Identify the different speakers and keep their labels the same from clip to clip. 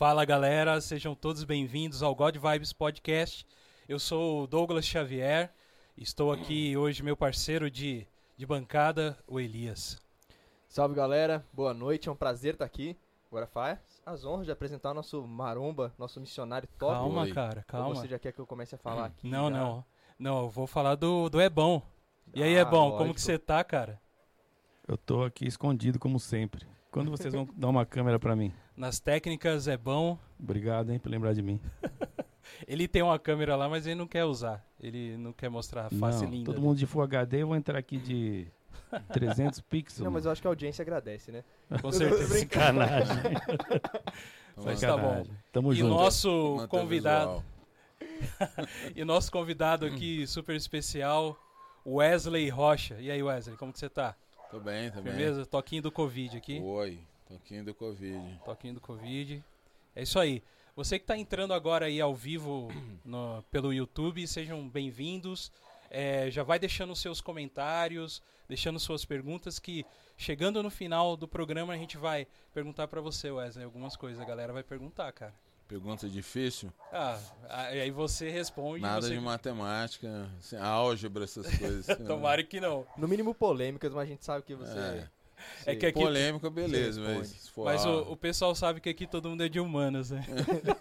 Speaker 1: Fala galera, sejam todos bem-vindos ao God Vibes Podcast. Eu sou o Douglas Xavier, estou aqui hoje meu parceiro de, de bancada, o Elias.
Speaker 2: Salve galera, boa noite, é um prazer estar aqui. Agora faz as honras de apresentar o nosso maromba, nosso missionário top.
Speaker 1: Calma,
Speaker 3: Oi.
Speaker 1: cara,
Speaker 2: Ou
Speaker 1: calma.
Speaker 2: você já quer que eu comece a falar aqui?
Speaker 1: Não,
Speaker 2: já?
Speaker 1: não. Não, eu vou falar do, do É Bom. E aí,
Speaker 2: Ah,
Speaker 1: É Bom, como
Speaker 2: lógico.
Speaker 1: que você tá, cara?
Speaker 3: Eu tô aqui escondido como sempre. Quando vocês vão dar uma câmera pra mim?
Speaker 1: Nas técnicas É Bom.
Speaker 3: Obrigado, hein, por lembrar de mim.
Speaker 1: Ele tem uma câmera lá, mas ele não quer usar. Ele não quer mostrar a face
Speaker 3: Não,
Speaker 1: linda.
Speaker 3: todo
Speaker 1: dele.
Speaker 3: mundo de Full HD, eu vou entrar aqui de 300 pixels.
Speaker 2: Não, mas eu acho que a audiência agradece, né?
Speaker 1: Com certeza.
Speaker 3: Sacanagem.
Speaker 1: Mas tá bom.
Speaker 3: Tamo
Speaker 1: E o
Speaker 3: junto.
Speaker 1: nosso
Speaker 4: Mantém o
Speaker 1: convidado, e nosso convidado aqui super especial, Wesley Rocha. E aí, Wesley, como que você tá?
Speaker 4: Tô bem, tô bem.
Speaker 1: Firmeza? Toquinho do Covid aqui.
Speaker 4: Oi, toquinho do Covid.
Speaker 1: Toquinho do Covid. É isso aí. Você que está entrando agora aí ao vivo no- pelo YouTube, sejam bem-vindos. É, já vai deixando seus comentários, deixando suas perguntas, que chegando no final do programa a gente vai perguntar para você, Wesley, algumas coisas. A galera vai perguntar, cara.
Speaker 4: Pergunta difícil?
Speaker 1: Ah, aí você responde.
Speaker 4: Nada
Speaker 1: você...
Speaker 4: de matemática, assim, álgebra, essas coisas. assim,
Speaker 1: Tomara que não.
Speaker 2: No mínimo polêmicas, mas a gente sabe que você.
Speaker 4: É.
Speaker 1: É que aqui-
Speaker 4: Polêmica, beleza, mas
Speaker 1: Mas o, o pessoal sabe que aqui todo mundo é de humanas, né?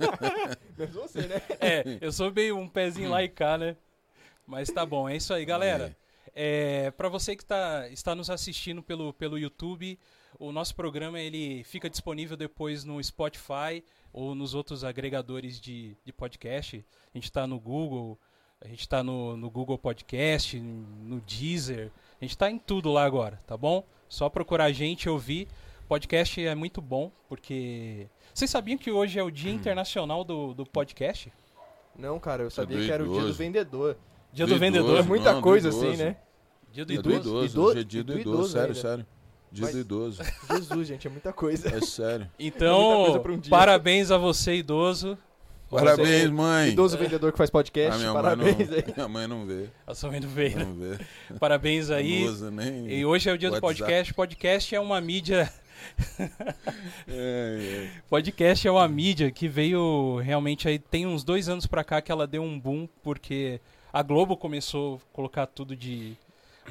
Speaker 2: Menos você, né?
Speaker 1: É, eu sou meio um pezinho lá e cá, né? Mas tá bom, é isso aí, galera. É, para você que tá, está nos assistindo pelo, pelo YouTube, o nosso programa ele fica disponível depois no Spotify ou nos outros agregadores de, de podcast. A gente está no Google, a gente está no, no Google Podcast, no Deezer, a gente está em tudo lá agora, tá bom? Só procurar a gente e ouvir. Podcast é muito bom, porque. Vocês sabiam que hoje é o Dia Internacional do, do Podcast?
Speaker 2: Não, cara, eu sabia
Speaker 4: do
Speaker 2: que era o dia do vendedor.
Speaker 1: Dia
Speaker 4: Do
Speaker 1: do,
Speaker 4: idoso.
Speaker 1: vendedor.
Speaker 2: É muita
Speaker 4: não,
Speaker 2: coisa assim, né?
Speaker 1: Dia do
Speaker 4: É do
Speaker 1: Idoso-
Speaker 4: hoje é dia do
Speaker 2: do
Speaker 4: idoso,
Speaker 2: idoso
Speaker 4: sério,
Speaker 2: ainda.
Speaker 4: sério. Dia
Speaker 2: Mas-
Speaker 4: do idoso,
Speaker 2: Jesus, gente, é muita coisa.
Speaker 4: é sério.
Speaker 1: Então,
Speaker 2: coisa pra um
Speaker 1: parabéns a você, idoso.
Speaker 4: Parabéns,
Speaker 2: Você-
Speaker 4: mãe!
Speaker 2: Idoso vendedor que faz
Speaker 4: Ah,
Speaker 2: podcast,
Speaker 4: minha, mãe
Speaker 2: parabéns
Speaker 4: não,
Speaker 2: aí.
Speaker 4: minha mãe não vê,
Speaker 1: A sua mãe não né?
Speaker 4: não vê.
Speaker 1: Parabéns aí.
Speaker 4: Usa nem...
Speaker 1: E hoje é o dia do
Speaker 4: WhatsApp.
Speaker 1: podcast. Podcast é uma mídia.
Speaker 4: É, é.
Speaker 1: Podcast é uma mídia que veio realmente aí. Tem uns dois anos pra cá que ela deu um boom, porque a Globo começou a colocar tudo de.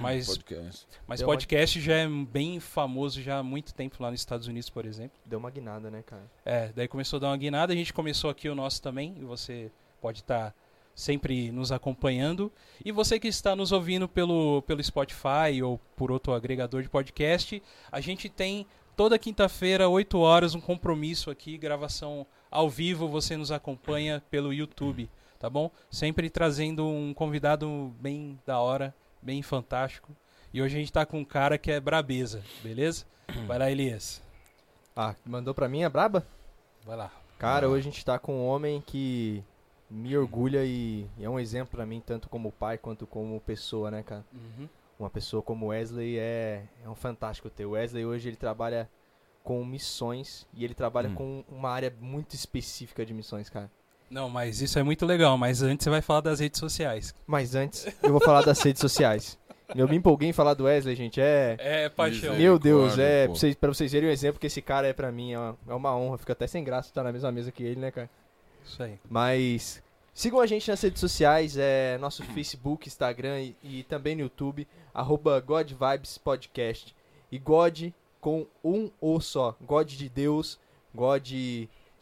Speaker 1: Mas,
Speaker 4: Podcast.
Speaker 1: mas
Speaker 2: Deu uma-
Speaker 1: podcast já é bem famoso já há muito tempo lá nos Estados Unidos, por exemplo.
Speaker 2: Deu uma guinada, né, cara?
Speaker 1: É, daí começou a dar uma guinada, a gente começou aqui o nosso também, e você pode estar sempre nos acompanhando. E você que está nos ouvindo pelo, pelo Spotify ou por outro agregador de podcast, a gente tem toda quinta-feira, 8 horas, um compromisso aqui, gravação ao vivo, você nos acompanha pelo YouTube, tá bom? Sempre trazendo um convidado bem da hora, bem fantástico. E hoje a gente tá com um cara que é brabeza, beleza? Vai lá, Elias.
Speaker 2: Ah, mandou pra mim a braba?
Speaker 1: Vai lá.
Speaker 2: Cara, hoje a gente tá com um homem que me orgulha e, e é um exemplo pra mim, tanto como pai quanto como pessoa, né, cara?
Speaker 1: Uhum.
Speaker 2: Uma pessoa como Wesley é, é um fantástico ter. O Wesley hoje ele trabalha com missões e ele trabalha
Speaker 4: Hum.
Speaker 2: com uma área muito específica de missões, cara.
Speaker 1: Não, mas isso é muito legal. Mas antes você vai falar das redes sociais.
Speaker 2: Mas antes, eu vou falar das redes sociais. Eu me empolguei em falar do Wesley, gente. É.
Speaker 1: É paixão.
Speaker 2: Meu Deus, é.
Speaker 4: pô.
Speaker 2: Pra vocês, pra vocês verem o exemplo que esse cara é pra mim, é uma, é uma honra. Fica até sem graça estar na mesma mesa que ele, né, cara?
Speaker 1: Isso aí.
Speaker 2: Mas sigam a gente nas redes sociais, é nosso Facebook, Instagram e, e também no YouTube, arroba God Vibes Podcast. E God com um O só. God de Deus, God.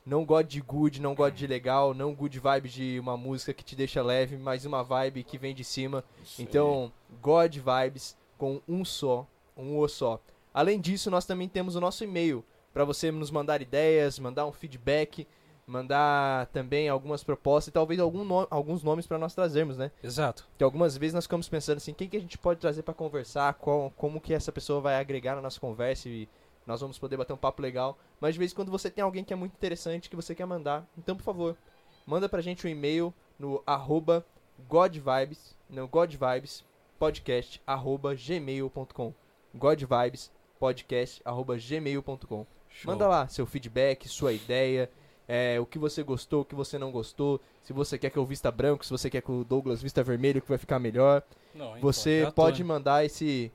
Speaker 2: Não God de good, não God de legal, não good vibe de uma música que te deixa leve, mas uma vibe que vem de cima.
Speaker 4: Isso aí.
Speaker 2: Então, God Vibes com um só, um O só. Além disso, nós também temos o nosso e-mail para você nos mandar ideias, mandar um feedback, mandar também algumas propostas e talvez algum no- alguns nomes para nós trazermos, né?
Speaker 1: Exato.
Speaker 2: Que algumas vezes nós ficamos pensando assim, quem que a gente pode trazer para conversar, qual, como que essa pessoa vai agregar na nossa conversa e nós vamos poder bater um papo legal. Mas de vez em quando você tem alguém que é muito interessante que você quer mandar, então por favor, manda pra gente um e-mail no arroba godvibes, não, godvibes podcast arroba gmail.com godvibes podcast arroba gmail.com. Manda lá seu feedback, sua ideia, é, o que você gostou, o que você não gostou, se você quer que eu vista branco, se você quer que o Douglas vista vermelho, que vai ficar melhor.
Speaker 1: Não,
Speaker 2: Você
Speaker 1: tô,
Speaker 2: pode mandar esse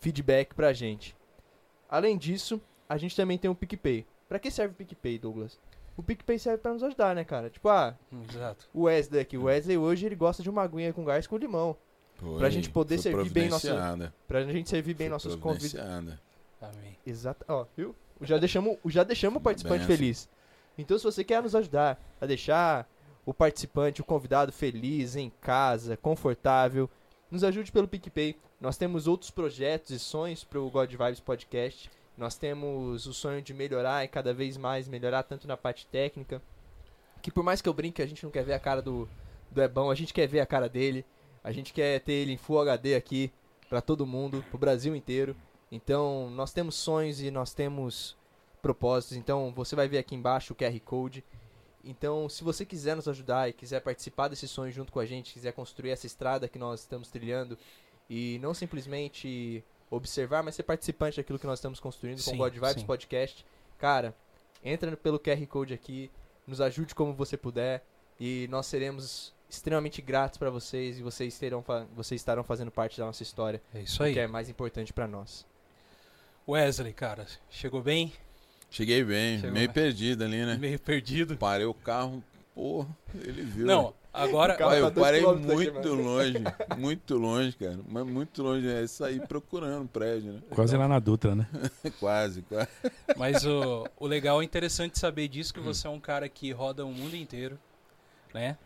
Speaker 2: feedback pra gente. Além disso, a gente também tem o PicPay. Pra que serve o PicPay, Douglas? o PicPay serve pra nos ajudar, né, cara? Tipo, ah,
Speaker 1: Exato.
Speaker 2: o Wesley aqui. O Wesley hoje ele gosta de uma aguinha com gás com limão.
Speaker 4: Foi,
Speaker 2: Pra gente poder servir bem
Speaker 4: providenciada.
Speaker 2: Pra gente servir bem
Speaker 4: Foi
Speaker 2: nossos convidados.
Speaker 1: Amém.
Speaker 2: Exato. Ó, viu? Já deixamos, já deixamos o participante
Speaker 4: Benção.
Speaker 2: feliz. Então, se você quer nos ajudar a deixar o participante, o convidado feliz, em casa, confortável, nos ajude pelo PicPay. Nós temos outros projetos e sonhos para o God Vibes Podcast. Nós temos o sonho de melhorar e cada vez mais melhorar, tanto na parte técnica, que por mais que eu brinque, a gente não quer ver a cara do, do Ebão, a gente quer ver a cara dele. A gente quer ter ele em Full HD aqui para todo mundo, pro Brasil inteiro. Então, nós temos sonhos e nós temos propósitos. Então, você vai ver aqui embaixo o QR Code. Então, se você quiser nos ajudar e quiser participar desse sonho junto com a gente, quiser construir essa estrada que nós estamos trilhando e não simplesmente observar, mas ser participante daquilo que nós estamos construindo com
Speaker 1: Sim,
Speaker 2: o God Vibes
Speaker 1: sim.
Speaker 2: Podcast, cara, entra pelo QR Code aqui, nos ajude como você puder e nós seremos extremamente gratos para vocês e vocês terão vocês estarão fazendo parte da nossa história,
Speaker 1: É isso aí.
Speaker 2: que é mais importante para nós.
Speaker 1: Wesley, cara, chegou bem?
Speaker 4: Cheguei bem,
Speaker 1: Chegou,
Speaker 4: meio
Speaker 1: né?
Speaker 4: perdido ali, né?
Speaker 1: Meio perdido.
Speaker 4: Parei o carro, porra, ele viu.
Speaker 1: Não, agora.
Speaker 2: Tá
Speaker 4: eu parei muito longe, muito longe, cara. Mas muito longe, é sair procurando prédio, né?
Speaker 3: Quase lá na Dutra, né?
Speaker 4: Quase, quase.
Speaker 1: Mas o, o legal é interessante saber disso que você é um cara que roda o mundo inteiro, né?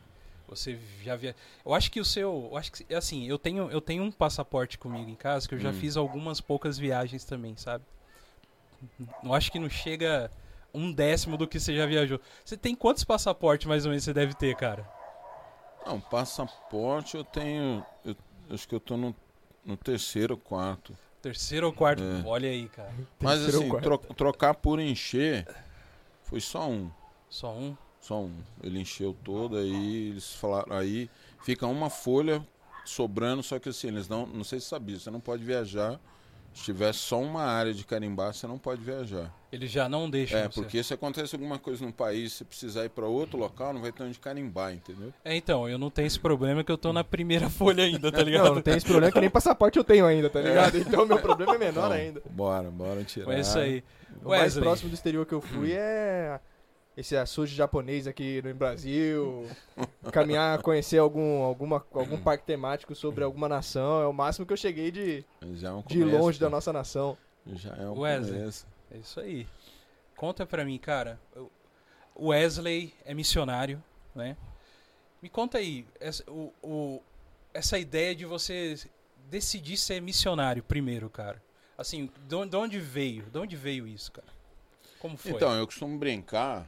Speaker 1: Você já via. Eu acho que o seu, eu acho que assim, eu tenho eu tenho um passaporte comigo em casa que eu já
Speaker 4: Hum.
Speaker 1: fiz algumas poucas viagens também, sabe? Eu acho que não chega um décimo do que você já viajou. Você tem quantos passaportes mais ou menos você deve ter, cara?
Speaker 4: Não, passaporte eu tenho. Eu, acho que eu tô no, no terceiro, quarto.
Speaker 1: Terceiro ou quarto?
Speaker 4: É.
Speaker 1: Olha aí, cara.
Speaker 4: Mas
Speaker 2: Terceiro ou
Speaker 4: assim, tro- trocar por encher foi só um.
Speaker 1: Só um.
Speaker 4: Só um. Ele encheu todo, aí eles falaram. Aí fica uma folha sobrando, só que assim, eles não. Não sei se sabia, você não pode viajar. Se tiver só uma área de carimbar, você não pode viajar.
Speaker 1: Ele já não deixa
Speaker 4: É,
Speaker 1: você.
Speaker 4: porque se acontece alguma coisa no país, se precisar ir para outro local, não vai ter onde carimbar, entendeu?
Speaker 1: É, então, eu não tenho esse problema que eu tô na primeira folha ainda, tá ligado?
Speaker 2: Não, não tem esse problema que nem passaporte eu tenho ainda, tá ligado? Então meu problema é menor
Speaker 4: Então,
Speaker 2: ainda.
Speaker 4: Bora, bora tirar.
Speaker 1: É isso aí.
Speaker 2: O mais
Speaker 1: Wesley.
Speaker 2: próximo do exterior que eu fui é esse açude japonês aqui no Brasil. Caminhar, conhecer algum, alguma, algum parque temático sobre alguma nação. É o máximo que eu cheguei de,
Speaker 4: Já é um
Speaker 2: de longe da
Speaker 4: pô.
Speaker 2: nossa nação.
Speaker 4: Já é um
Speaker 1: Wesley.
Speaker 4: começo.
Speaker 1: É isso aí. Conta pra mim, cara. O Wesley é missionário, né? Me conta aí, essa, o, o- essa ideia de você decidir ser missionário primeiro, cara. Assim, de onde, de onde veio? De onde veio isso, cara? Como foi?
Speaker 4: Então, eu costumo brincar,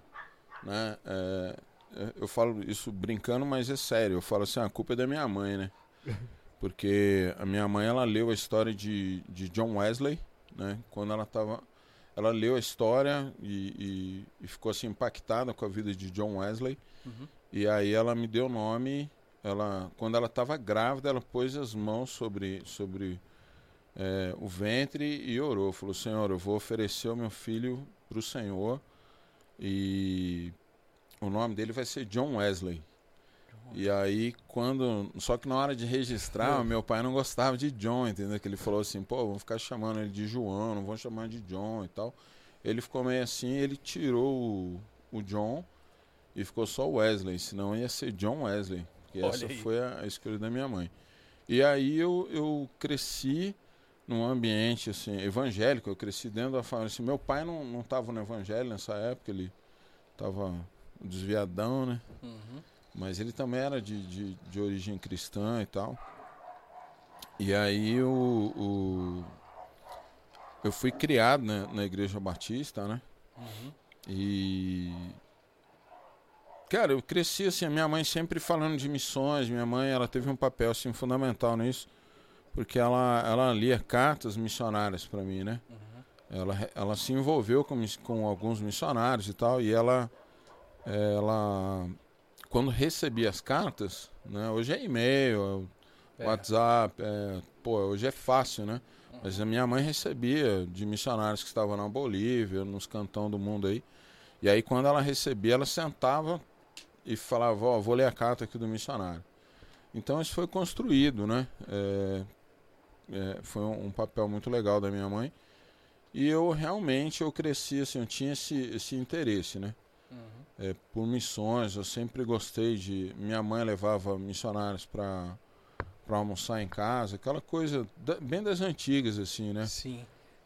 Speaker 4: né? é, é, eu falo isso brincando, mas é sério. Eu falo assim, "Ah, a culpa é da minha mãe, né? Porque a minha mãe, ela leu a história de, de John Wesley, né? Quando ela tava... Ela leu a história e, e- e ficou assim impactada com a vida de John Wesley.
Speaker 1: Uhum.
Speaker 4: E aí ela me deu o nome. Ela, quando ela estava grávida, ela pôs as mãos sobre, sobre é, o ventre e orou. Falou: Senhor, eu vou oferecer o meu filho para o Senhor. E o nome dele vai ser John Wesley. E aí, quando. Só que na hora de registrar, meu pai não gostava de John, entendeu? Que ele falou assim: pô, vão ficar chamando ele de João, não vão chamar de John e tal. Ele ficou meio assim, ele tirou o, o John e ficou só Wesley, senão ia ser John Wesley. Porque
Speaker 1: Olha
Speaker 4: essa
Speaker 1: aí.
Speaker 4: foi a, a escolha da minha mãe. E aí eu, eu cresci num ambiente assim, evangélico, eu cresci dentro da família. Assim, meu pai não não estava no evangelho nessa época, ele estava desviadão, né?
Speaker 1: Uhum.
Speaker 4: Mas ele também era de, de, de origem cristã e tal. E aí o, o- eu fui criado né, na igreja batista, né?
Speaker 1: Uhum.
Speaker 4: E. Cara, eu cresci assim, a minha mãe sempre falando de missões, minha mãe ela teve um papel assim fundamental nisso, porque ela, ela lia cartas missionárias para mim, né?
Speaker 1: Uhum.
Speaker 4: Ela, ela se envolveu com, com alguns missionários e tal, e ela, ela quando recebia as cartas, né? Hoje é e-mail,
Speaker 1: É.
Speaker 4: WhatsApp, é, pô, hoje é fácil, né? Mas a minha mãe recebia de missionários que estavam na Bolívia, nos cantão do mundo aí. E aí quando ela recebia, ela sentava e falava, ó, vou ler a carta aqui do missionário. Então isso foi construído, né? É, é, foi um, um papel muito legal da minha mãe. E eu realmente eu cresci assim, eu tinha esse, esse interesse, né?
Speaker 1: Uhum.
Speaker 4: é, por missões. Eu sempre gostei de. Minha mãe levava missionários para para almoçar em casa, aquela coisa da- bem das antigas, assim, né?
Speaker 1: Sim.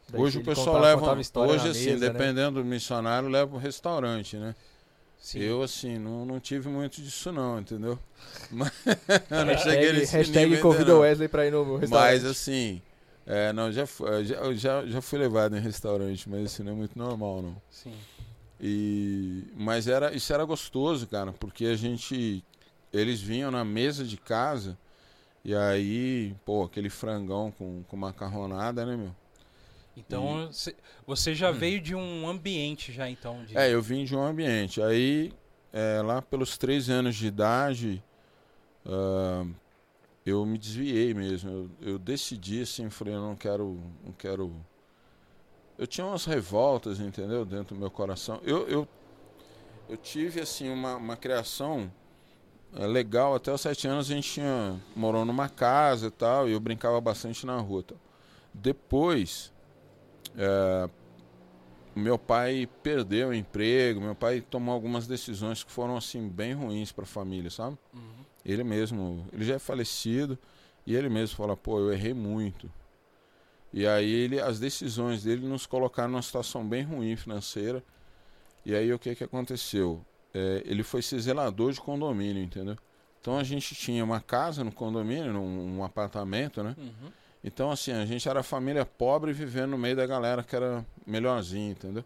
Speaker 2: Daí
Speaker 4: hoje o pessoal
Speaker 2: contava-
Speaker 4: leva.
Speaker 2: contava
Speaker 4: Hoje, assim,
Speaker 2: mesa, né?
Speaker 4: dependendo do missionário, leva o restaurante, né?
Speaker 1: Sim.
Speaker 4: Eu, assim, não, não tive muito disso, não, entendeu? Mas, eu não cheguei nesse
Speaker 2: hashtag convida o. Wesley pra ir no restaurante.
Speaker 4: Mas, assim, é, não, já, eu já, já, já fui levado em restaurante, mas isso não é muito normal, não.
Speaker 1: Sim.
Speaker 4: E, mas era, isso era gostoso, cara, porque a gente. Eles vinham na mesa de casa e aí, pô, aquele frangão com, com macarronada, né, meu?
Speaker 1: Então, cê- você já veio de um ambiente já, então. De...
Speaker 4: Hum. É, eu vim de um ambiente. Aí, é, lá pelos três anos de idade, ah, eu me desviei mesmo. Eu, eu decidi assim, falei, eu não quero, não quero. Eu tinha umas revoltas, entendeu, dentro do meu coração. Eu, eu, eu tive assim uma, uma criação é, legal. Até os sete anos a gente tinha morou numa casa e tal, e eu brincava bastante na rua. e tal. Depois, é, meu pai perdeu o emprego, meu pai tomou algumas decisões que foram assim bem ruins para a família, sabe?
Speaker 1: Uhum.
Speaker 4: Ele mesmo, ele já é falecido e ele mesmo fala, pô, eu errei muito. E aí ele, as decisões dele nos colocaram numa situação bem ruim financeira. E aí o que que aconteceu? É, ele foi ser zelador de condomínio, entendeu? Então a gente tinha uma casa no condomínio, num, um apartamento, né?
Speaker 1: Uhum.
Speaker 4: Então, assim, a gente era família pobre vivendo no meio da galera que era melhorzinha, entendeu?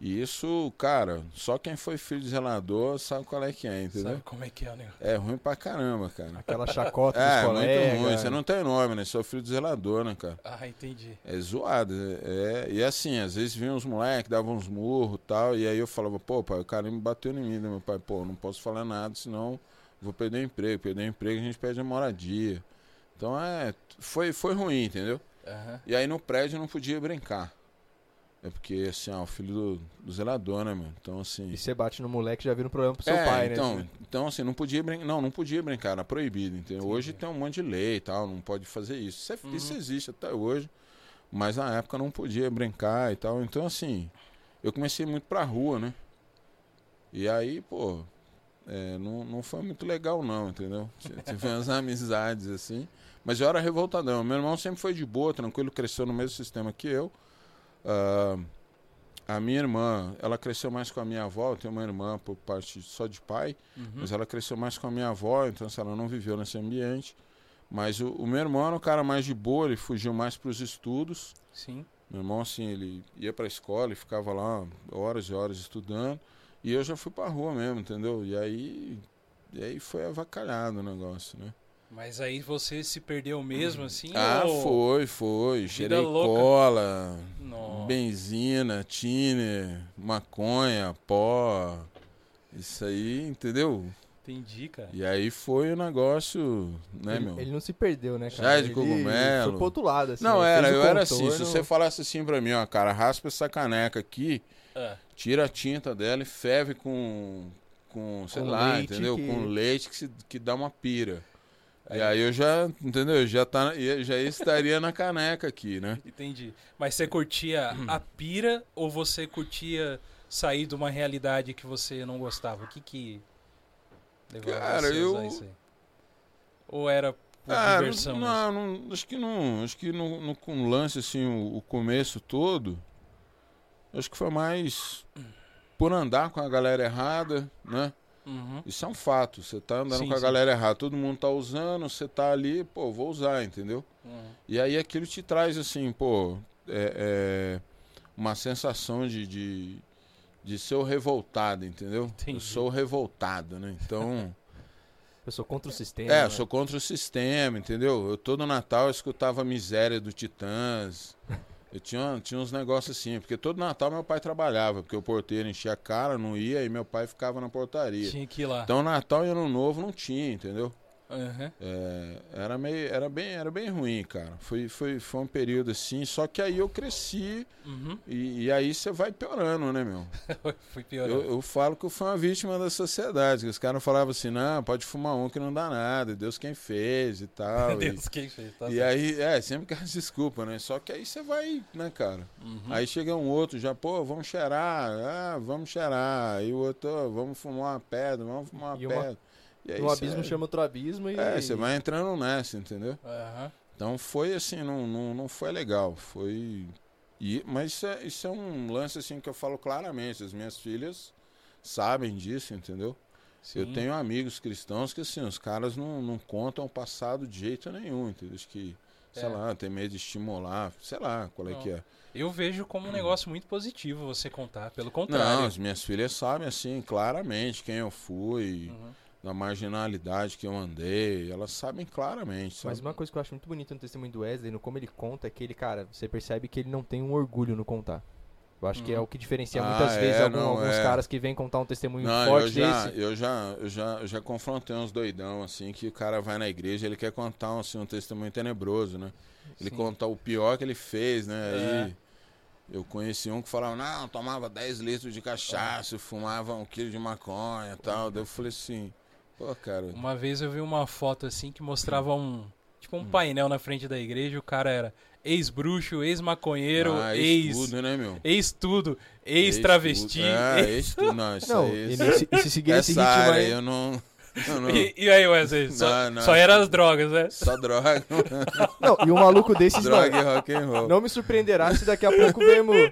Speaker 4: E isso, cara, só quem foi filho de zelador sabe qual é que é, entendeu?
Speaker 1: Sabe como é que é negócio?
Speaker 4: É ruim pra caramba, cara.
Speaker 2: Aquela chacota
Speaker 4: É,
Speaker 2: dos
Speaker 4: muito
Speaker 2: colegas.
Speaker 4: ruim. Você não tem nome, né? Sou filho de zelador, né, cara?
Speaker 1: Ah, entendi.
Speaker 4: É zoado. É, é- e assim, às vezes vinham uns moleques, davam uns murros e tal, e aí eu falava, pô, pai, o cara me bateu em mim, né, meu pai? Pô, não posso falar nada, senão vou perder o emprego. Perder o emprego, a gente perde a moradia. Então é. Foi, foi ruim, entendeu?
Speaker 1: Aham.
Speaker 4: E aí no prédio eu não podia brincar. É porque, assim, ó, o filho do, do zelador, né, mano? Então, assim.
Speaker 2: E você bate no moleque já vira um problema pro seu
Speaker 4: é,
Speaker 2: pai,
Speaker 4: então,
Speaker 2: né?
Speaker 4: então, assim, não podia brincar. Não, não podia brincar, era proibido, entendeu?
Speaker 1: Entendi.
Speaker 4: Hoje tem um monte de lei e tal, não pode fazer isso. Isso, é-
Speaker 1: Uhum.
Speaker 4: isso existe até hoje. Mas na época não podia brincar e tal. Então, assim, eu comecei muito pra rua, né? E aí, pô, é, não, não foi muito legal, não, entendeu? Tive umas amizades, assim. Mas eu era revoltadão. Meu irmão sempre foi de boa, tranquilo, cresceu no mesmo sistema que eu. Ah, a minha irmã, ela cresceu mais com a minha avó. Eu tenho uma irmã por parte só de pai,
Speaker 1: Uhum.
Speaker 4: mas ela cresceu mais com a minha avó, então assim, ela não viveu nesse ambiente. Mas o, o meu irmão era um cara mais de boa, ele fugiu mais para os estudos.
Speaker 1: Sim.
Speaker 4: Meu irmão, assim, ele ia pra escola e ficava lá horas e horas estudando. E eu já fui pra rua mesmo, entendeu? E aí, e aí foi avacalhado o negócio, né?
Speaker 1: Mas aí você se perdeu mesmo, assim?
Speaker 4: ah,
Speaker 1: ou-
Speaker 4: foi, foi. Cheirei
Speaker 1: louca.
Speaker 4: cola,
Speaker 1: Nossa.
Speaker 4: benzina, tiner, maconha, pó. Isso aí, entendeu?
Speaker 1: Entendi, cara.
Speaker 4: E aí foi o negócio, né,
Speaker 2: ele,
Speaker 4: meu?
Speaker 2: ele não se perdeu, né, cara?
Speaker 4: Chá de
Speaker 2: Ele
Speaker 4: cogumelo.
Speaker 2: Foi pro outro lado, assim.
Speaker 4: Não,
Speaker 2: ele
Speaker 4: era, eu era assim, se
Speaker 2: contorno.
Speaker 4: você falasse assim pra mim, ó, cara, raspa essa caneca aqui,
Speaker 1: Ah,
Speaker 4: tira a tinta dela e ferve com, com sei
Speaker 2: Com
Speaker 4: lá, entendeu?
Speaker 2: que-
Speaker 4: Com leite que, se- que dá uma pira. E
Speaker 1: Aí-
Speaker 4: aí eu já, entendeu? Já, tá, já estaria na caneca aqui, né?
Speaker 1: entendi. Mas você curtia a pira ou você curtia sair de uma realidade que você não gostava? O que que levava
Speaker 4: Cara,
Speaker 1: você a
Speaker 4: eu-
Speaker 1: isso aí? Ou era por
Speaker 4: Ah,
Speaker 1: diversão?
Speaker 4: não, não, acho que não. Acho que no, no com o lance, assim, o, o começo todo, acho que foi mais por andar com a galera errada, né?
Speaker 1: Uhum.
Speaker 4: Isso é um fato. Você tá andando
Speaker 1: Sim,
Speaker 4: com a
Speaker 1: sim.
Speaker 4: galera errada, todo mundo tá usando, você tá ali, pô, vou usar, entendeu?
Speaker 1: Uhum.
Speaker 4: E aí aquilo te traz assim, pô, é, é uma sensação de, de, de ser o revoltado, entendeu?
Speaker 1: Entendi.
Speaker 4: Eu sou o revoltado, né? Então,
Speaker 2: Eu sou contra o sistema.
Speaker 4: é,
Speaker 2: né?
Speaker 4: eu sou contra o sistema, entendeu? Eu todo Natal eu escutava a miséria do Titãs. Eu tinha, tinha uns negócios assim, porque todo Natal meu pai trabalhava, porque o porteiro enchia a cara, não ia, e meu pai ficava na portaria.
Speaker 1: Tinha que ir lá.
Speaker 4: Então Natal e Ano Novo não tinha, entendeu?
Speaker 1: Aham.
Speaker 4: É, era meio, era bem, era bem ruim, cara. Foi, foi, foi um período assim. Só que aí eu cresci
Speaker 1: Uhum.
Speaker 4: e, e aí você vai piorando, né, meu?
Speaker 1: Fui piorando.
Speaker 4: Eu, eu falo que eu fui uma vítima da sociedade. Que os caras falavam assim, não, pode fumar um que não dá nada. Deus quem fez e tal. e-
Speaker 1: Deus, quem fez? Tá
Speaker 4: e
Speaker 1: certo.
Speaker 4: aí, é, sempre que as desculpa, né? Só que aí você vai, né, cara?
Speaker 1: Uhum.
Speaker 4: Aí chega um outro, já, pô, vamos cheirar, ah, vamos cheirar. Aí o outro, "Ó, vamos fumar uma pedra, vamos fumar uma
Speaker 2: E uma-
Speaker 4: pedra. E aí
Speaker 2: Um abismo chama outro abismo e.
Speaker 4: É, você vai entrando nessa, entendeu?
Speaker 1: Aham.
Speaker 4: Então foi assim, não, não, não foi legal. Foi. E, mas isso é, isso é um lance assim que eu falo claramente. As minhas filhas sabem disso, entendeu? Eu
Speaker 1: Sim.
Speaker 4: tenho amigos cristãos que assim, os caras não, não contam o passado de jeito nenhum, entendeu? Acho que, sei
Speaker 1: É.
Speaker 4: lá, tem medo de estimular, sei lá qual é
Speaker 1: Não.
Speaker 4: que é.
Speaker 1: Eu vejo como um negócio muito positivo você contar. Pelo
Speaker 4: Não,
Speaker 1: contrário.
Speaker 4: as minhas filhas sabem assim, claramente quem eu fui,
Speaker 1: Uhum.
Speaker 4: Da marginalidade que eu andei, elas sabem claramente, sabe?
Speaker 2: Mas uma coisa que eu acho muito bonita no testemunho do Wesley, no como ele conta, é que ele, cara, você percebe que ele não tem um orgulho no contar. Eu acho que é
Speaker 1: Uhum.
Speaker 2: o que diferencia
Speaker 4: Ah,
Speaker 2: muitas vezes
Speaker 4: é,
Speaker 2: algum-
Speaker 4: não,
Speaker 2: alguns
Speaker 4: é.
Speaker 2: caras que vêm contar um testemunho
Speaker 4: Não, eu
Speaker 2: forte
Speaker 4: já,
Speaker 2: desse.
Speaker 4: eu já, eu já, eu já confrontei uns doidão assim que o cara vai na igreja, ele quer contar assim, um testemunho tenebroso, né? Ele
Speaker 1: Sim.
Speaker 4: contar o pior que ele fez, né?
Speaker 1: É.
Speaker 4: Aí eu conheci um que falava, não, tomava 10 litros de cachaça, fumava um quilo de maconha e tal. Daí eu falei assim, pô, cara.
Speaker 1: Uma vez eu vi uma foto assim que mostrava um. Tipo
Speaker 4: Hum.
Speaker 1: um painel na frente da igreja. O cara era ex-bruxo, ex-maconheiro,
Speaker 4: ah,
Speaker 1: ex.
Speaker 4: tudo, né, meu?
Speaker 1: Ex-tudo, ex-travesti.
Speaker 4: Ex-tudo. É,
Speaker 1: ex-
Speaker 4: ex-tudo. Não, isso
Speaker 2: Não,
Speaker 4: aí.
Speaker 2: e,
Speaker 4: isso-
Speaker 2: nesse- e se seguir esse
Speaker 4: essa
Speaker 2: ritmo
Speaker 4: área
Speaker 2: aí.
Speaker 4: eu não. eu não-
Speaker 1: E, e aí, Wesley? Só,
Speaker 4: Não, não.
Speaker 1: só era as drogas, né?
Speaker 4: Só droga,
Speaker 2: Não, e um maluco desses,
Speaker 4: droga
Speaker 2: mano,
Speaker 4: e rock and roll.
Speaker 2: não me surpreenderá se daqui a pouco vemos.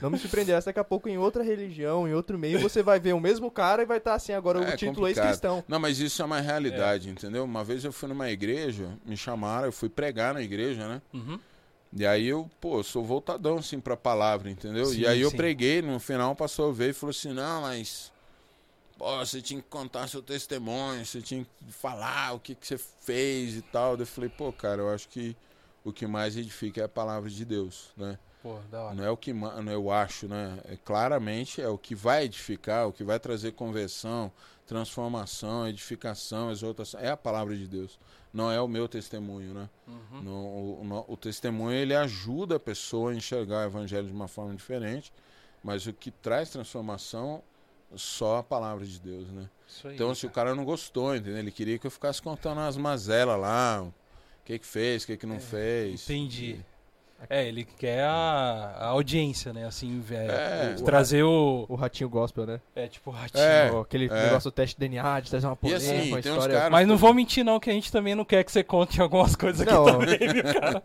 Speaker 2: Não me surpreenderá se daqui a pouco em outra religião, em outro meio, você vai ver o mesmo cara e vai estar assim, agora
Speaker 4: É
Speaker 2: o título
Speaker 4: complicado.
Speaker 2: ex-cristão.
Speaker 4: Não, mas isso é uma realidade, entendeu? Uma vez eu fui numa igreja, me chamaram, eu fui pregar na igreja, né?
Speaker 1: Uhum.
Speaker 4: E aí eu, pô, eu sou voltadão assim pra palavra, entendeu?
Speaker 1: Sim,
Speaker 4: e aí eu
Speaker 1: sim.
Speaker 4: preguei, no final o pastor veio e falou assim: "Não, mas pô, você tinha que contar seu testemunho, você tinha que falar o que que você fez e tal". Daí Eu falei: "Pô, cara, eu acho que o que mais edifica é a palavra de Deus, né?
Speaker 1: Pô, da hora.
Speaker 4: Não é o que não, eu acho, né? É, claramente é o que vai edificar, o que vai trazer conversão, transformação, edificação, exaltação. É a palavra de Deus. Não é o meu testemunho, né?
Speaker 1: Uhum.
Speaker 4: O, o testemunho ele ajuda a pessoa a enxergar o evangelho de uma forma diferente, mas o que traz transformação só a palavra de Deus, né?
Speaker 1: Aí.
Speaker 4: Então, se o cara não gostou, entendeu? Ele queria que eu ficasse contando as mazelas lá, o que que fez, o que que não fez.
Speaker 1: Entendi. É, ele quer a, a audiência, né? Assim, é,
Speaker 4: É.
Speaker 1: trazer o.
Speaker 2: O ratinho gospel, né?
Speaker 1: É, tipo, ratinho.
Speaker 4: É,
Speaker 2: Ó, Aquele
Speaker 4: é.
Speaker 2: negócio do teste de DNA, de trazer uma
Speaker 4: E
Speaker 2: polêmica,
Speaker 4: assim,
Speaker 2: uma
Speaker 4: tem
Speaker 2: história.
Speaker 4: caras-
Speaker 1: Mas não vou mentir, não, que a gente também não quer que você conte algumas coisas aqui
Speaker 2: Não,
Speaker 1: também, viu, cara?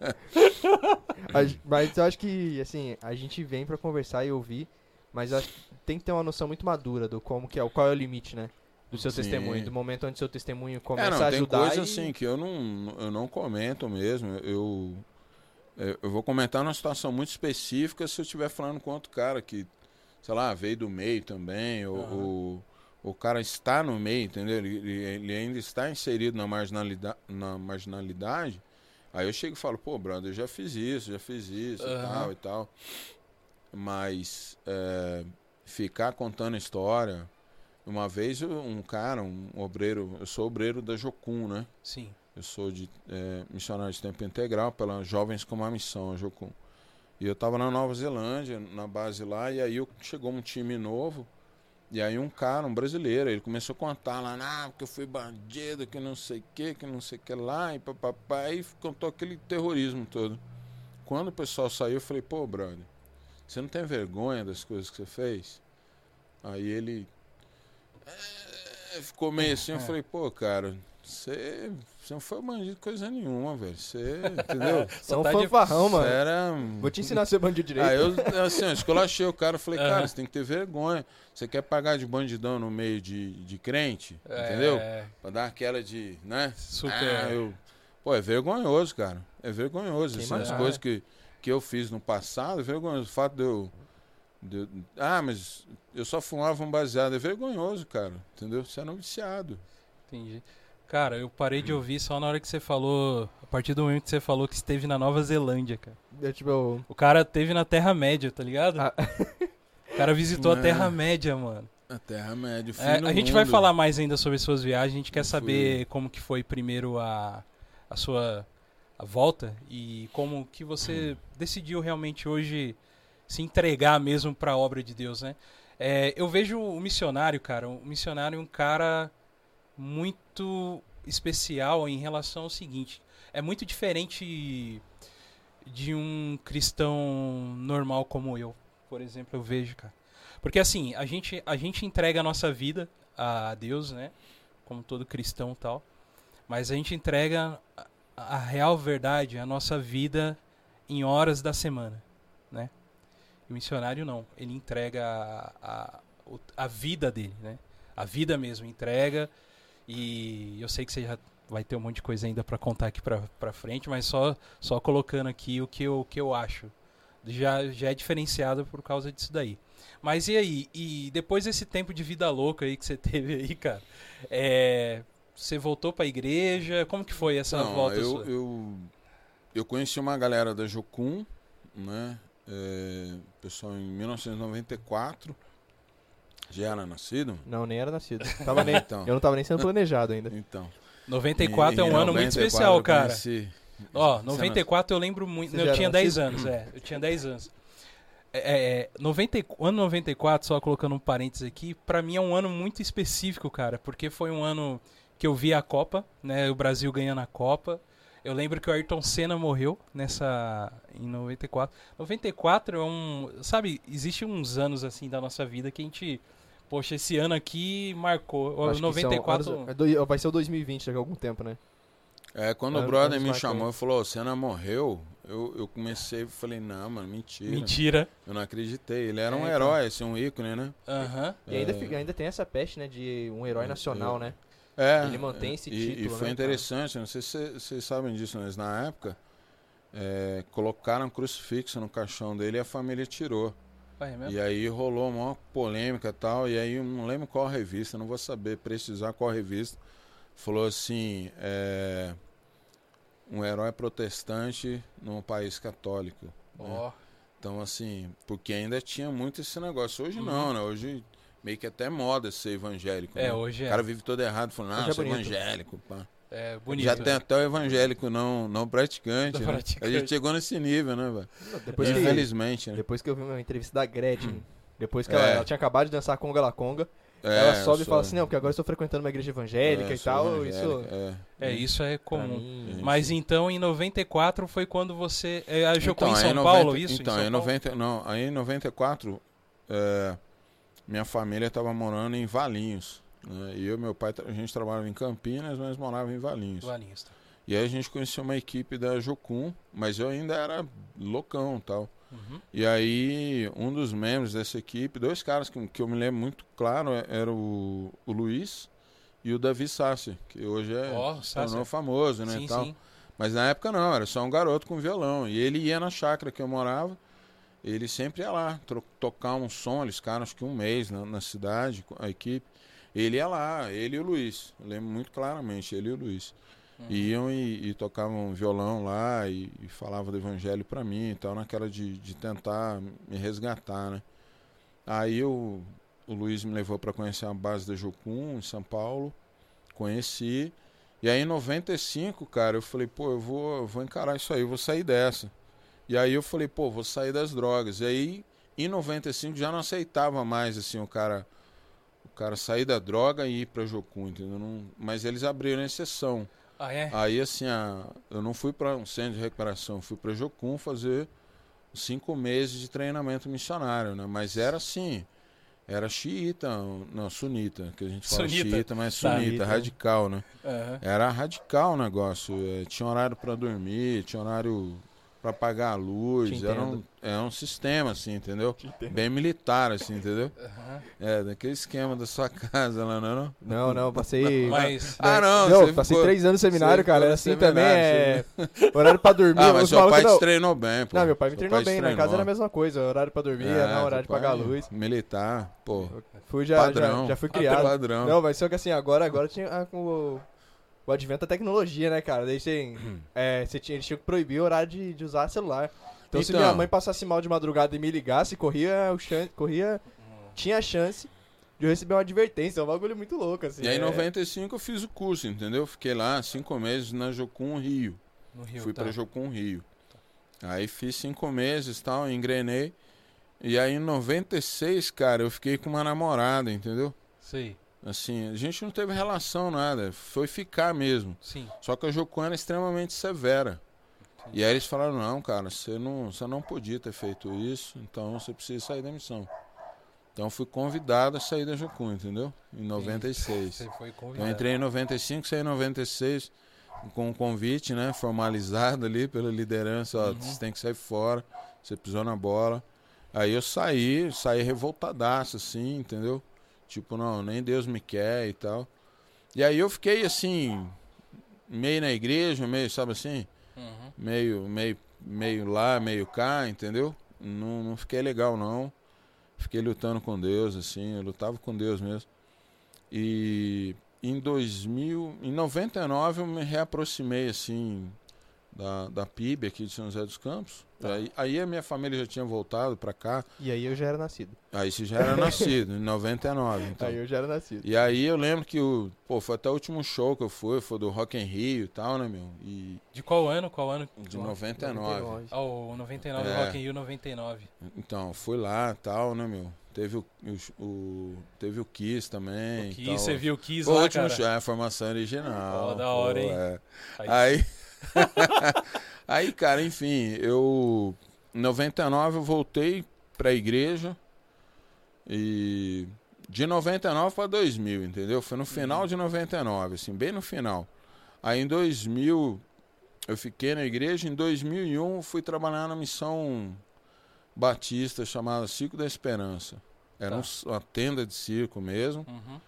Speaker 2: Mas eu acho que, assim, a gente vem pra conversar e ouvir, mas acho que tem que ter uma noção muito madura do como que é, o- qual é o limite, né? Do seu
Speaker 4: Sim.
Speaker 2: testemunho, do momento onde seu testemunho
Speaker 4: É,
Speaker 2: começa
Speaker 4: não,
Speaker 2: a
Speaker 4: tem
Speaker 2: ajudar.
Speaker 4: coisa
Speaker 2: e-
Speaker 4: assim que eu não, eu não comento mesmo. Eu, eu, eu vou comentar numa situação muito específica se eu estiver falando com outro cara que, sei lá, veio do meio também, ou, ou- o cara está no meio, entendeu? Ele, ele- ainda está inserido na marginalidade, na marginalidade. Aí eu chego e falo, pô, brother, eu já fiz isso, já fiz isso e
Speaker 1: Aham.
Speaker 4: tal e tal. Mas é, ficar contando história. Uma vez um cara, um obreiro, eu sou obreiro da Jocum, né?
Speaker 1: Sim.
Speaker 4: Eu sou de é, missionário de tempo integral pela Jovens com uma Missão, a Jocum. E eu tava na Nova Zelândia, na base lá, e aí chegou um time novo, e aí um cara, um brasileiro, ele começou a contar lá, ah, porque eu fui bandido, que não sei o que, que não sei o que lá, e papapá, e contou aquele terrorismo todo. Quando o pessoal saiu, eu falei, pô, brother, você não tem vergonha das coisas que você fez? Aí ele é, ficou meio assim, eu falei, pô, cara, você, você não foi bandido coisa nenhuma, velho. Você, entendeu?
Speaker 2: Você é um
Speaker 1: Tá
Speaker 2: fanfarrão, mano.
Speaker 4: era.
Speaker 2: Vou te ensinar a ser bandido direito.
Speaker 4: Aí eu, assim, eu esculachei o cara, falei,
Speaker 1: Aham.
Speaker 4: cara, você tem que ter vergonha. Você quer pagar de bandidão no meio de, de crente, entendeu?
Speaker 1: É,
Speaker 4: Pra dar aquela de, né?
Speaker 1: super.
Speaker 4: Ah, eu... Pô, é vergonhoso, cara. É vergonhoso. Assim, as coisas que, que eu fiz no passado, é vergonhoso. O fato de eu, de eu- Ah, mas eu só fumava um baseado. É vergonhoso, cara. Entendeu? Você era um viciado.
Speaker 1: Entendi. Cara, eu parei de ouvir só na hora que você falou. A partir do momento que você falou que esteve na Nova Zelândia, cara.
Speaker 2: Eu, tipo, eu-
Speaker 1: O cara teve na Terra-média, tá ligado?
Speaker 2: Ah.
Speaker 1: O cara visitou a
Speaker 4: É.
Speaker 1: Terra-média, mano.
Speaker 4: A Terra-média,
Speaker 1: É, a gente vai
Speaker 4: mundo.
Speaker 1: falar mais ainda sobre suas viagens. A gente quer
Speaker 4: Eu fui-
Speaker 1: saber como que foi primeiro a, a sua a volta e como que você decidiu realmente hoje se entregar mesmo para a obra de Deus, né? É, eu vejo o missionário, cara, o missionário é um cara muito especial em relação ao seguinte. É muito diferente de um cristão normal como eu, por exemplo, eu vejo, cara. Porque assim, a gente, a gente entrega a nossa vida a Deus, né? Como todo cristão tal. Mas a gente entrega a, a real verdade, a nossa vida em horas da semana, né? E o missionário não. Ele entrega a, a, a vida dele, né? A vida mesmo, entrega. E eu sei que você já vai ter um monte de coisa ainda pra contar aqui pra frente, mas só, só colocando aqui o que eu, o que eu acho. Já, já é diferenciado por causa disso daí. Mas e aí? E depois desse tempo de vida louca aí que você teve aí, cara, é, você voltou pra igreja? Como que foi essa
Speaker 4: Não,
Speaker 1: volta
Speaker 4: eu,
Speaker 1: sua?
Speaker 4: eu, eu conheci uma galera da Jocum, né? É, pessoal em 1994. Já era nascido?
Speaker 2: Não, nem era nascido. Tava nem,
Speaker 4: Então.
Speaker 2: eu não tava nem sendo planejado ainda.
Speaker 4: Então.
Speaker 1: 94 é
Speaker 4: Em-
Speaker 1: um ano muito
Speaker 4: 94
Speaker 1: especial,
Speaker 4: eu
Speaker 1: cara.
Speaker 4: conheci-
Speaker 1: Ó,
Speaker 4: Você
Speaker 1: 94 eu lembro muito.
Speaker 2: Você
Speaker 1: Eu tinha
Speaker 2: era
Speaker 1: 10
Speaker 2: nascido?
Speaker 1: anos, é. Eu tinha 10 anos. É, é, 90, e- ano 94, só colocando um parênteses aqui, pra mim é um ano muito específico, cara, porque foi um ano que eu vi a Copa, né? O Brasil ganhando a Copa. Eu lembro que o Ayrton Senna morreu nessa em 94. 94 é um, sabe, existe uns anos assim da nossa vida que a gente, poxa, esse ano aqui marcou. O
Speaker 2: Acho que são
Speaker 1: 94
Speaker 2: anos- é do- vai ser o 2020 daqui a algum tempo, né?
Speaker 4: É, quando o
Speaker 2: Anos-
Speaker 4: brother me
Speaker 2: marcantes.
Speaker 4: chamou e falou, "Ô, Senna morreu, eu, eu comecei e falei, não, mano, mentira.
Speaker 1: mentira.
Speaker 4: Eu não acreditei. Ele era um
Speaker 1: É,
Speaker 4: herói, assim, um ícone, né?
Speaker 1: Aham.
Speaker 2: E ainda,
Speaker 4: É.
Speaker 2: fica- ainda tem essa peste, né, de um herói
Speaker 4: É,
Speaker 2: nacional,
Speaker 4: eu-
Speaker 2: né?
Speaker 4: É.
Speaker 2: Ele mantém esse
Speaker 4: e, E
Speaker 2: título,
Speaker 4: foi
Speaker 2: né,
Speaker 4: interessante, não sei se cê- vocês sabem disso, mas na época é, colocaram um crucifixo no caixão dele e a família tirou.
Speaker 1: Mesmo?
Speaker 4: E aí rolou uma polêmica e tal, e aí eu não lembro qual revista, não vou saber precisar qual revista, falou assim, é, um herói protestante num país católico. né?
Speaker 1: Ó.
Speaker 4: Então, assim, porque ainda tinha muito esse negócio. Hoje
Speaker 1: Uhum.
Speaker 4: não, né? Hoje meio que até moda ser evangélico.
Speaker 1: É,
Speaker 4: né?
Speaker 1: hoje
Speaker 4: O
Speaker 1: é.
Speaker 4: cara vive todo errado, falando, ah,
Speaker 2: é
Speaker 4: sou evangélico. Pá.
Speaker 1: É bonito.
Speaker 4: Já tem até o evangélico não, não praticante. Né?
Speaker 1: praticante.
Speaker 4: A gente chegou nesse nível, né, velho?
Speaker 2: Depois que,
Speaker 4: Infelizmente, né?
Speaker 2: depois que eu vi uma entrevista da Gretchen, depois que
Speaker 4: É.
Speaker 2: ela, ela tinha acabado de dançar Conga La Conga,
Speaker 4: É,
Speaker 2: ela sobe e fala assim, não, porque agora eu estou frequentando uma igreja evangélica
Speaker 4: é,
Speaker 2: e tal, isso...
Speaker 4: É.
Speaker 1: É, isso é comum. Mas então em 94 foi quando você é, a Jocum em
Speaker 4: aí
Speaker 1: São
Speaker 4: 90
Speaker 1: Paulo, isso?
Speaker 4: Então,
Speaker 1: em
Speaker 4: em
Speaker 1: Paulo?
Speaker 4: 90, não, aí em 94, é, minha família estava morando em Valinhos. Né? E eu e meu pai, a gente trabalhava em Campinas, mas morava em Valinhos.
Speaker 1: Valinhos, tá.
Speaker 4: E aí a gente conheceu uma equipe da Jocum, mas eu ainda era loucão e tal.
Speaker 1: Uhum.
Speaker 4: E aí, um dos membros dessa equipe, dois caras que, que eu me lembro muito claro, é- era o, o Luiz e o Davi Sassi, que hoje é tornou
Speaker 1: Sassi.
Speaker 4: famoso, né?
Speaker 1: Sim,
Speaker 4: tal.
Speaker 1: sim.
Speaker 4: Mas na época não, era só um garoto com violão. E ele ia na chácara que eu morava, ele sempre ia lá tocar um som, eles ficaram acho que um mês na, na cidade, a equipe. Ele ia lá, ele e o Luiz, eu lembro muito claramente, ele e o Luiz.
Speaker 1: Uhum.
Speaker 4: Iam e, e tocavam violão lá e, e falavam do evangelho pra mim e tal, naquela de, de tentar me resgatar, né? Aí o, o Luiz me levou para conhecer a base da Jocum em São Paulo, conheci. E aí em 95, cara, eu falei, pô, eu vou, eu vou encarar isso aí, eu vou sair dessa. E aí eu falei, pô, vou sair das drogas. E aí em 95 já não aceitava mais assim o cara cara sair da droga e ir pra Jocum, entendeu? Não- mas eles abriram exceção.
Speaker 1: Ah, é?
Speaker 4: Aí assim, a, eu não fui para um centro de recuperação, fui para Jocum fazer cinco meses de treinamento missionário, né? Mas era assim, era xiita, não, sunita, que a gente fala
Speaker 1: Sunita.
Speaker 4: xiita, mas sunita, radical, né?
Speaker 1: Aham.
Speaker 4: Era radical o negócio, eh, tinha horário para dormir, tinha horário para pagar a luz, era um,
Speaker 2: entendo.
Speaker 4: é um sistema assim, entendeu? Bem militar assim, entendeu?
Speaker 1: Aham.
Speaker 4: É, daquele esquema da sua casa lá, não é não?
Speaker 2: Não, não, passei...
Speaker 1: Mas.
Speaker 4: Ah, não,
Speaker 2: Não,
Speaker 4: você
Speaker 2: passei
Speaker 4: ficou-
Speaker 2: três anos no seminário,
Speaker 4: você
Speaker 2: cara, era assim também, é... Horário pra dormir,
Speaker 4: Ah, mas seu pai
Speaker 2: não...
Speaker 4: te treinou bem, pô.
Speaker 2: Não, meu pai me
Speaker 4: Seu
Speaker 2: treinou bem, na casa
Speaker 4: treinou.
Speaker 2: era a mesma coisa, horário pra dormir,
Speaker 4: É,
Speaker 2: não, horário de pagar a luz.
Speaker 4: Militar, pô.
Speaker 2: Fui já, já,
Speaker 4: padrão.
Speaker 2: já fui criado.
Speaker 4: Padrão.
Speaker 2: Não, mas só que assim, agora, agora tinha ah, com o, advento da tecnologia, né, cara? Daí tem, é, você tinha, eles tinham que proibir o horário de, de usar celular. Então, se
Speaker 4: Então.
Speaker 2: minha mãe passasse mal de madrugada e me ligasse, corria o chan corria, tinha a chance de eu receber uma advertência. É um bagulho muito louco, assim.
Speaker 4: E aí, em
Speaker 2: é...
Speaker 4: 95, eu fiz o curso, entendeu? Fiquei lá cinco meses na Jocum Rio.
Speaker 1: No Rio,
Speaker 4: Fui
Speaker 1: tá.
Speaker 4: pra Jocum Rio. Aí fiz cinco meses e tal, engrenei. E aí, em 96, cara, eu fiquei com uma namorada, entendeu?
Speaker 1: Sei,
Speaker 4: Assim, a gente não teve relação, nada. Foi ficar mesmo.
Speaker 1: sim.
Speaker 4: Só que a Jocum era extremamente severa. E aí eles falaram, não, cara, você não, você não podia ter feito isso, então você precisa sair da missão. Então eu fui convidado a sair da Jocum, entendeu? Em 96.
Speaker 1: Você foi
Speaker 4: Eu
Speaker 1: convidado.
Speaker 4: entrei em 95, saí em 96 com um convite, né, formalizado ali pela liderança, ó,
Speaker 1: Uhum.
Speaker 4: você tem que sair fora, você pisou na bola. Aí eu saí, saí revoltadaço, assim, entendeu? Tipo, não, nem Deus me quer e tal. E aí eu fiquei assim, meio na igreja, meio, sabe assim?
Speaker 1: Uhum.
Speaker 4: meio, meio, meio lá, meio cá, entendeu? Não, não fiquei legal não. Fiquei lutando com Deus, assim, eu lutava com Deus mesmo. E em 2000, em 99 eu me reaproximei assim da, da PIB aqui de São José dos Campos. Aí, aí a minha família já tinha voltado pra cá.
Speaker 2: E aí eu já era nascido.
Speaker 4: Aí você já era nascido, em 99. Então.
Speaker 2: Aí eu já era nascido.
Speaker 4: E aí eu lembro que o, pô, foi até o último show que eu fui, foi do Rock in Rio e tal, né, meu? E
Speaker 1: De qual ano? Qual ano?
Speaker 4: de 99.
Speaker 1: Ah, o 99,
Speaker 4: É.
Speaker 1: Rock in Rio 99.
Speaker 4: Então, fui lá tal, né, meu? Teve o, o, o- teve o Kiss também.
Speaker 1: O
Speaker 4: e
Speaker 1: Kiss,
Speaker 4: tal.
Speaker 1: você viu o Kiss
Speaker 4: Pô, o
Speaker 1: lá,
Speaker 4: último
Speaker 1: cara?
Speaker 4: show, é a formação original.
Speaker 1: Ó, da
Speaker 4: pô,
Speaker 1: hora, hein?
Speaker 4: é.
Speaker 1: Aí-
Speaker 4: Aí, aí, cara, enfim, eu. Em 99 eu voltei pra igreja. E. De 99 pra 2000, entendeu? Foi no final de 99, assim, bem no final. Aí em 2000 eu fiquei na igreja. Em 2001 eu fui trabalhar na missão batista chamada Circo da Esperança. Era
Speaker 1: Tá.
Speaker 4: um- uma tenda de circo mesmo.
Speaker 1: Uhum.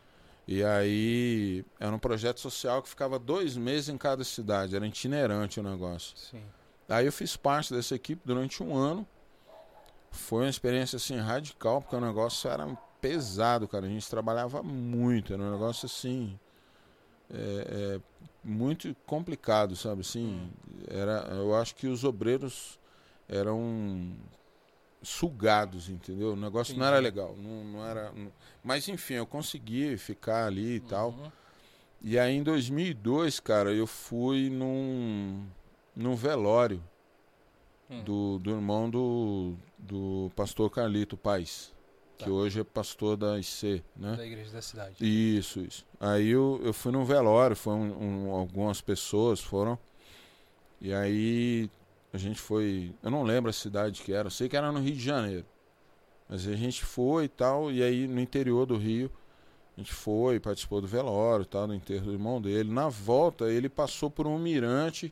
Speaker 4: E aí era um projeto social que ficava dois meses em cada cidade, era itinerante o negócio.
Speaker 1: Sim.
Speaker 4: Aí eu fiz parte dessa equipe durante um ano. Foi uma experiência assim radical, porque o negócio era pesado, cara. A gente trabalhava muito, era um negócio assim. é, é, muito complicado, sabe? Assim, era, eu acho que os obreiros eram sugados, entendeu? O negócio não era
Speaker 1: Entendi.
Speaker 4: legal, não, não era. não- Mas enfim, eu consegui ficar ali e tal.
Speaker 1: Uhum.
Speaker 4: E aí em 2002, cara, eu fui num, num velório
Speaker 1: Hum.
Speaker 4: do, do irmão do, do pastor Carlito Paz, que
Speaker 1: Tá.
Speaker 4: hoje é pastor da IC, né?
Speaker 1: Da igreja da cidade.
Speaker 4: Isso, isso. Aí eu, eu fui num velório, foram um- algumas pessoas foram. E aí a gente foi. Eu não lembro a cidade que era, eu sei que era no Rio de Janeiro. Mas a gente foi e tal, e aí no interior do Rio, a gente foi, participou do velório e tal, do enterro do irmão dele. Na volta, ele passou por um mirante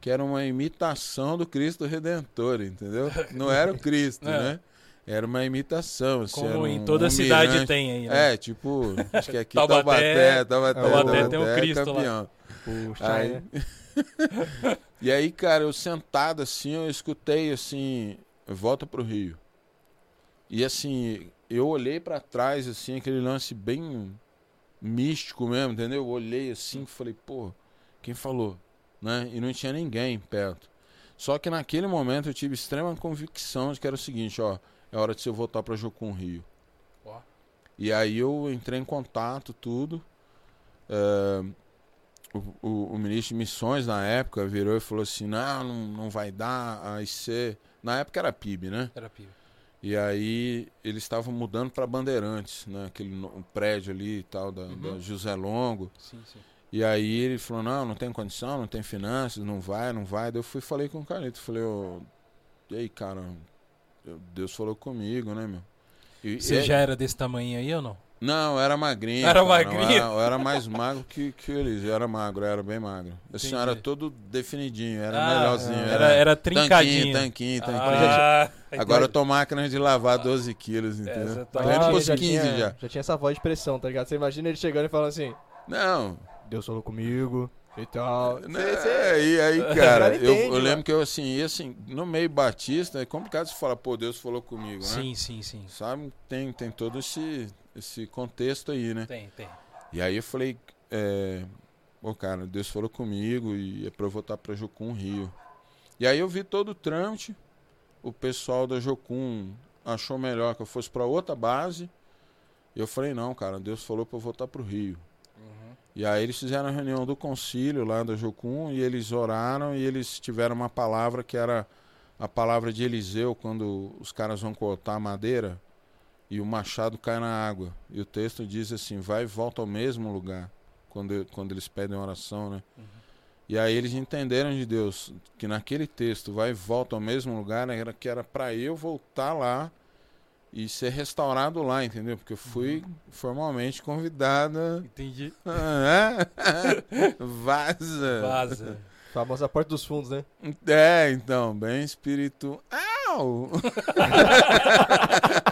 Speaker 4: que era uma imitação do Cristo Redentor, entendeu? Não era o Cristo,
Speaker 1: É.
Speaker 4: né? Era uma imitação. assim,
Speaker 1: Como em
Speaker 4: um-
Speaker 1: toda
Speaker 4: um
Speaker 1: cidade
Speaker 4: mirante.
Speaker 1: tem aí, né?
Speaker 4: É, tipo, acho que aqui
Speaker 1: Taubaté-
Speaker 4: Taubaté, Taubaté,
Speaker 2: Taubaté
Speaker 1: tem um
Speaker 4: é
Speaker 1: Cristo lá.
Speaker 4: campeão.
Speaker 2: O
Speaker 4: Aí-
Speaker 2: Stein, né?
Speaker 4: E aí, cara, eu sentado assim, eu escutei assim, volta pro Rio. E assim, eu olhei pra trás assim, aquele lance bem místico mesmo, entendeu? Eu olhei assim e falei, pô, quem falou? Né? E não tinha ninguém perto. Só que naquele momento eu tive extrema convicção de que era o seguinte, ó, é hora de você voltar pra Jocum Rio.
Speaker 1: Ó.
Speaker 4: E aí eu entrei em contato, tudo. É, o, o- o ministro de missões na época virou e falou assim: não, não, não vai dar, a IC. Na época era PIB, né?
Speaker 1: Era pior.
Speaker 4: E aí eles estavam mudando para Bandeirantes, né? Aquele um prédio ali e tal, da,
Speaker 1: Uhum.
Speaker 4: da José Longo.
Speaker 1: Sim, sim.
Speaker 4: E aí ele falou: não, não tem condição, não tem finanças, não vai, não vai. Daí eu fui e falei com o Carlito: falei, ô, e aí, cara, eu- Deus falou comigo, né, meu? E-
Speaker 1: Você
Speaker 4: e-
Speaker 1: já era desse tamanho aí ou não?
Speaker 4: Não, eu era magrinho.
Speaker 1: Era
Speaker 4: cara,
Speaker 1: magrinho?
Speaker 4: Eu era, eu era mais magro que, que eles. Eu era magro, eu era bem magro. Assim, eu era todo definidinho, era
Speaker 1: Ah,
Speaker 4: melhorzinho.
Speaker 1: Era, era trincadinho.
Speaker 4: Tanquinho, tanquinho, tanquinho.
Speaker 1: Ah,
Speaker 4: Agora eu tô máquina de lavar 12 quilos, entendeu?
Speaker 1: tá-
Speaker 4: Tô indo
Speaker 1: Ah,
Speaker 2: já
Speaker 4: 15
Speaker 2: tinha,
Speaker 4: já.
Speaker 2: já tinha essa voz de pressão, tá ligado? Você imagina ele chegando e falando assim,
Speaker 4: Não,
Speaker 2: Deus falou comigo e tal.
Speaker 4: né,
Speaker 2: Cê- cê-
Speaker 4: e aí,
Speaker 2: O
Speaker 4: cara, eu,
Speaker 2: entende,
Speaker 4: eu
Speaker 2: mano.
Speaker 4: lembro que eu assim, e assim, no meio batista, é complicado você falar, pô, Deus falou comigo, né?
Speaker 1: sim, sim, sim.
Speaker 4: Sabe, tem, tem todo esse, esse contexto aí, né?
Speaker 1: Tem, tem.
Speaker 4: E aí eu falei, é, pô, cara, Deus falou comigo e é pra eu voltar pra Jocum Rio. E aí eu vi todo o trâmite, o pessoal da Jocum achou melhor que eu fosse pra outra base E eu falei, não, cara, Deus falou pra eu voltar pro Rio.
Speaker 1: Uhum.
Speaker 4: E aí eles fizeram a reunião do concílio lá da Jocum e eles oraram e eles tiveram uma palavra que era a palavra de Eliseu quando os caras vão cortar madeira e o machado cai na água. E o texto diz assim: vai e volta ao mesmo lugar quando, quando eles pedem oração, né?
Speaker 1: Uhum.
Speaker 4: E aí eles entenderam de Deus que naquele texto vai e volta ao mesmo lugar, era que era para eu voltar lá e ser restaurado lá, entendeu? Porque eu fui formalmente convidada.
Speaker 1: Entendi.
Speaker 4: Ah, é? Vaza.
Speaker 1: Vaza.
Speaker 2: Famosa porta dos fundos, né?
Speaker 4: É, então, bem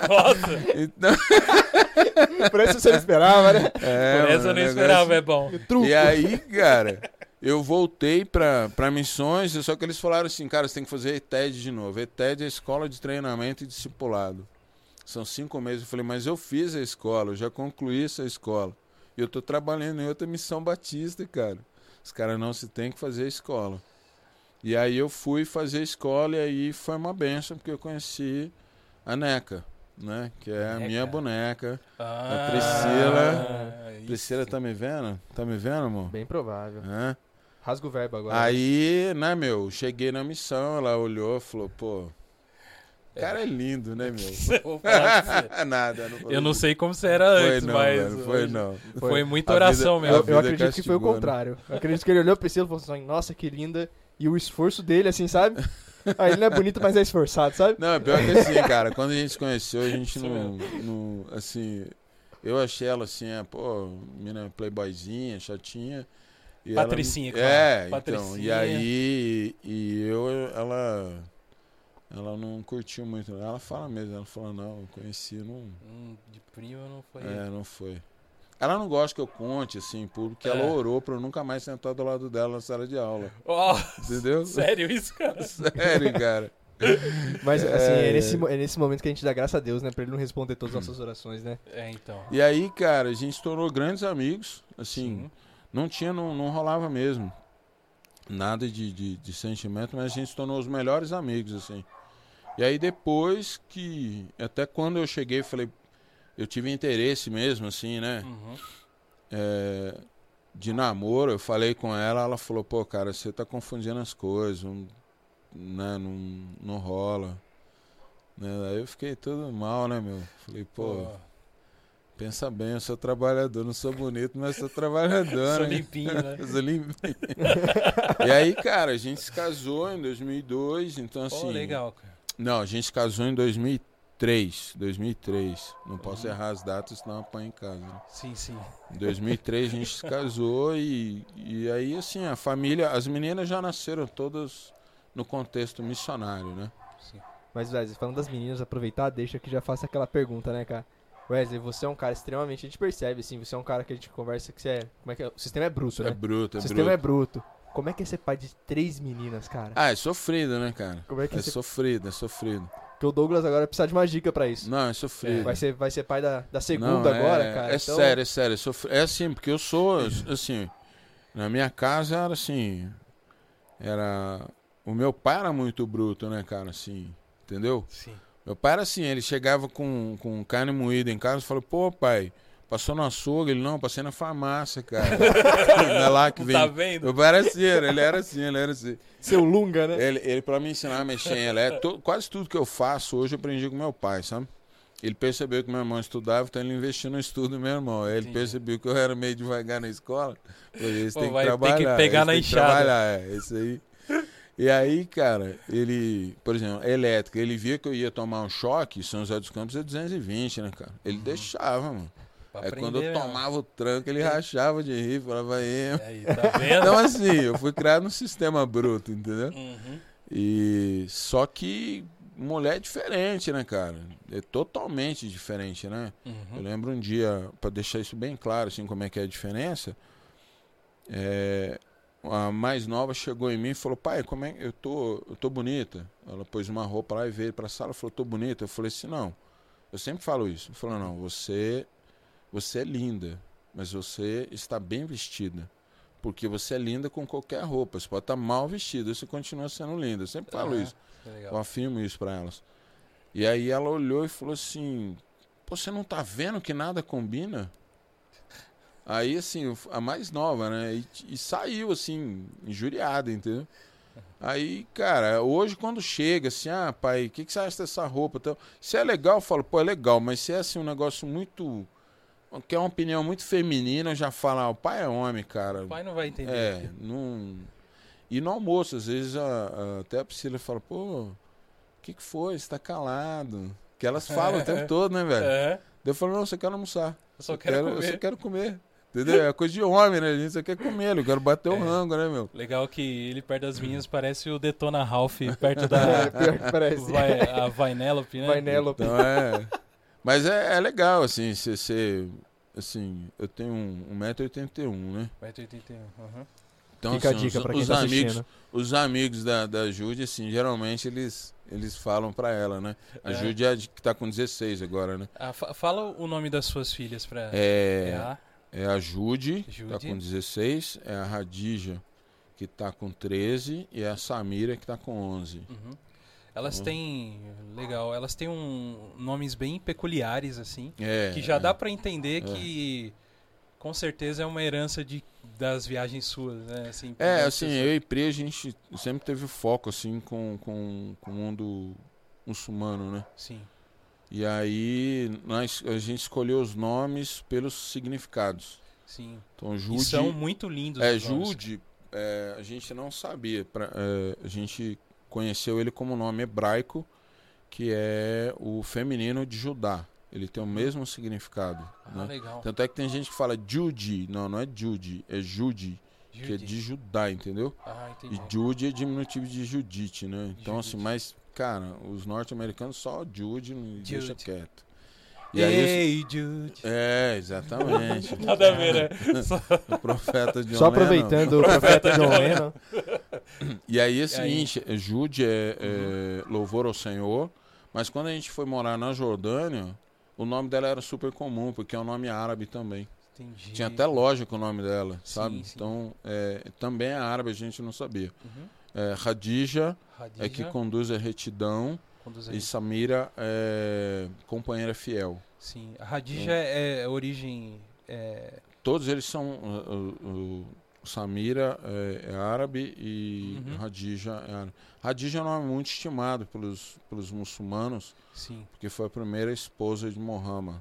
Speaker 1: Nossa,
Speaker 4: Então,
Speaker 2: Por isso você não esperava, né?
Speaker 4: é,
Speaker 1: por essa eu não
Speaker 4: o
Speaker 1: esperava, é bom.
Speaker 4: E aí, cara, eu voltei pra, pra missões, só que eles falaram assim, cara, você tem que fazer ETED de novo. ETED é a Escola de Treinamento e Discipulado. São cinco meses. Eu falei, mas eu fiz a escola, eu já concluí essa escola. E eu tô trabalhando em outra missão batista, cara. Os caras não se tem que fazer a escola. E aí eu fui fazer a escola e aí foi uma benção, porque eu conheci a Neca, né? Que é a minha boneca.
Speaker 1: Ah,
Speaker 4: Priscila.
Speaker 1: isso.
Speaker 4: Priscila, tá me vendo? Tá me vendo, amor?
Speaker 2: Bem provável.
Speaker 4: Hã?
Speaker 2: Rasga o verbo agora.
Speaker 4: Aí, né, meu, cheguei na missão, ela olhou e falou, pô, o cara é lindo, né, meu? Nada, não
Speaker 1: Eu não sei como você era
Speaker 4: Foi
Speaker 1: antes,
Speaker 4: não,
Speaker 1: mas.
Speaker 4: mano, foi não.
Speaker 1: Foi muita
Speaker 4: A
Speaker 1: oração
Speaker 4: vida-
Speaker 2: Eu,
Speaker 1: mesmo.
Speaker 2: eu acredito que foi o
Speaker 4: castigou, né?
Speaker 2: contrário. Eu acredito que ele olhou pra Priscila e falou assim, nossa, que linda. E o esforço dele, assim, sabe? Aí ele não é bonito, mas é esforçado, sabe?
Speaker 4: Não, é pior que assim, cara, quando a gente se conheceu, a gente não, não, assim, eu achei ela assim, é, pô, mina playboyzinha, chatinha. E ela-
Speaker 1: Patricinha, claro.
Speaker 4: É, então,
Speaker 1: Patricinha.
Speaker 4: e aí, e eu, ela, ela não curtiu muito, ela fala mesmo, ela fala, não, eu conheci, não,
Speaker 1: Hum, de prima não foi.
Speaker 4: É, não foi. Ela não gosta que eu conte, assim, em público, que
Speaker 1: É.
Speaker 4: ela orou pra eu nunca mais sentar do lado dela na sala de aula.
Speaker 1: Ó,
Speaker 4: Entendeu?
Speaker 1: sério isso, cara?
Speaker 4: Sério, cara.
Speaker 2: Mas,
Speaker 4: É,
Speaker 2: assim, é,
Speaker 4: é.
Speaker 2: nesse, é nesse momento que a gente dá graças a Deus, né? Pra ele não responder todas as nossas orações, né?
Speaker 1: É, então.
Speaker 4: E aí, cara, a gente se tornou grandes amigos. Assim,
Speaker 1: Sim.
Speaker 4: não tinha, não, não rolava mesmo. Nada de, de, de sentimento, mas a gente se tornou os melhores amigos, assim. E aí depois que. Até quando eu cheguei, falei. Eu tive interesse mesmo, assim, né?
Speaker 1: Uhum.
Speaker 4: é, de namoro, eu falei com ela, ela falou, pô, cara, você tá confundindo as coisas, não, né, não, não rola. Né? Aí eu fiquei todo mal, né, meu? Falei, pô,
Speaker 1: Pô,
Speaker 4: pensa bem, eu sou trabalhador, não sou bonito, mas sou trabalhador,
Speaker 1: sou
Speaker 4: né?
Speaker 1: limpinho, né?
Speaker 4: Eu sou limpinho. e aí, cara, a gente se casou em 2002, então assim...
Speaker 1: Pô, legal, cara.
Speaker 4: Não, a gente se casou em 2003, 2003. Não posso errar as datas, senão eu apanho em casa, né?
Speaker 1: Sim, sim.
Speaker 4: Em 2003 a gente se casou e, e aí assim, a família, as meninas já nasceram todas no contexto missionário, né?
Speaker 1: sim.
Speaker 2: Mas, Wesley, falando das meninas, aproveitar, deixa que já faça aquela pergunta, né, cara? Wesley, você é um cara extremamente, a gente percebe, assim, você é um cara que a gente conversa que você é, como é que é? O sistema é bruto,
Speaker 4: É
Speaker 2: né?
Speaker 4: bruto,
Speaker 2: o
Speaker 4: é
Speaker 2: sistema
Speaker 4: bruto.
Speaker 2: é bruto. Como é que é ser pai de três meninas, cara?
Speaker 4: Ah, é sofrido, né, cara?
Speaker 2: Como é que é
Speaker 4: É
Speaker 2: ser...
Speaker 4: sofrido, é sofrido.
Speaker 2: Porque o Douglas agora precisa de uma dica pra isso.
Speaker 4: Não, é sofrido.
Speaker 2: Vai ser, vai ser pai da, da segunda
Speaker 4: Não, é-
Speaker 2: agora, cara.
Speaker 4: É
Speaker 2: então-
Speaker 4: sério, é sério. É, sofri- é assim, porque eu sou, assim, na minha casa era assim, era... O meu pai era muito bruto, né, cara, assim, entendeu?
Speaker 1: Sim.
Speaker 4: Meu pai era assim, ele chegava com, com carne moída em casa e falou, pô, pai, passou no açougue? Ele, não, passei na farmácia, cara. Não é lá que vem...
Speaker 1: tá vendo?
Speaker 4: Meu pai era assim, ele era assim, ele era assim.
Speaker 2: Seu Lunga, né?
Speaker 4: Ele, ele pra me ensinar a mexer em elétrico, quase tudo que eu faço hoje eu aprendi com meu pai, sabe? Ele percebeu que meu irmão estudava, então ele investiu no estudo do meu irmão. Aí ele
Speaker 1: Entendi.
Speaker 4: percebeu que eu era meio devagar na escola. Falei, eles
Speaker 1: Pô,
Speaker 4: têm que
Speaker 1: vai ter que
Speaker 4: trabalhar.
Speaker 1: pegar na enxada.
Speaker 4: trabalhar, é, isso aí. E aí, cara, ele, por exemplo, elétrica, ele via que eu ia tomar um choque, São José dos Campos é 220, né, cara? Ele deixava, mano. Aí quando eu tomava o tranco, ele rachava de rir, falava, aí.
Speaker 1: Aí, tá?
Speaker 4: Então, assim, eu fui criado num sistema bruto, entendeu?
Speaker 1: Uhum.
Speaker 4: E só que mulher é diferente, né, cara? É totalmente diferente, né? Eu
Speaker 1: Uhum.
Speaker 4: lembro um dia, pra deixar isso bem claro, assim, como é que é a diferença. é, a mais nova chegou em mim e falou: "Pai, como é que eu tô, eu tô bonita?" Ela pôs uma roupa lá e veio pra sala, e falou: "Tô bonita". Eu falei assim: "Não. Eu sempre falo isso". Eu falei: "Não, você você é linda, mas você está bem vestida." Porque você é linda com qualquer roupa. Você pode estar mal vestida, você continua sendo linda. Eu sempre falo isso.
Speaker 1: É
Speaker 4: Eu afirmo isso pra elas. E aí ela olhou e falou assim: Pô, você não tá vendo que nada combina? Aí, assim, a mais nova, né? E, e saiu, assim, injuriada, entendeu? Aí, cara, hoje quando chega assim, ah, pai, o que, que você acha dessa roupa? Então, se é legal, eu falo, pô, é legal, mas se é assim um negócio muito. Que é uma opinião muito feminina, eu já falo, ah, o pai é homem, cara.
Speaker 1: O pai não vai entender.
Speaker 4: É, não. E no almoço, às vezes, a, a, até a Priscila fala, pô, o que, que foi? Você tá calado. Que elas falam o tempo todo, né, velho?
Speaker 1: É,
Speaker 4: Eu falo, não, você quer almoçar.
Speaker 1: eu só
Speaker 4: Eu
Speaker 1: quero,
Speaker 4: Eu
Speaker 1: comer.
Speaker 4: só quero comer. Entendeu? É coisa de homem, né? A gente só quer comer, eu quero bater o
Speaker 1: É.
Speaker 4: rango, né, meu?
Speaker 1: Legal que ele perto das minhas parece o Detona Ralph perto
Speaker 2: É,
Speaker 1: da
Speaker 2: pior que parece.
Speaker 1: vai, a Vanellope, né?
Speaker 2: Vanellope.
Speaker 4: Então é. Mas é, é legal, assim, você. você- Assim, eu tenho um, 1,81m, né?
Speaker 1: Vai ter 81. aham.
Speaker 4: Então,
Speaker 2: Fica a
Speaker 4: assim,
Speaker 2: dica
Speaker 4: os,
Speaker 2: pra quem
Speaker 4: os
Speaker 2: tá
Speaker 4: amigos,
Speaker 2: assistindo.
Speaker 4: os amigos da, da Jude, assim, geralmente eles, eles falam pra ela, né? A
Speaker 1: É.
Speaker 4: Jude é a de- que tá com 16 agora, né?
Speaker 1: Ah, fa- fala o nome das suas filhas pra.
Speaker 4: É,
Speaker 1: É a
Speaker 4: é a Jude, que tá
Speaker 1: Jude.
Speaker 4: com 16, é a Radija, que tá com 13, e é a Samira, que tá com 11.
Speaker 1: Uhum. Elas
Speaker 4: Uhum.
Speaker 1: têm. Legal, elas têm um, nomes bem peculiares, assim.
Speaker 4: É,
Speaker 1: que já
Speaker 4: é.
Speaker 1: dá pra entender
Speaker 4: É.
Speaker 1: que com certeza é uma herança de, das viagens suas, né? Assim,
Speaker 4: É, assim, eu e Pri, a gente sempre teve foco, assim, com, com, com o mundo muçulmano, né?
Speaker 1: Sim.
Speaker 4: E aí nós, a gente escolheu os nomes pelos significados.
Speaker 1: Sim.
Speaker 4: Então,
Speaker 1: E
Speaker 4: Jude...
Speaker 1: são muito lindos.
Speaker 4: É. Jude, é, a gente não sabia. pra- é, a gente conheceu ele como nome hebraico, que é o feminino de Judá. Ele tem o mesmo significado.
Speaker 1: Ah,
Speaker 4: né?
Speaker 1: legal.
Speaker 4: Tanto é que tem gente que fala Jude. Não, não é Jude, é Jude, que é de Judá, entendeu?
Speaker 1: Ah, entendi.
Speaker 4: E Jude é diminutivo de Judite, né? Então, assim,
Speaker 1: Judite.
Speaker 4: mas, cara, os norte-americanos só Jude não deixa
Speaker 1: Jude.
Speaker 4: quieto. E aí,
Speaker 1: Ei, Jude.
Speaker 4: é, exatamente.
Speaker 1: Nada a ver, né? Só-
Speaker 4: o profeta de
Speaker 2: Só aproveitando o profeta John Lennon.
Speaker 4: E aí é o
Speaker 1: E aí?
Speaker 4: seguinte, é, Jude é, é louvor ao Senhor, mas quando a gente foi morar na Jordânia, o nome dela era super comum, porque é um nome árabe também.
Speaker 1: Entendi.
Speaker 4: Tinha até loja com o nome dela, sabe?
Speaker 1: sim.
Speaker 4: Então, é, também é árabe, a gente não sabia.
Speaker 1: Uhum.
Speaker 4: É, Radija
Speaker 1: Radija,
Speaker 4: é que conduz a retidão
Speaker 1: conduz
Speaker 4: e Samira é companheira fiel.
Speaker 1: Sim. A Radija é, é origem. É...
Speaker 4: Todos eles são. uh, uh, uh, Samira é, é árabe e
Speaker 1: Uhum.
Speaker 4: Radija é árabe. Radija é um nome muito estimado pelos, pelos muçulmanos,
Speaker 1: Sim.
Speaker 4: porque foi a primeira esposa de Muhammad.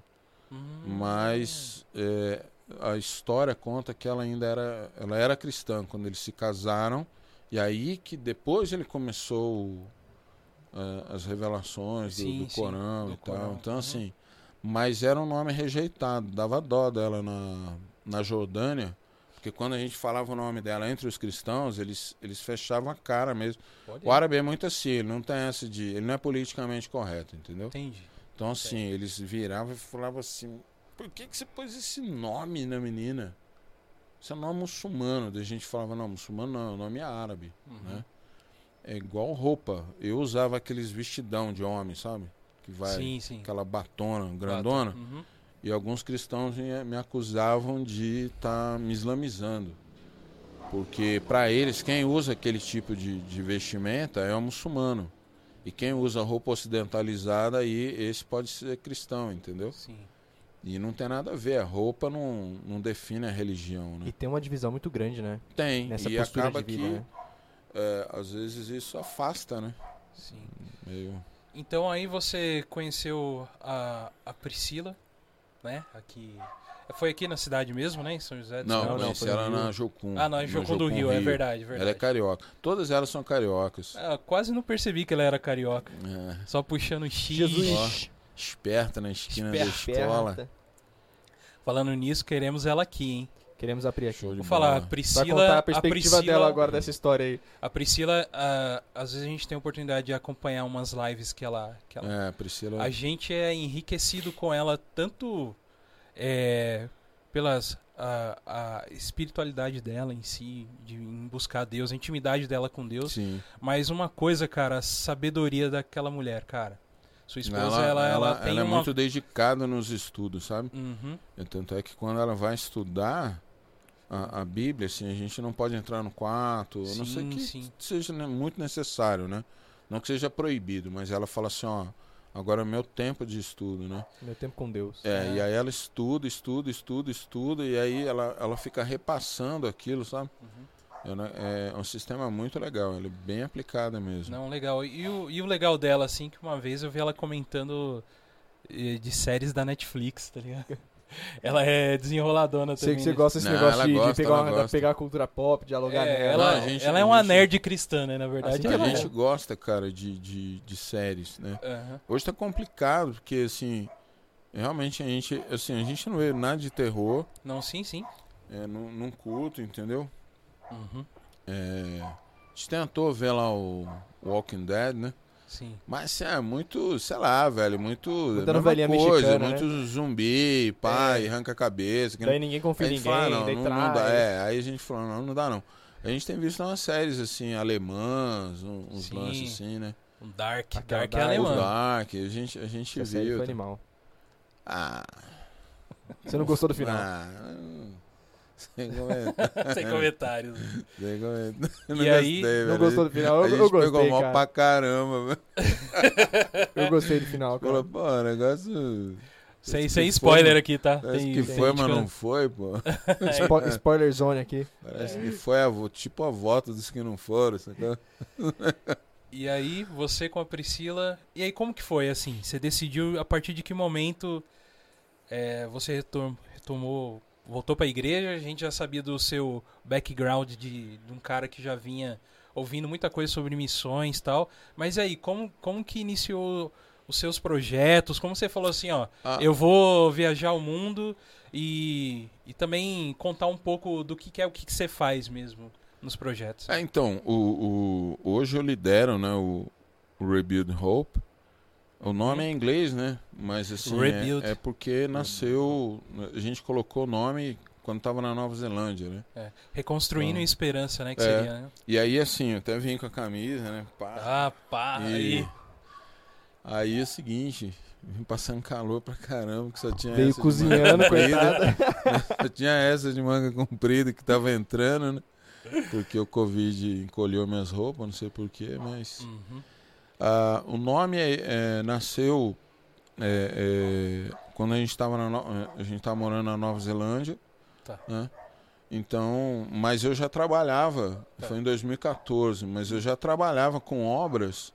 Speaker 1: Hum.
Speaker 4: Mas é, a história conta que ela ainda era, ela era cristã quando eles se casaram. E aí que depois ele começou é, as revelações do,
Speaker 1: Sim,
Speaker 4: do
Speaker 1: sim,
Speaker 4: Corão
Speaker 1: do
Speaker 4: e tal.
Speaker 1: Corão.
Speaker 4: Então
Speaker 1: Uhum.
Speaker 4: assim, mas era um nome rejeitado, dava dó dela na, na Jordânia. Porque quando a gente falava o nome dela entre os cristãos, eles, eles fechavam a cara mesmo. O árabe é muito assim, ele não tem essa de. Ele não é politicamente correto, entendeu?
Speaker 1: Entendi.
Speaker 4: Então, assim, eles viravam e falavam assim: por que, que você pôs esse nome na menina? Isso é nome muçulmano. Daí a gente falava: não, muçulmano não, o nome é árabe.
Speaker 1: Uhum.
Speaker 4: Né? É igual roupa. Eu usava aqueles vestidão de homem, sabe? Que vai.
Speaker 1: Sim, sim.
Speaker 4: Aquela batona grandona.
Speaker 1: Uhum.
Speaker 4: E alguns cristãos me, acusavam de estar me islamizando. Porque para eles, quem usa aquele tipo de, de vestimenta é um muçulmano. E quem usa roupa ocidentalizada, aí esse pode ser cristão, entendeu?
Speaker 1: Sim.
Speaker 4: E não tem nada a ver. A roupa não, não define a religião,
Speaker 2: E
Speaker 4: né?
Speaker 2: tem uma divisão muito grande, né?
Speaker 4: Tem.
Speaker 2: Nessa
Speaker 4: e
Speaker 2: postura
Speaker 4: acaba
Speaker 2: de vida,
Speaker 4: que,
Speaker 2: né?
Speaker 4: é, às vezes, isso afasta, né?
Speaker 1: Sim.
Speaker 4: Meio...
Speaker 1: Então aí você conheceu a, a Priscila, né? Aqui. Foi aqui na cidade mesmo, né? Em São José dos
Speaker 4: Não,
Speaker 2: não, no
Speaker 4: ela
Speaker 2: Rio.
Speaker 4: na Jocum.
Speaker 1: Ah, na Jocum do Rio, é verdade, verdade.
Speaker 4: Ela é carioca. Todas elas são cariocas.
Speaker 1: Ah, quase não percebi que ela era carioca.
Speaker 4: É.
Speaker 1: Só puxando X.
Speaker 2: Jesus.
Speaker 4: Esperta na esquina da
Speaker 1: Esperta.
Speaker 4: escola.
Speaker 2: Esperta.
Speaker 1: Falando nisso, queremos ela aqui, hein?
Speaker 2: Queremos abrir aqui.
Speaker 4: Show de
Speaker 1: Vou falar, a
Speaker 4: bola.
Speaker 2: Vai
Speaker 1: Priscila.
Speaker 2: contar a perspectiva
Speaker 1: Priscila,
Speaker 2: dela agora dessa história aí.
Speaker 1: A Priscila, ah, às vezes a gente tem a oportunidade de acompanhar umas lives que ela. Que ela
Speaker 4: É, Priscila.
Speaker 1: A gente é enriquecido com ela tanto é, pelas a, a espiritualidade dela em si, de em buscar Deus, a intimidade dela com Deus.
Speaker 4: Sim.
Speaker 1: Mas uma coisa, cara, a sabedoria daquela mulher, cara. Sua esposa,
Speaker 4: Ela,
Speaker 1: ela, ela,
Speaker 4: ela,
Speaker 1: tem
Speaker 4: ela é
Speaker 1: uma.
Speaker 4: muito dedicada nos estudos, sabe?
Speaker 1: Uhum,
Speaker 4: E Tanto é que quando ela vai estudar a, a Bíblia, assim, a gente não pode entrar no quarto, a não sei
Speaker 1: Sim,
Speaker 4: que
Speaker 1: sim.
Speaker 4: seja né, muito necessário, né? Não que seja proibido, mas ela fala assim, ó, Agora é meu tempo de estudo, né?
Speaker 2: Meu tempo com Deus.
Speaker 4: É,
Speaker 1: É.
Speaker 4: e aí ela estuda, estuda, estuda, estuda, e aí ela, ela fica repassando aquilo, sabe? É, né, é um sistema muito legal, ele é bem aplicado mesmo.
Speaker 1: Não, legal. E o, e o legal dela, assim, que uma vez eu vi ela comentando eh, de séries da Netflix, tá ligado? Ela é desenroladona
Speaker 2: Sei
Speaker 1: também.
Speaker 2: que você
Speaker 1: né?
Speaker 2: gosta desse
Speaker 4: Não,
Speaker 2: negócio de, de
Speaker 4: gosta,
Speaker 2: pegar,
Speaker 4: ela
Speaker 2: uma- pegar a cultura pop, dialogar
Speaker 1: É,
Speaker 2: nela.
Speaker 1: ela,
Speaker 4: Não, a gente-
Speaker 1: ela é uma
Speaker 4: gente-
Speaker 1: nerd cristã, né, na verdade.
Speaker 2: Assim
Speaker 4: a
Speaker 2: é
Speaker 4: gente gosta, cara, de, de, de séries, né? Hoje tá complicado, porque assim, realmente a gente, assim, a gente não vê nada de terror
Speaker 1: Não, sim, sim.
Speaker 4: é, num, num culto, entendeu?
Speaker 1: Uhum.
Speaker 4: É, a gente tentou ver lá o Walking Dead, né?
Speaker 1: Sim.
Speaker 4: Mas assim, é muito, sei lá, velho, muito.
Speaker 2: Muita novelinha
Speaker 4: coisa,
Speaker 2: mexicana,
Speaker 4: muito zumbi, pai, arranca a cabeça. que
Speaker 2: Daí ninguém confia ninguém,
Speaker 4: fala, não,
Speaker 2: daí
Speaker 4: não, não dá. É, aí a gente falou, não, não dá não. A gente tem visto umas séries assim, alemãs, uns
Speaker 1: Sim.
Speaker 4: lances assim, né?
Speaker 1: Um Dark.
Speaker 2: Aquela
Speaker 1: Dark é alemão.
Speaker 4: Dark, a gente, a gente
Speaker 2: Essa série
Speaker 4: viu.
Speaker 2: foi animal.
Speaker 4: Ah.
Speaker 2: Você não gostou do final?
Speaker 4: Ah, sem comentar.
Speaker 1: Sem comentários.
Speaker 4: Sem
Speaker 1: E aí,
Speaker 4: gostei,
Speaker 2: não
Speaker 4: velho.
Speaker 2: gostou do final?
Speaker 4: A
Speaker 2: Eu,
Speaker 4: gente
Speaker 2: eu
Speaker 4: pegou
Speaker 2: gostei,
Speaker 4: mal
Speaker 2: cara.
Speaker 4: pra caramba, velho.
Speaker 2: Eu gostei do final, cara.
Speaker 4: Falou, pô, negócio.
Speaker 1: sem sem
Speaker 4: foi,
Speaker 1: spoiler
Speaker 4: mano.
Speaker 1: aqui, tá?
Speaker 4: Parece
Speaker 1: Tem-
Speaker 4: que
Speaker 1: tem
Speaker 4: foi, mas não foi, pô.
Speaker 2: Spo- spoiler zone aqui.
Speaker 4: Parece
Speaker 1: É.
Speaker 4: que foi a, tipo a volta dos que não foram, sacou?
Speaker 1: E aí, você com a Priscila. E aí, como que foi, assim? Você decidiu a partir de que momento é, você retom- retomou. Voltou pra igreja? A gente já sabia do seu background de, de um cara que já vinha ouvindo muita coisa sobre missões e tal. Mas aí, como, como que iniciou os seus projetos? Como você falou assim, ó,
Speaker 4: Ah,
Speaker 1: eu vou viajar o mundo e, e também contar um pouco do que, que é o que, que você faz mesmo nos projetos.
Speaker 4: É, então, o, o- hoje eu lidero né, o Rebuild Hope. O nome é em inglês, né? Mas assim,
Speaker 1: Rebuild.
Speaker 4: é, é porque nasceu. A gente colocou o nome quando estava na Nova Zelândia, né?
Speaker 1: É, Reconstruindo a esperança, né? Que
Speaker 4: É.
Speaker 1: seria, né?
Speaker 4: E aí, assim, eu até vim com a camisa, né? Pá.
Speaker 1: Ah, pá,
Speaker 4: E
Speaker 1: aí.
Speaker 4: aí é o seguinte, vim passando calor pra caramba, que só tinha
Speaker 2: Veio
Speaker 4: essa de
Speaker 2: cozinhando,
Speaker 4: manga comprida.
Speaker 2: coitada.
Speaker 4: Só tinha essa de manga comprida que tava entrando, né? Porque o Covid encolheu minhas roupas, não sei porquê, mas.
Speaker 1: Uhum.
Speaker 4: Ah, o nome é- é, nasceu é, é, quando a gente estava No- a gente tava morando na Nova Zelândia,
Speaker 1: Tá.
Speaker 4: né? Então, mas eu já trabalhava,
Speaker 1: Tá.
Speaker 4: foi em 2014, mas eu já trabalhava com obras.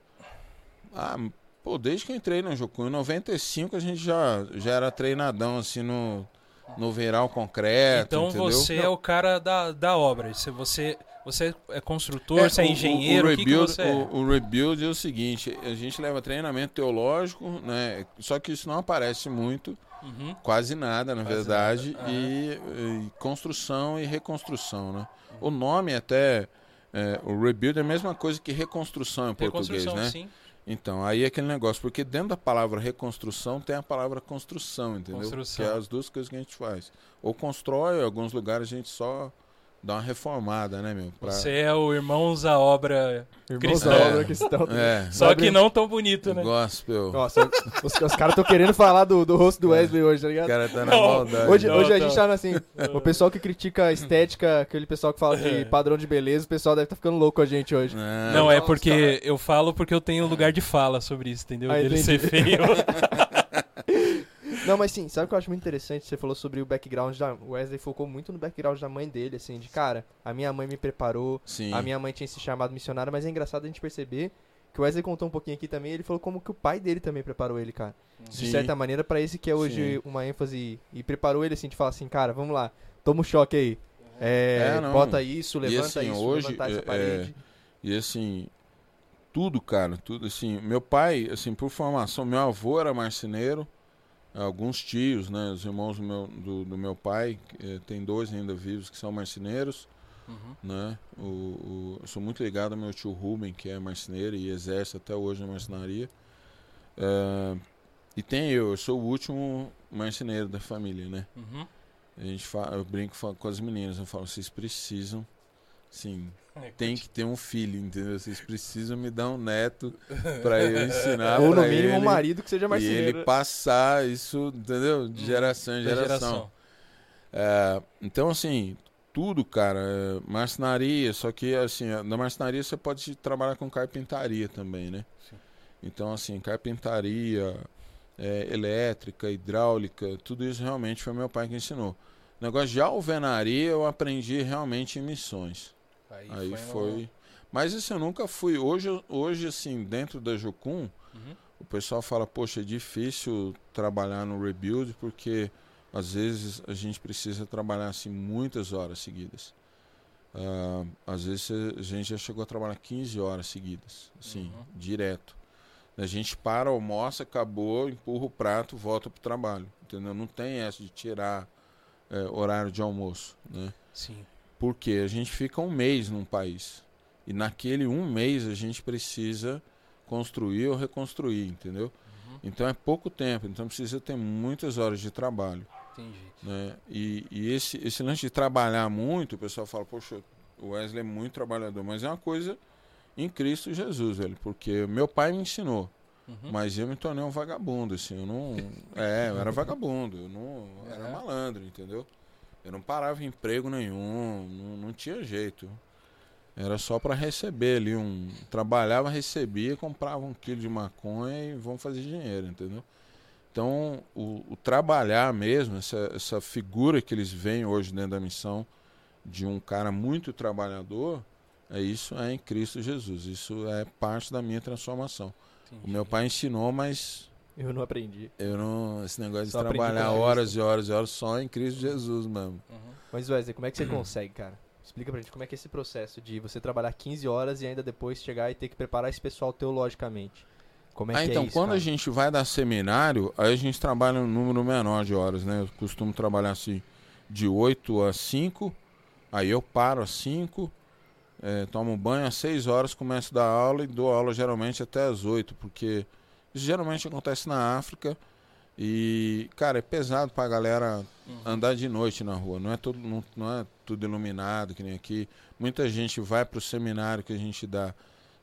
Speaker 4: Ah, pô, desde que eu entrei no Jocum, em 95 a gente já já era treinadão assim no no Veral concreto,
Speaker 1: Então
Speaker 4: entendeu?
Speaker 1: você é o cara da, da obra. Se você, você é construtor,
Speaker 4: É,
Speaker 1: você é
Speaker 4: o- o-
Speaker 1: engenheiro, o, que, que
Speaker 4: rebuild,
Speaker 1: você é?
Speaker 4: o, o rebuild é o seguinte, a gente leva treinamento teológico, né? Só que isso não aparece muito,
Speaker 1: Uhum.
Speaker 4: quase nada, na
Speaker 1: Quase
Speaker 4: verdade,
Speaker 1: nada,
Speaker 4: e, e construção e reconstrução, né? O nome até é, o rebuild é a mesma coisa que reconstrução em português,
Speaker 1: Reconstrução,
Speaker 4: né?
Speaker 1: sim.
Speaker 4: Então, aí é aquele negócio, porque dentro da palavra reconstrução tem a palavra construção, entendeu?
Speaker 1: Construção.
Speaker 4: Que é as duas coisas que a gente faz. Ou constrói, em alguns lugares a gente só dá uma reformada, né, meu? Pra-
Speaker 1: Você é o Irmãos à Obra,
Speaker 2: Irmãos
Speaker 1: Cristão.
Speaker 2: da
Speaker 4: É.
Speaker 2: obra cristão.
Speaker 4: É,
Speaker 1: só
Speaker 2: Vai
Speaker 1: que não tão bonito, né?
Speaker 4: gospel.
Speaker 2: Nossa, os, os caras estão querendo falar do, do rosto do Wesley hoje, tá
Speaker 4: O
Speaker 2: ligado?
Speaker 4: cara tá na
Speaker 1: Não.
Speaker 4: maldade.
Speaker 2: Hoje,
Speaker 1: Não,
Speaker 2: hoje a
Speaker 1: não.
Speaker 2: gente tá assim, o pessoal que critica a estética, aquele pessoal que fala de padrão de beleza, o pessoal deve estar ficando louco com a gente hoje.
Speaker 4: Não,
Speaker 1: Não, é porque eu falo porque eu tenho lugar de fala sobre isso, entendeu?
Speaker 2: Ah,
Speaker 1: Dele
Speaker 2: entendi.
Speaker 1: ser feio.
Speaker 2: Não, mas sim, sabe o que eu acho muito interessante? Você falou sobre o background da. O Wesley focou muito no background da mãe dele, assim, de cara, a minha mãe me preparou,
Speaker 4: Sim.
Speaker 2: a minha mãe tinha se chamado missionário, mas é engraçado a gente perceber que o Wesley contou um pouquinho aqui também, ele falou como que o pai dele também preparou ele, cara. De
Speaker 4: Sim.
Speaker 2: certa maneira, pra esse que é hoje
Speaker 4: Sim.
Speaker 2: uma ênfase e preparou ele assim de falar assim, cara, vamos lá, toma um choque aí. É,
Speaker 4: É, não.
Speaker 2: bota isso, levanta
Speaker 4: assim,
Speaker 2: isso,
Speaker 4: hoje,
Speaker 2: levantar essa
Speaker 4: é,
Speaker 2: parede.
Speaker 4: E assim, tudo, cara, tudo assim. Meu pai, assim, por formação, meu avô era marceneiro, alguns tios, né, os irmãos do meu, do, do meu pai, eh, tem dois ainda vivos que são marceneiros,
Speaker 1: Uhum.
Speaker 4: né? O, o- eu sou muito ligado ao meu tio Ruben, que é marceneiro e exerce até hoje a marcenaria. Eh, e tem eu, eu sou o último marceneiro da família, né?
Speaker 1: Uhum.
Speaker 4: A gente fala, eu brinco com as meninas, eu falo, vocês precisam, sim, tem que ter um filho, entendeu? Vocês precisam me dar um neto pra eu ensinar
Speaker 2: Ou no mínimo um
Speaker 4: ele,
Speaker 2: marido que seja
Speaker 4: e
Speaker 2: marceneiro.
Speaker 4: ele passar isso, entendeu? De
Speaker 1: Hum,
Speaker 4: geração em
Speaker 1: Da
Speaker 4: geração. É, então, assim, tudo, cara, é marcenaria, só que, assim, na marcenaria você pode trabalhar com carpintaria também, né?
Speaker 1: Sim.
Speaker 4: Então, assim, carpintaria, é, elétrica, hidráulica, tudo isso realmente foi meu pai que ensinou. O negócio de alvenaria eu aprendi realmente em missões.
Speaker 1: Aí,
Speaker 4: Aí
Speaker 1: no-
Speaker 4: foi. Mas assim, eu nunca fui. Hoje, hoje assim, dentro da Jocum,
Speaker 1: Uhum.
Speaker 4: o pessoal fala, poxa, é difícil trabalhar no rebuild porque às vezes a gente precisa trabalhar assim muitas horas seguidas. Ah, às vezes a gente já chegou a trabalhar 15 horas seguidas, assim,
Speaker 1: Uhum.
Speaker 4: direto. A gente para, almoça, acabou, empurra o prato, volta pro trabalho, entendeu? Não tem essa de tirar eh, horário de almoço, né?
Speaker 1: Sim.
Speaker 4: Porque a gente fica um mês num país. E naquele um mês a gente precisa construir ou reconstruir, entendeu?
Speaker 1: Uhum.
Speaker 4: Então é pouco tempo, então precisa ter muitas horas de trabalho.
Speaker 1: Entendi.
Speaker 4: Né? E, e esse, esse lance de trabalhar muito, o pessoal fala, poxa, o Wesley é muito trabalhador, mas é uma coisa em Cristo Jesus, velho, porque meu pai me ensinou,
Speaker 1: Uhum.
Speaker 4: mas eu me tornei um vagabundo, assim, eu não. É, eu era vagabundo, eu não. eu Era
Speaker 1: É.
Speaker 4: malandro, entendeu? Eu não parava em emprego nenhum, não, não tinha jeito. Era só para receber ali um. Trabalhava, recebia, comprava um quilo de maconha e vamos fazer dinheiro, entendeu? Então, o, o trabalhar mesmo, essa, essa figura que eles veem hoje dentro da missão de um cara muito trabalhador, é isso é em Cristo Jesus. Isso é parte da minha transformação.
Speaker 1: Entendi.
Speaker 4: O meu pai ensinou, mas
Speaker 2: Eu não aprendi.
Speaker 4: eu não. Esse negócio de
Speaker 2: Só
Speaker 4: trabalhar horas e horas e horas só em Cristo Jesus mesmo.
Speaker 1: Uhum.
Speaker 2: Mas Wesley, como é que você consegue, cara? Explica pra gente como é que é esse processo de você trabalhar 15 horas e ainda depois chegar e ter que preparar esse pessoal teologicamente. Como é
Speaker 4: ah,
Speaker 2: que
Speaker 4: então,
Speaker 2: é isso,
Speaker 4: quando
Speaker 2: cara?
Speaker 4: a gente vai dar seminário, aí a gente trabalha um número menor de horas, né? Eu costumo trabalhar assim, de 8 a 5, aí eu paro às 5, eh, tomo banho às 6 horas, começo a dar aula e dou aula geralmente até às 8, porque geralmente acontece na África e, cara, é pesado pra galera
Speaker 1: Uhum.
Speaker 4: andar de noite na rua. Não é tudo, não, não é tudo iluminado que nem aqui. Muita gente vai pro seminário que a gente dá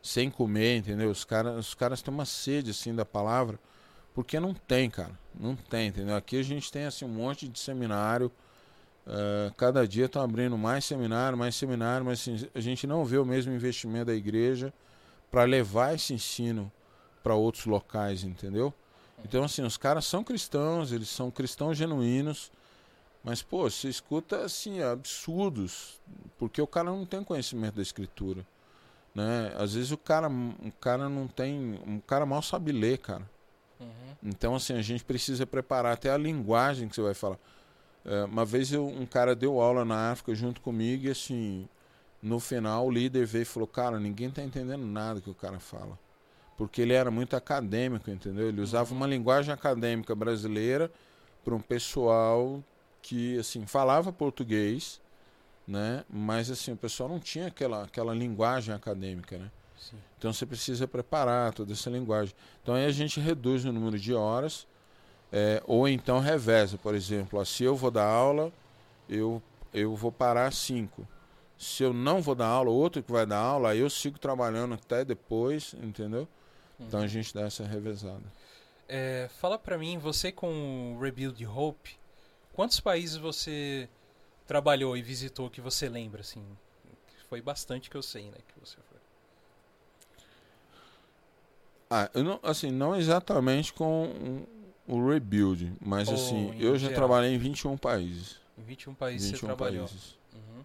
Speaker 4: sem comer, entendeu? Os caras, os caras têm uma sede assim da palavra, porque não tem, cara. Não tem, entendeu? Aqui a gente tem assim um monte de seminário. eh, cada dia estão abrindo mais seminário, mais seminário, mas assim, a gente não vê o mesmo investimento da igreja para levar esse ensino para outros locais, entendeu? Então, assim, os caras são cristãos, eles são cristãos genuínos, mas, pô, você escuta, assim, absurdos, porque o cara não tem conhecimento da escritura, né? Às vezes o cara, o cara não tem, um cara mal sabe ler, cara.
Speaker 1: Uhum.
Speaker 4: Então, assim, a gente precisa preparar até a linguagem que você vai falar. É, uma vez eu- um cara deu aula na África junto comigo e, assim, no final o líder veio e falou: Cara, ninguém tá entendendo nada que o cara fala. Porque ele era muito acadêmico, entendeu? Ele usava uma linguagem acadêmica brasileira para um pessoal que, assim, falava português, né? Mas, assim, o pessoal não tinha aquela, aquela linguagem acadêmica, né?
Speaker 1: Sim.
Speaker 4: Então você precisa preparar toda essa linguagem. Então aí a gente reduz o número de horas, é, ou então reveza, por exemplo. se eu vou dar aula, eu, eu vou parar 5. Se eu não vou dar aula, outro que vai dar aula, aí eu sigo trabalhando até depois, entendeu? Então a gente dá essa revezada.
Speaker 1: É, fala pra mim, você com o Rebuild Hope, quantos países você trabalhou e visitou que você lembra, assim? Foi bastante que eu sei, né, que você foi.
Speaker 4: Ah, eu não, assim, não exatamente com o rebuild, mas
Speaker 1: Ou
Speaker 4: assim, eu já
Speaker 1: geral.
Speaker 4: trabalhei em 21 países.
Speaker 1: Em 21 países
Speaker 4: 21
Speaker 1: você trabalhou.
Speaker 4: países.
Speaker 1: Uhum.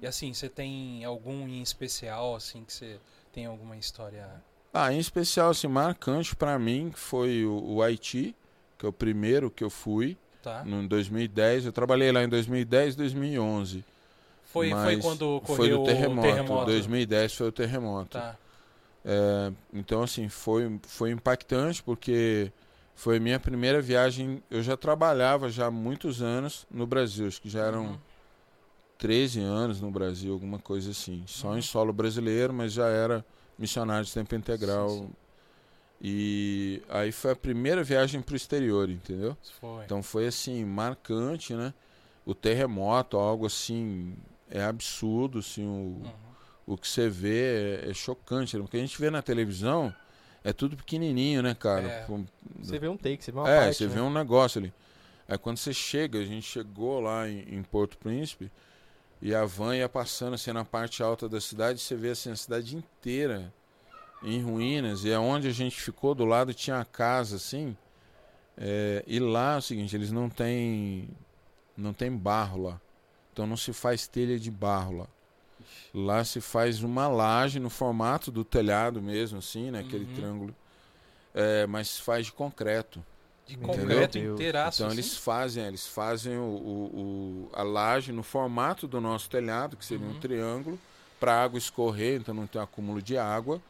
Speaker 1: E assim, você tem algum em especial, assim, que você tem alguma história...
Speaker 4: Ah, em especial, assim, marcante pra mim foi o, o Haiti, que é o primeiro que eu fui,
Speaker 1: Tá?
Speaker 4: no, em 2010. Eu trabalhei lá em 2010 2011.
Speaker 1: Foi, foi quando
Speaker 4: Foi
Speaker 1: ocorreu
Speaker 4: do terremoto.
Speaker 1: o terremoto.
Speaker 4: 2010 foi o terremoto.
Speaker 1: Tá.
Speaker 4: É, então, assim, foi, foi impactante porque foi minha primeira viagem. Eu já trabalhava já há muitos anos no Brasil, acho que já eram
Speaker 1: Uhum.
Speaker 4: 13 anos no Brasil, alguma coisa assim. Só
Speaker 1: Uhum.
Speaker 4: em solo brasileiro, mas já era missionário de tempo integral.
Speaker 1: Sim, sim.
Speaker 4: E aí foi a primeira viagem para o exterior, entendeu?
Speaker 1: Foi.
Speaker 4: Então foi assim, marcante, né? O terremoto, algo assim, é absurdo, assim, o,
Speaker 1: Uhum.
Speaker 4: o que você vê é, é chocante. né? O que a gente vê na televisão é tudo pequenininho, né, cara?
Speaker 1: É.
Speaker 2: Você vê um take, você vê uma
Speaker 4: é,
Speaker 2: parte,
Speaker 4: você
Speaker 2: né?
Speaker 4: vê um negócio ali. Aí quando você chega, a gente chegou lá em, em Porto Príncipe e a van ia passando assim na parte alta da cidade, você vê assim a cidade inteira em ruínas, e aonde a gente ficou do lado tinha a casa assim. É, e lá é o seguinte, eles não têm não tem barro lá. Então não se faz telha de barro lá. Lá se faz uma laje no formato do telhado mesmo, assim, né? Aquele
Speaker 1: Uhum.
Speaker 4: triângulo. É, mas faz de concreto.
Speaker 1: De concreto
Speaker 2: Deus.
Speaker 1: inteiraço.
Speaker 4: Então
Speaker 1: assim?
Speaker 4: eles fazem, eles fazem o, o- o- a laje no formato do nosso telhado, que seria
Speaker 1: Uhum.
Speaker 4: um triângulo, para água escorrer, então não tem acúmulo de água.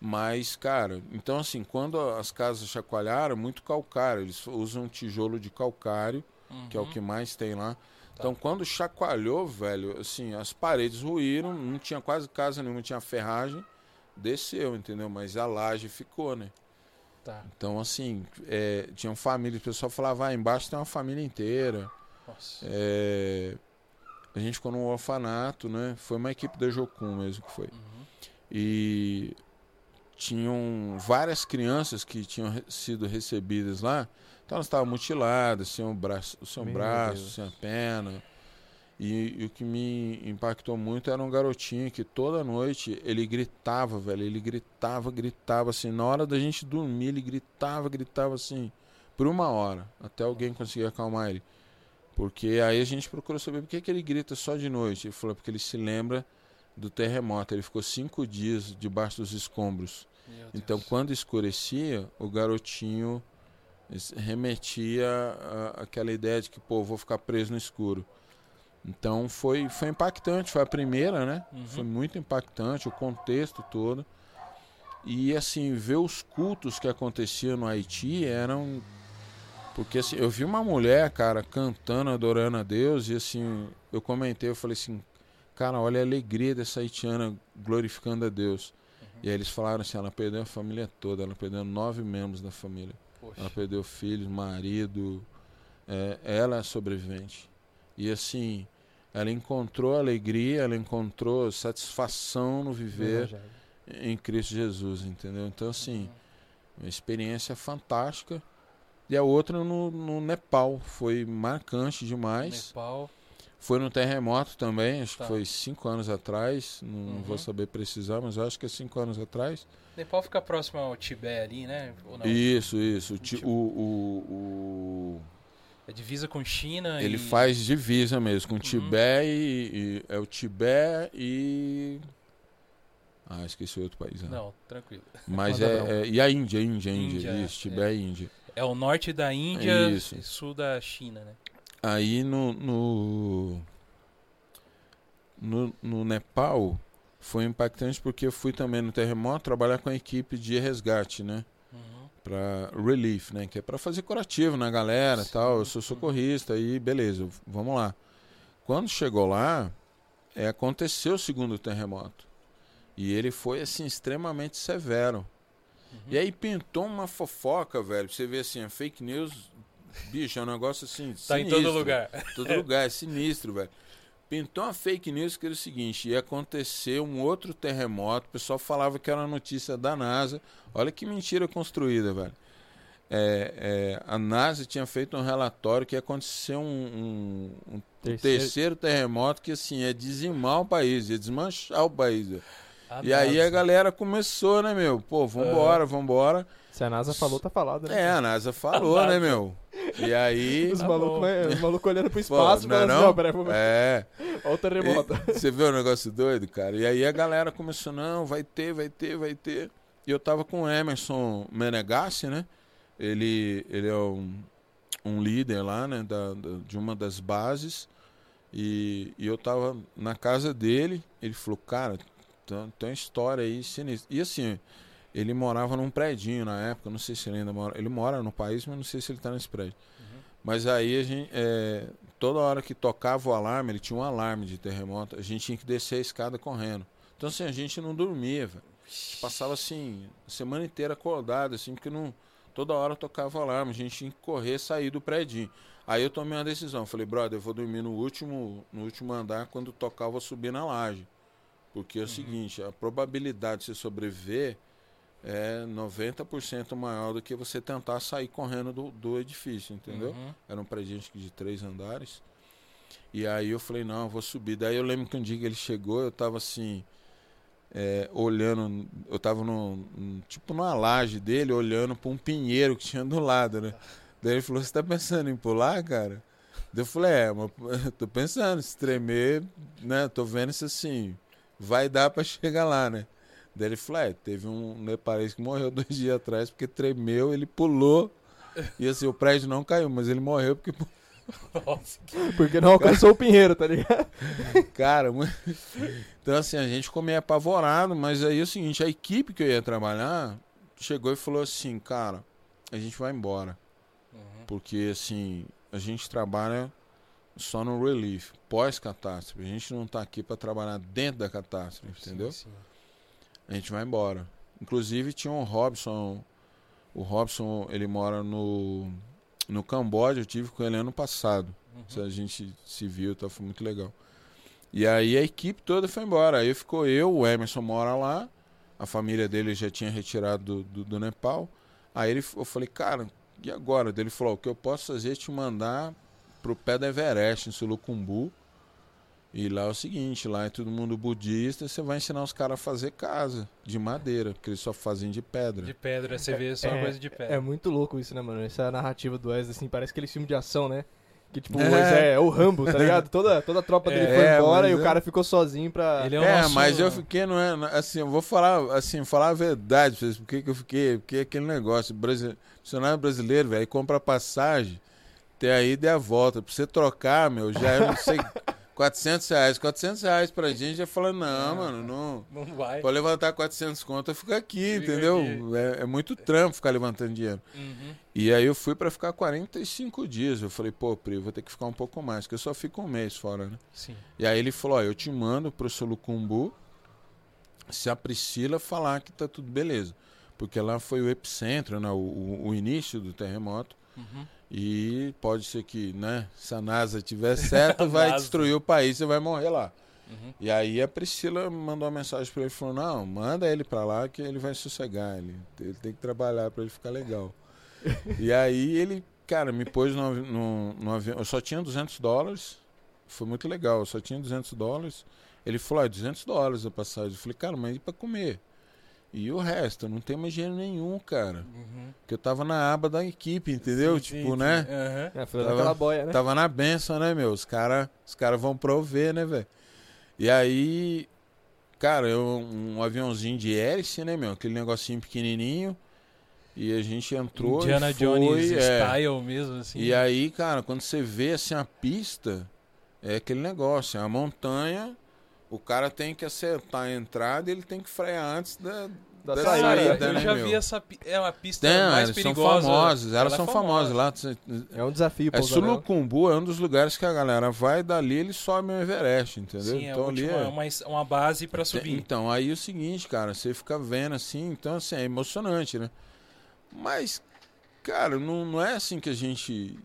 Speaker 4: Mas, cara, então assim, quando as casas chacoalharam, muito calcário. Eles usam tijolo de calcário, que é o
Speaker 1: Uhum.
Speaker 4: que mais tem lá. Então, quando chacoalhou, velho, assim, as paredes ruíram, não tinha quase casa nenhuma, tinha ferragem, desceu, entendeu? Mas a laje ficou, né?
Speaker 1: Tá.
Speaker 4: Então, assim, é, tinham famílias, o pessoal falava, ah, embaixo tem uma família inteira.
Speaker 1: Nossa.
Speaker 4: É, a gente ficou num orfanato, né? Foi uma equipe da Jocum mesmo que foi.
Speaker 1: Uhum.
Speaker 4: E tinham várias crianças que tinham re- sido recebidas lá. Então elas estavam mutiladas, sem o braço, sem, o braço,
Speaker 2: Deus.
Speaker 4: sem a perna. E, e o que me impactou muito era um garotinho que toda noite ele gritava, velho. Ele gritava, gritava assim. Na hora da gente dormir, ele gritava, gritava assim. Por uma hora, até alguém conseguir acalmar ele. Porque aí a gente procurou saber por que, que ele grita só de noite. Ele falou porque ele se lembra do terremoto. Ele ficou cinco dias debaixo dos escombros. Então, quando escurecia, o garotinho remetia àquela ideia de que, pô, vou ficar preso no escuro. Então, foi, foi impactante. Foi a primeira, né?
Speaker 1: Uhum.
Speaker 4: Foi muito impactante, o contexto todo. E, assim, ver os cultos que aconteciam no Haiti eram. Porque, assim, eu vi uma mulher, cara, cantando, adorando a Deus, e, assim, eu comentei, eu falei assim, cara, olha a alegria dessa haitiana glorificando a Deus. E aí eles falaram assim, ela perdeu a família toda, ela perdeu nove membros da família.
Speaker 1: Poxa.
Speaker 4: Ela perdeu filhos, marido, é, ela é sobrevivente. E assim, ela encontrou alegria, ela encontrou satisfação no viver em Cristo Jesus, entendeu? Então assim, uma experiência fantástica. E a outra no, no Nepal, foi marcante demais.
Speaker 1: Nepal.
Speaker 4: Foi no terremoto também, acho
Speaker 1: Tá.
Speaker 4: que foi cinco anos atrás, não,
Speaker 1: Uhum.
Speaker 4: vou saber precisar, mas acho que é cinco anos atrás.
Speaker 1: Nepal fica próximo ao Tibete ali, né?
Speaker 4: Isso, isso. O, o, o, o-
Speaker 1: É divisa com China
Speaker 4: ele
Speaker 1: e...
Speaker 4: faz divisa mesmo, com
Speaker 1: Uhum.
Speaker 4: Tibete e, e- É o Tibete e. Ah, esqueci outro país. né?
Speaker 1: Não, tranquilo.
Speaker 4: Mas é, é- E a Índia, a Índia, a Índia.
Speaker 1: Índia,
Speaker 4: isso, Tibete e Índia.
Speaker 1: É o norte da Índia
Speaker 4: Isso.
Speaker 1: e sul da China, né?
Speaker 4: Aí no. No, no, no Nepal foi impactante porque eu fui também no terremoto trabalhar com a equipe de resgate, né? Para relief, né, que é para fazer curativo na galera,
Speaker 1: Sim.
Speaker 4: tal. Eu sou socorrista aí, beleza, vamos lá. Quando chegou lá, é, aconteceu o segundo terremoto. E ele foi assim extremamente severo.
Speaker 1: Uhum.
Speaker 4: E aí pintou uma fofoca, velho. Você vê assim, a fake news, bicho, é um negócio assim,
Speaker 1: Tá em
Speaker 4: sinistro.
Speaker 1: todo lugar.
Speaker 4: Todo lugar, é sinistro, velho. Pintou uma fake news que era o seguinte: ia acontecer um outro terremoto. O pessoal falava que era notícia da NASA. Olha que mentira construída, velho. É, é, a NASA tinha feito um relatório que ia acontecer um, um- um
Speaker 2: Terceiro-
Speaker 4: terceiro terremoto que assim ia dizimar o país, ia desmanchar o país. velho.
Speaker 1: Ah,
Speaker 4: E aí a
Speaker 1: nossa.
Speaker 4: galera começou, né, meu? Pô, vambora, vambora.
Speaker 2: Se a NASA falou, tá falado, né?
Speaker 4: É, a NASA falou,
Speaker 1: A
Speaker 4: né,
Speaker 1: NASA.
Speaker 4: meu? E aí.
Speaker 2: Os
Speaker 1: Tá
Speaker 2: malucos vai- os malucos olhando pro
Speaker 4: Pô,
Speaker 2: espaço e
Speaker 4: não é
Speaker 2: assim,
Speaker 4: não?
Speaker 2: ó, peraí, vamos...
Speaker 4: É.
Speaker 2: Olha o terremoto.
Speaker 4: E- Você vê o negócio doido, cara? E aí a galera começou, não, vai ter, vai ter, vai ter. E eu tava com o Emerson Menegassi, né? Ele, ele é um, um líder lá, né? Da, da- de uma das bases. E, e eu tava na casa dele. Ele falou, cara, tem, tem uma história aí sinistra. E assim, ele morava num predinho na época. Não sei se ele ainda mora. Ele mora no país, mas não sei se ele tá nesse prédio.
Speaker 1: Uhum.
Speaker 4: Mas aí a gente, é, toda hora que tocava o alarme, ele tinha um alarme de terremoto, a gente tinha que descer a escada correndo. Então assim, a gente não dormia, velho. Passava assim, a semana inteira acordado, assim, porque não, toda hora tocava o alarme, a gente tinha que correr, sair do prédio. Aí eu tomei uma decisão, falei, brother, eu vou dormir no último, no último andar, quando tocar eu vou subir na laje. Porque é o seguinte, a probabilidade de você sobreviver é 90% maior do que você tentar sair correndo do, do edifício, entendeu?
Speaker 1: Uhum.
Speaker 4: Era um que de três andares. E aí eu falei, não, eu vou subir. Daí eu lembro que um dia que ele chegou, eu tava assim, é, olhando, eu tava no, tipo numa laje dele, olhando pra um pinheiro que tinha do lado, né? Daí ele falou, você tá pensando em pular, cara? Daí eu falei, é, mas eu tô pensando, se tremer, né? Tô vendo isso assim, vai dar pra chegar lá, né? Daí ele falou, é, teve um nepalês que morreu dois dias atrás porque tremeu, ele pulou. E assim, o prédio não caiu, mas ele morreu porque
Speaker 2: Nossa. Porque não alcançou o pinheiro, tá ligado?
Speaker 4: Cara, então assim, a gente ficou meio apavorado, mas aí é o seguinte, a equipe que eu ia trabalhar chegou e falou assim, cara, a gente vai embora. Uhum. Porque assim, a gente trabalha só no relief, pós-catástrofe. A gente não tá aqui para trabalhar dentro da catástrofe, entendeu? Sim, sim. A gente vai embora. Inclusive tinha um Robson, o Robson, ele mora no no Camboja, eu tive com ele ano passado. Uhum. A gente se viu, então foi muito legal. E aí a equipe toda foi embora. Aí ficou eu, o Emerson mora lá, a família dele já tinha retirado do, do, do Nepal. Aí ele, eu falei, cara, e agora? Ele falou, o que eu posso fazer é te mandar pro pé do Everest, em Sulucumbu. E lá é o seguinte, lá é todo mundo budista, você vai ensinar os caras a fazer casa de madeira, porque eles só fazem de pedra.
Speaker 1: De pedra, você vê só é, coisa de pedra.
Speaker 2: É muito louco isso, né, mano? Essa narrativa do Wesley, assim, parece aquele filme de ação, né? Que tipo, é, é o Rambo, tá ligado? Toda, toda a tropa dele é, foi embora e o é. cara ficou sozinho pra.
Speaker 4: Ele é, é nosso... mas eu fiquei, não é. Assim, eu vou falar, assim, falar a verdade pra vocês, porque que eu fiquei, porque aquele negócio, brasile... funcionário brasileiro, velho, compra passagem, tem a ida e a volta. Pra você trocar, meu, já eu não sei. 400 reais. 400 reais pra gente já fala, não, é, mano, não.
Speaker 1: Não vai.
Speaker 4: Pode levantar 400 conto, eu fico aqui, Fica entendeu? Aqui. É, é, muito trampo ficar levantando dinheiro. Uhum. E aí eu fui para ficar 45 dias. Eu falei, pô, Pri, vou ter que ficar um pouco mais, porque eu só fico um mês fora, né?
Speaker 1: Sim.
Speaker 4: E aí ele falou, ó, eu te mando pro Solucumbu se a Priscila falar que tá tudo beleza. Porque lá foi o epicentro, né? O, o, o início do terremoto. Uhum. E pode ser que, né, se a NASA tiver certo, vai destruir o país, você vai morrer lá. Uhum. E aí a Priscila mandou uma mensagem para ele e falou: Não, manda ele para lá que ele vai sossegar. Ele, ele tem que trabalhar para ele ficar legal. e aí ele, cara, me pôs no, no, no, avião. Eu só tinha 200 dólares. Foi muito legal. Eu só tinha 200 dólares. Ele falou: ah, 200 dólares a passagem. Eu falei: Cara, mas e para comer? E o resto, não tem mais dinheiro nenhum, cara. Uhum. Porque eu tava na aba da equipe, entendeu? Sim, tipo, sim, né?
Speaker 2: Uhum. É, foi tava, boia, né?
Speaker 4: Tava na benção, né, meu? Os caras os cara vão prover, né, velho? E aí, cara, eu, um aviãozinho de hélice, né, meu? Aquele negocinho pequenininho. E a gente entrou
Speaker 1: Indiana
Speaker 4: e foi,
Speaker 1: Jones
Speaker 4: é.
Speaker 1: style mesmo, assim.
Speaker 4: E aí, cara, quando você vê, assim, a pista, é aquele negócio, é a montanha o cara tem que acertar a entrada e ele tem que frear antes da, da, da saída,
Speaker 1: saída, eu né, já meu? vi essa é uma pista tem, mais
Speaker 4: eles
Speaker 1: perigosa.
Speaker 4: São famosos, elas são é famosas lá.
Speaker 2: É um desafio.
Speaker 4: É Sulucumbu é um dos lugares que a galera vai dali eles sobem o Everest, entendeu?
Speaker 1: Sim, é então é ali é uma, uma base para subir.
Speaker 4: Então aí é o seguinte, cara, você fica vendo assim, então assim é emocionante, né? Mas cara, não, não é assim que a gente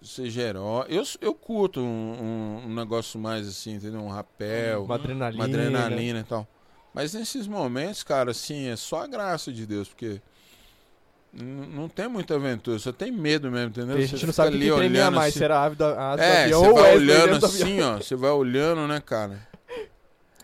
Speaker 4: seja herói. Eu, eu curto um, um, negócio mais assim, entendeu? Um rapel,
Speaker 2: uma adrenalina,
Speaker 4: uma adrenalina e tal. Mas nesses momentos, cara, assim, é só a graça de Deus, porque não tem muita aventura, só tem medo mesmo, entendeu?
Speaker 2: a gente não sabe o que mais,
Speaker 4: assim.
Speaker 2: será a ave a ave
Speaker 4: é,
Speaker 2: do avião
Speaker 4: você
Speaker 2: vai
Speaker 4: olhando assim, ó, você vai olhando, né, cara?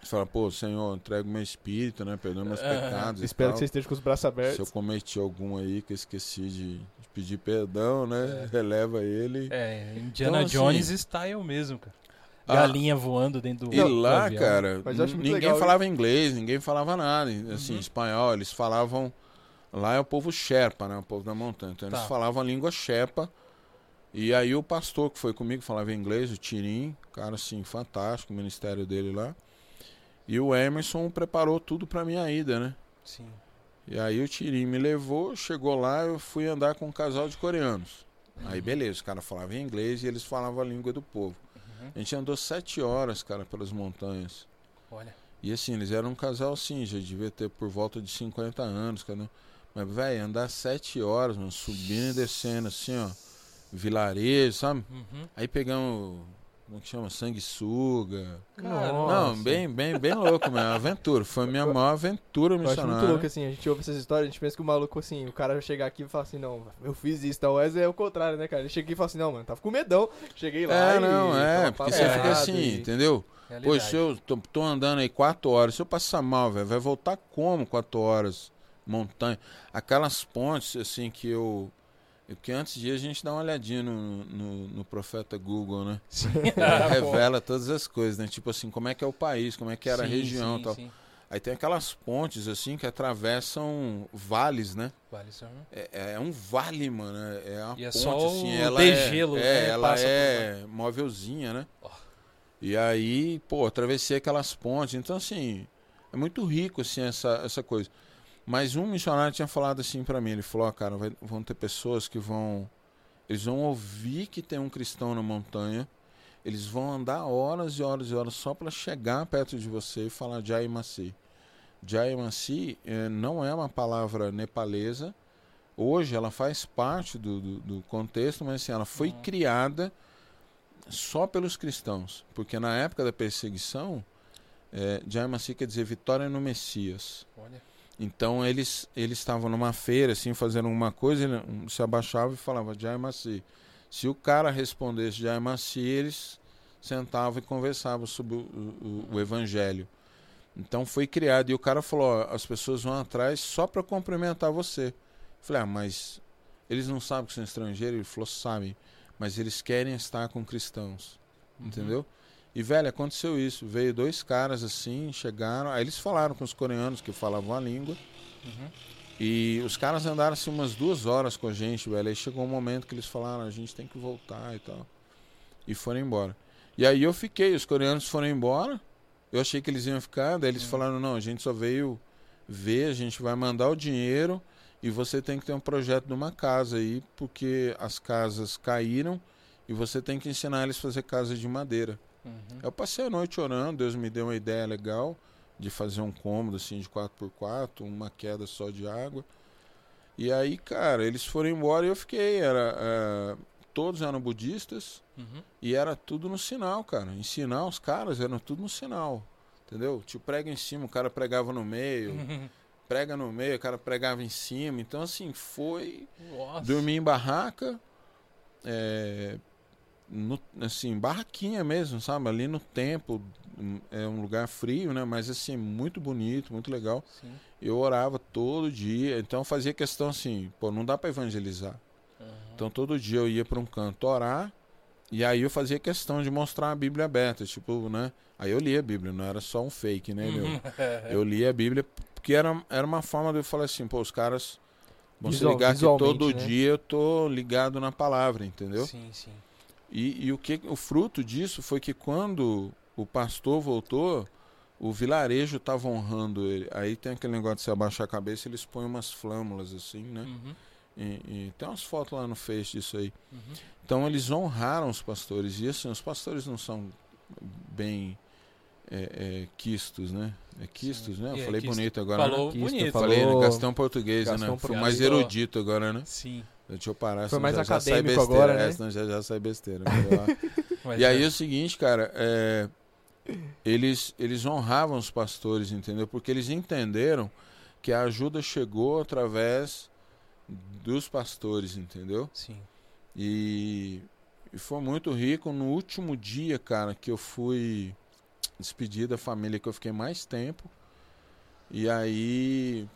Speaker 4: Você fala, pô, Senhor, entrega o meu espírito, né? Perdoa meus é, pecados.
Speaker 2: Espero que você esteja com os braços abertos.
Speaker 4: Se eu cometi algum aí que eu esqueci de, pedir perdão, né? É. Releva ele.
Speaker 1: É, Indiana então, Jones assim, style mesmo, cara. Galinha ah, voando dentro do
Speaker 4: E lá, do cara, ninguém legal, falava inglês, ninguém falava nada. Assim, uhum. espanhol, eles falavam. Lá é o povo Sherpa, né? O povo da montanha. Então tá. eles falavam a língua Sherpa. E aí o pastor que foi comigo falava inglês, o Tirim, cara assim, fantástico, o ministério dele lá. E o Emerson preparou tudo pra minha ida, né?
Speaker 1: Sim.
Speaker 4: E aí o Tirim me levou, chegou lá, eu fui andar com um casal de coreanos. Uhum. Aí beleza, os caras falavam inglês e eles falavam a língua do povo. Uhum. A gente andou sete horas, cara, pelas montanhas.
Speaker 1: Olha.
Speaker 4: E assim, eles eram um casal assim, já devia ter por volta de 50 anos, cara. Mas, velho, andar sete horas, mano, subindo e descendo, assim, ó. Vilarejo, sabe? Uhum. Aí pegamos como é que chama? Sanguessuga.
Speaker 1: Cara,
Speaker 4: Não, bem, bem, bem louco mesmo. Aventura. Foi a minha maior aventura
Speaker 2: Eu acho
Speaker 4: missionária.
Speaker 2: muito louco, assim, a gente ouve essas histórias, a gente pensa que o maluco, assim, o cara vai chegar aqui e falar assim, não, eu fiz isso, então o Wesley é o contrário, né, cara? Ele chega aqui e fala assim, não, mano, tava com medão, cheguei lá
Speaker 4: É,
Speaker 2: e...
Speaker 4: não, é. Porque você fica assim,
Speaker 2: e-
Speaker 4: entendeu? Pô,
Speaker 1: Realidade.
Speaker 4: se eu tô, tô andando aí quatro horas, se eu passar mal, velho, vai voltar como quatro horas? Montanha. Aquelas pontes, assim, que eu. Que antes de a gente dá uma olhadinha no, no, no profeta Google, né?
Speaker 1: Sim.
Speaker 4: Ele
Speaker 1: Ah,
Speaker 4: revela todas as coisas, né? Tipo assim, como é que é o país, como é que era a
Speaker 1: Sim,
Speaker 4: região
Speaker 1: sim,
Speaker 4: e tal.
Speaker 1: sim.
Speaker 4: Aí tem aquelas pontes, assim, que atravessam vales, né?
Speaker 1: Vale, senhor.
Speaker 4: É, é um vale, mano. É é uma
Speaker 1: E é
Speaker 4: ponte,
Speaker 1: só
Speaker 4: assim.
Speaker 1: o
Speaker 4: Ela
Speaker 1: degelo,
Speaker 4: é,
Speaker 1: né,
Speaker 4: é, ela
Speaker 1: passa por
Speaker 4: é móvelzinha, né?
Speaker 1: Ó.
Speaker 4: E aí, pô, atravessei aquelas pontes. Então, assim, é muito rico, assim, essa, essa coisa. Mas um missionário tinha falado assim pra mim. Ele falou, ó, cara, vai- vão ter pessoas que vão... Eles vão ouvir que tem um cristão na montanha. Eles vão andar horas e horas e horas só pra chegar perto de você e falar Jai Masi. Jai Masi eh, não é uma palavra nepalesa. Hoje ela faz parte do, do, do contexto, mas assim, ela foi
Speaker 1: Uhum.
Speaker 4: criada só pelos cristãos. Porque na época da perseguição, eh, Jai Masi quer dizer vitória no Messias.
Speaker 1: Olha.
Speaker 4: Então eles eles estavam numa feira assim fazendo alguma coisa, ele se abaixava e falava Jai Masi. Se o cara respondesse Jai Masi, eles sentavam e conversavam sobre o, o- o evangelho. Então foi criado e o cara falou, ó, as pessoas vão atrás só para cumprimentar você. Eu falei: "Ah, mas eles não sabem que são estrangeiros?" Ele falou: "Sabem, mas eles querem estar com cristãos."
Speaker 1: Uhum.
Speaker 4: Entendeu? E, velho, aconteceu isso. Veio dois caras assim, chegaram. Aí eles falaram com os coreanos que falavam a língua.
Speaker 1: Uhum.
Speaker 4: E os caras andaram assim umas duas horas com a gente, velho. Aí chegou um momento que eles falaram: a gente tem que voltar e tal. E foram embora. E aí eu fiquei, os coreanos foram embora. Eu achei que eles iam ficar. Daí eles
Speaker 1: Hum.
Speaker 4: falaram: não, a gente só veio ver, a gente vai mandar o dinheiro. E você tem que ter um projeto de uma casa aí, porque as casas caíram. E você tem que ensinar eles a fazer casa de madeira.
Speaker 1: Uhum.
Speaker 4: Eu passei a noite orando, Deus me deu uma ideia legal de fazer um cômodo assim de 4x4, uma queda só de água. E aí, cara, eles foram embora e eu fiquei. Era, eh, todos eram budistas
Speaker 1: Uhum.
Speaker 4: e era tudo no sinal, cara. Ensinar os caras eram tudo no sinal. Entendeu? Te prega em cima, o cara pregava no meio,
Speaker 1: Uhum.
Speaker 4: prega no meio, o cara pregava em cima. Então, assim, foi.
Speaker 1: Nossa.
Speaker 4: Dormi em barraca, é, no- assim, barraquinha mesmo, sabe? Ali no templo, hum, é um lugar frio, né? Mas assim, muito bonito, muito legal.
Speaker 1: Sim.
Speaker 4: Eu orava todo dia, então eu fazia questão assim, pô, não dá pra evangelizar.
Speaker 1: Uhum.
Speaker 4: Então todo dia eu ia pra um canto orar, e aí eu fazia questão de mostrar a Bíblia aberta, tipo, né? Aí eu lia a Bíblia, não era só um fake, né? meu? Eu li a Bíblia porque era, era uma forma de eu falar assim, pô, os caras vão se ligar que todo
Speaker 2: né?
Speaker 4: dia eu tô ligado na palavra, entendeu?
Speaker 1: Sim, sim.
Speaker 4: E, e o que o fruto disso foi que quando o pastor voltou, o vilarejo estava honrando ele. Aí tem aquele negócio de você abaixar a cabeça, eles põem umas flâmulas assim, né?
Speaker 1: Uhum.
Speaker 4: E, e tem umas fotos lá no Face disso aí.
Speaker 1: Uhum.
Speaker 4: Então eles honraram os pastores. E assim, os pastores não são bem é, é, quistos, né? É quistos, né? Eu
Speaker 1: É,
Speaker 4: falei
Speaker 1: quisto.
Speaker 4: bonito agora,
Speaker 1: Falou
Speaker 4: né?
Speaker 2: Quisto,
Speaker 1: bonito.
Speaker 2: falou-
Speaker 4: Falei né? Gastão português,
Speaker 2: Gastão
Speaker 4: né? Fui mais erudito agora, né?
Speaker 1: Sim.
Speaker 4: Deixa eu parar,
Speaker 2: Foi
Speaker 4: senão
Speaker 2: mais
Speaker 4: já, já sai
Speaker 2: acadêmico
Speaker 4: besteira.
Speaker 2: agora, né?
Speaker 4: É, senão já, já sai besteira.
Speaker 1: Mas
Speaker 4: E aí
Speaker 1: é.
Speaker 4: é o seguinte, cara, é, eles, eles honravam os pastores, entendeu? Porque eles entenderam que a ajuda chegou através dos pastores, entendeu?
Speaker 1: Sim.
Speaker 4: E, e foi muito rico. No último dia, cara, que eu fui despedir da família, que eu fiquei mais tempo. E aí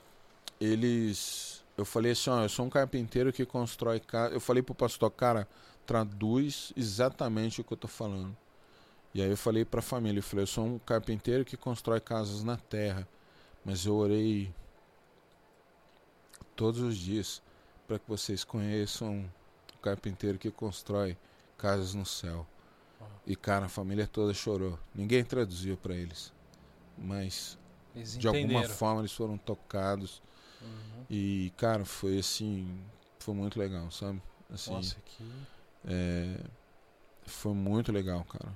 Speaker 4: eles. Eu falei assim, ó, eu sou um carpinteiro que constrói casa. Eu falei pro pastor, cara, traduz exatamente o que eu tô falando. E aí eu falei pra família, eu falei, eu sou um carpinteiro que constrói casas na terra. Mas eu orei todos os dias para que vocês conheçam o carpinteiro que constrói casas no céu. E cara, a família toda chorou. Ninguém traduziu para eles. Mas
Speaker 1: Eles
Speaker 4: de alguma forma eles foram tocados.
Speaker 1: Uhum.
Speaker 4: E cara, foi assim, foi muito legal, sabe? Assim,
Speaker 1: Nossa, que.
Speaker 4: é, foi muito legal, cara.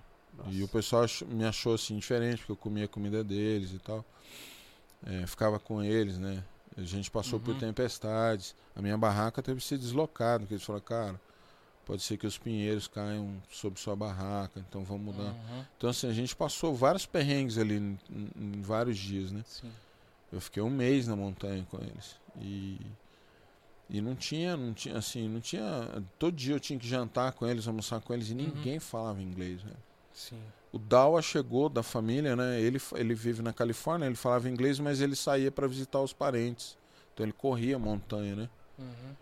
Speaker 4: E o
Speaker 2: Nossa.
Speaker 4: pessoal me achou assim diferente, porque eu comia a comida deles e tal. É, ficava com eles, né? A gente passou por
Speaker 1: Uhum.
Speaker 4: tempestades. A minha barraca teve que ser deslocada, porque eles falaram, cara, pode ser que os pinheiros caiam sobre sua barraca, então vamos mudar.
Speaker 1: Uhum.
Speaker 4: Então assim, a gente passou vários perrengues ali em, em vários dias, né?
Speaker 1: Sim.
Speaker 4: Eu fiquei um mês na montanha com eles. E, e não tinha, não tinha, assim, não tinha. Todo dia eu tinha que jantar com eles, almoçar com eles, e ninguém falava inglês, velho.
Speaker 1: Sim.
Speaker 4: O Dawa chegou da família, né? Ele, ele vive na Califórnia, ele falava inglês, mas ele saía para visitar os parentes. Então ele corria a montanha, né?
Speaker 1: Uhum.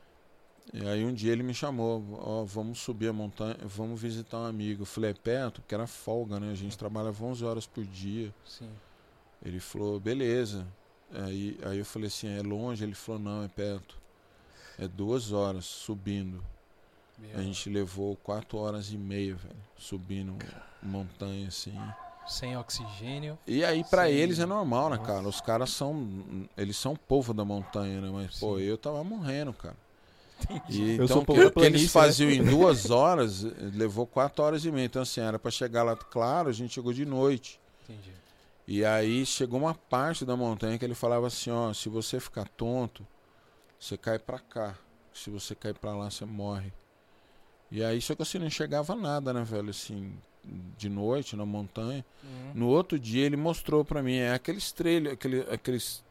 Speaker 4: E aí um dia ele me chamou, ó, vamos subir a montanha, vamos visitar um amigo. Eu falei, é perto, porque era folga, né? A gente trabalhava 11 horas por dia.
Speaker 1: Sim.
Speaker 4: Ele falou, beleza. Aí, aí eu falei assim, é longe? Ele falou, não, é perto. É duas horas subindo.
Speaker 1: Meu,
Speaker 4: A gente levou quatro horas e meia, velho, subindo montanha assim.
Speaker 1: Sem oxigênio.
Speaker 4: E aí pra
Speaker 1: Sim.
Speaker 4: eles é normal, né,
Speaker 2: Nossa.
Speaker 4: cara? Os caras são, eles são povo da montanha, né? Mas pô,
Speaker 1: Sim.
Speaker 4: eu tava morrendo, cara. E,
Speaker 2: Eu
Speaker 4: então
Speaker 2: sou
Speaker 4: o
Speaker 2: povo
Speaker 4: que, que eles
Speaker 2: né?
Speaker 4: faziam em duas horas, eh, levou quatro horas e meia. Então assim, era pra chegar lá, claro, a gente chegou de noite.
Speaker 1: Entendi.
Speaker 4: E aí chegou uma parte da montanha que ele falava assim, ó, se você ficar tonto, você cai pra cá. Se você cair pra lá, você morre. E aí só que assim não enxergava nada, né, velho, assim, de noite na montanha.
Speaker 1: Uhum.
Speaker 4: No outro dia ele mostrou pra mim, é aqueles trilhos, aquele, aqueles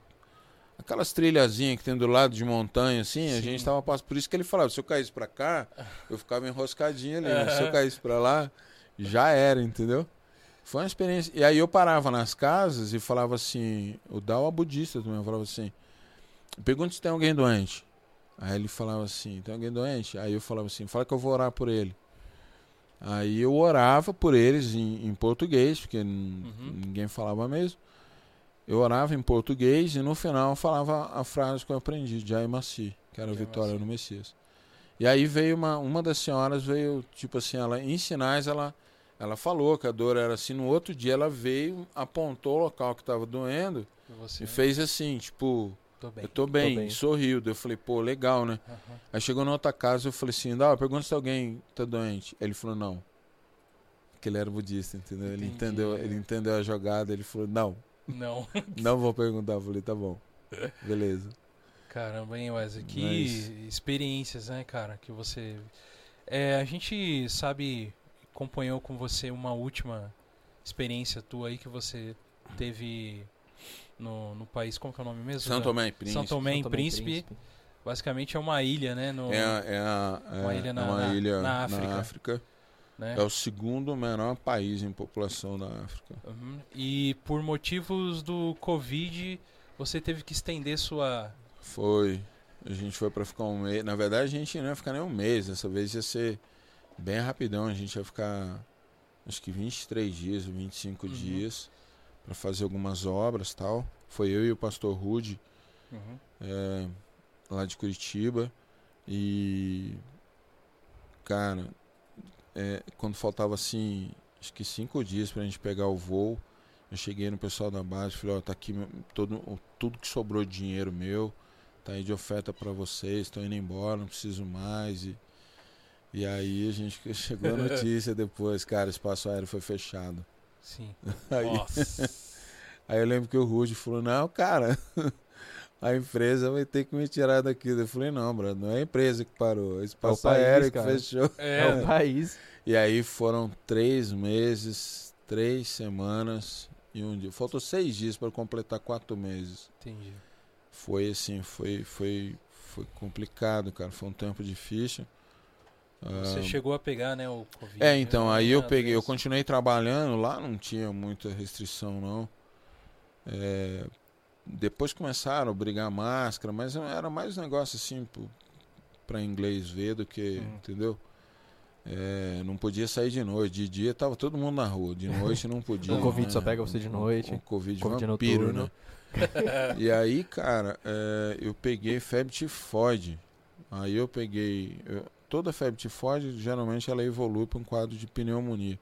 Speaker 4: aquelas trilhazinhas que tem do lado de montanha assim, a
Speaker 1: Sim.
Speaker 4: gente tava passando, por isso que ele falava, se eu caísse pra cá, eu ficava enroscadinho ali, né? se eu caísse pra lá, já era, entendeu? Foi uma experiência. E aí eu parava nas casas e falava assim, o Dao é budista também, eu falava assim, pergunta se tem alguém doente. Aí ele falava assim, tem alguém doente? Aí eu falava assim, fala que eu vou orar por ele. Aí eu orava por eles em, em português, porque
Speaker 1: Uhum.
Speaker 4: ninguém falava mesmo. Eu orava em português e no final eu falava a frase que eu aprendi, Jai Massi, que era Vitória no Messias. E aí veio uma, uma das senhoras, veio, tipo assim, ela, em sinais, ela, ela falou que a dor era assim. No outro dia ela veio, apontou o local que estava doendo
Speaker 1: E você?
Speaker 4: e fez assim, tipo,
Speaker 1: Tô bem.
Speaker 4: eu tô bem,
Speaker 2: bem.
Speaker 4: e sorriu. Daí Eu falei, pô, legal, né?
Speaker 1: Aham.
Speaker 4: Aí chegou na outra casa, eu falei assim, Dá, pergunta se alguém tá doente. Ele falou, não. Porque ele era budista, entendeu? Ele
Speaker 1: Entendi.
Speaker 4: entendeu, ele entendeu a jogada, ele falou, não,
Speaker 1: Não.
Speaker 4: não vou perguntar. Eu falei, tá bom. Beleza.
Speaker 1: Caramba, hein, Wesley? Que
Speaker 4: Mas-
Speaker 1: experiências, né, cara, que você... É, a gente sabe, acompanhou com você uma última experiência tua aí que você teve no, no país, como que é o nome mesmo?
Speaker 4: São Tomé e Príncipe.
Speaker 1: São Tomé
Speaker 2: e
Speaker 1: Príncipe. Basicamente é uma ilha, né? No,
Speaker 4: É, é, a- é
Speaker 1: Uma ilha na-
Speaker 4: uma
Speaker 1: na-
Speaker 4: ilha
Speaker 1: na
Speaker 4: na
Speaker 1: África.
Speaker 4: África.
Speaker 1: né?
Speaker 4: É o segundo menor país em população da África.
Speaker 1: Uhum. E por motivos do Covid, você teve que estender sua...
Speaker 4: Foi. A gente foi pra ficar um mês. Na verdade, a gente não ia ficar nem um mês. Dessa vez ia ser bem rapidão. A gente ia ficar acho que 23 dias, 25
Speaker 1: Uhum.
Speaker 4: dias pra fazer algumas obras tal. Foi eu e o pastor Rude
Speaker 1: Uhum.
Speaker 4: é, lá de Curitiba. E. Cara, é, quando faltava assim, acho que cinco dias pra gente pegar o voo, eu cheguei no pessoal da base e falei: Ó, tá aqui todo, tudo que sobrou de dinheiro meu, tá aí de oferta pra vocês, tô indo embora, não preciso mais. E, e aí a gente chegou a notícia depois, cara, o espaço aéreo foi fechado.
Speaker 1: Sim.
Speaker 4: Aí,
Speaker 1: Nossa.
Speaker 4: Aí eu lembro que o Rude falou, não, cara, a empresa vai ter que me tirar daqui. Eu falei, não, brother, não é a empresa que parou, é o espaço
Speaker 2: país,
Speaker 4: aéreo que
Speaker 2: cara.
Speaker 4: fechou.
Speaker 2: É,
Speaker 1: É,
Speaker 2: o país.
Speaker 4: E aí foram três meses, três semanas e um dia. Faltou seis dias para completar quatro meses.
Speaker 1: entendi.
Speaker 4: Foi assim, foi, foi, foi complicado, cara. Foi um tempo difícil.
Speaker 1: Você
Speaker 4: Ah,
Speaker 1: chegou a pegar, né, o Covid.
Speaker 4: É,
Speaker 1: né?
Speaker 4: então, aí eu peguei, eu continuei trabalhando, lá não tinha muita restrição, não. É, depois começaram a obrigar a máscara, mas era mais um negócio assim pra inglês ver do que,
Speaker 1: Hum.
Speaker 4: entendeu? É, não podia sair de noite, de dia tava todo mundo na rua, de noite não podia.
Speaker 2: O Covid
Speaker 4: né?
Speaker 2: só pega você de noite.
Speaker 4: O Covid,
Speaker 2: Covid
Speaker 4: vampiro,
Speaker 2: noturno.
Speaker 4: né? E aí, cara, é, eu peguei febre tifoide. Aí eu peguei. eu- toda febre tifoide, geralmente, ela evolui para um quadro de pneumonia.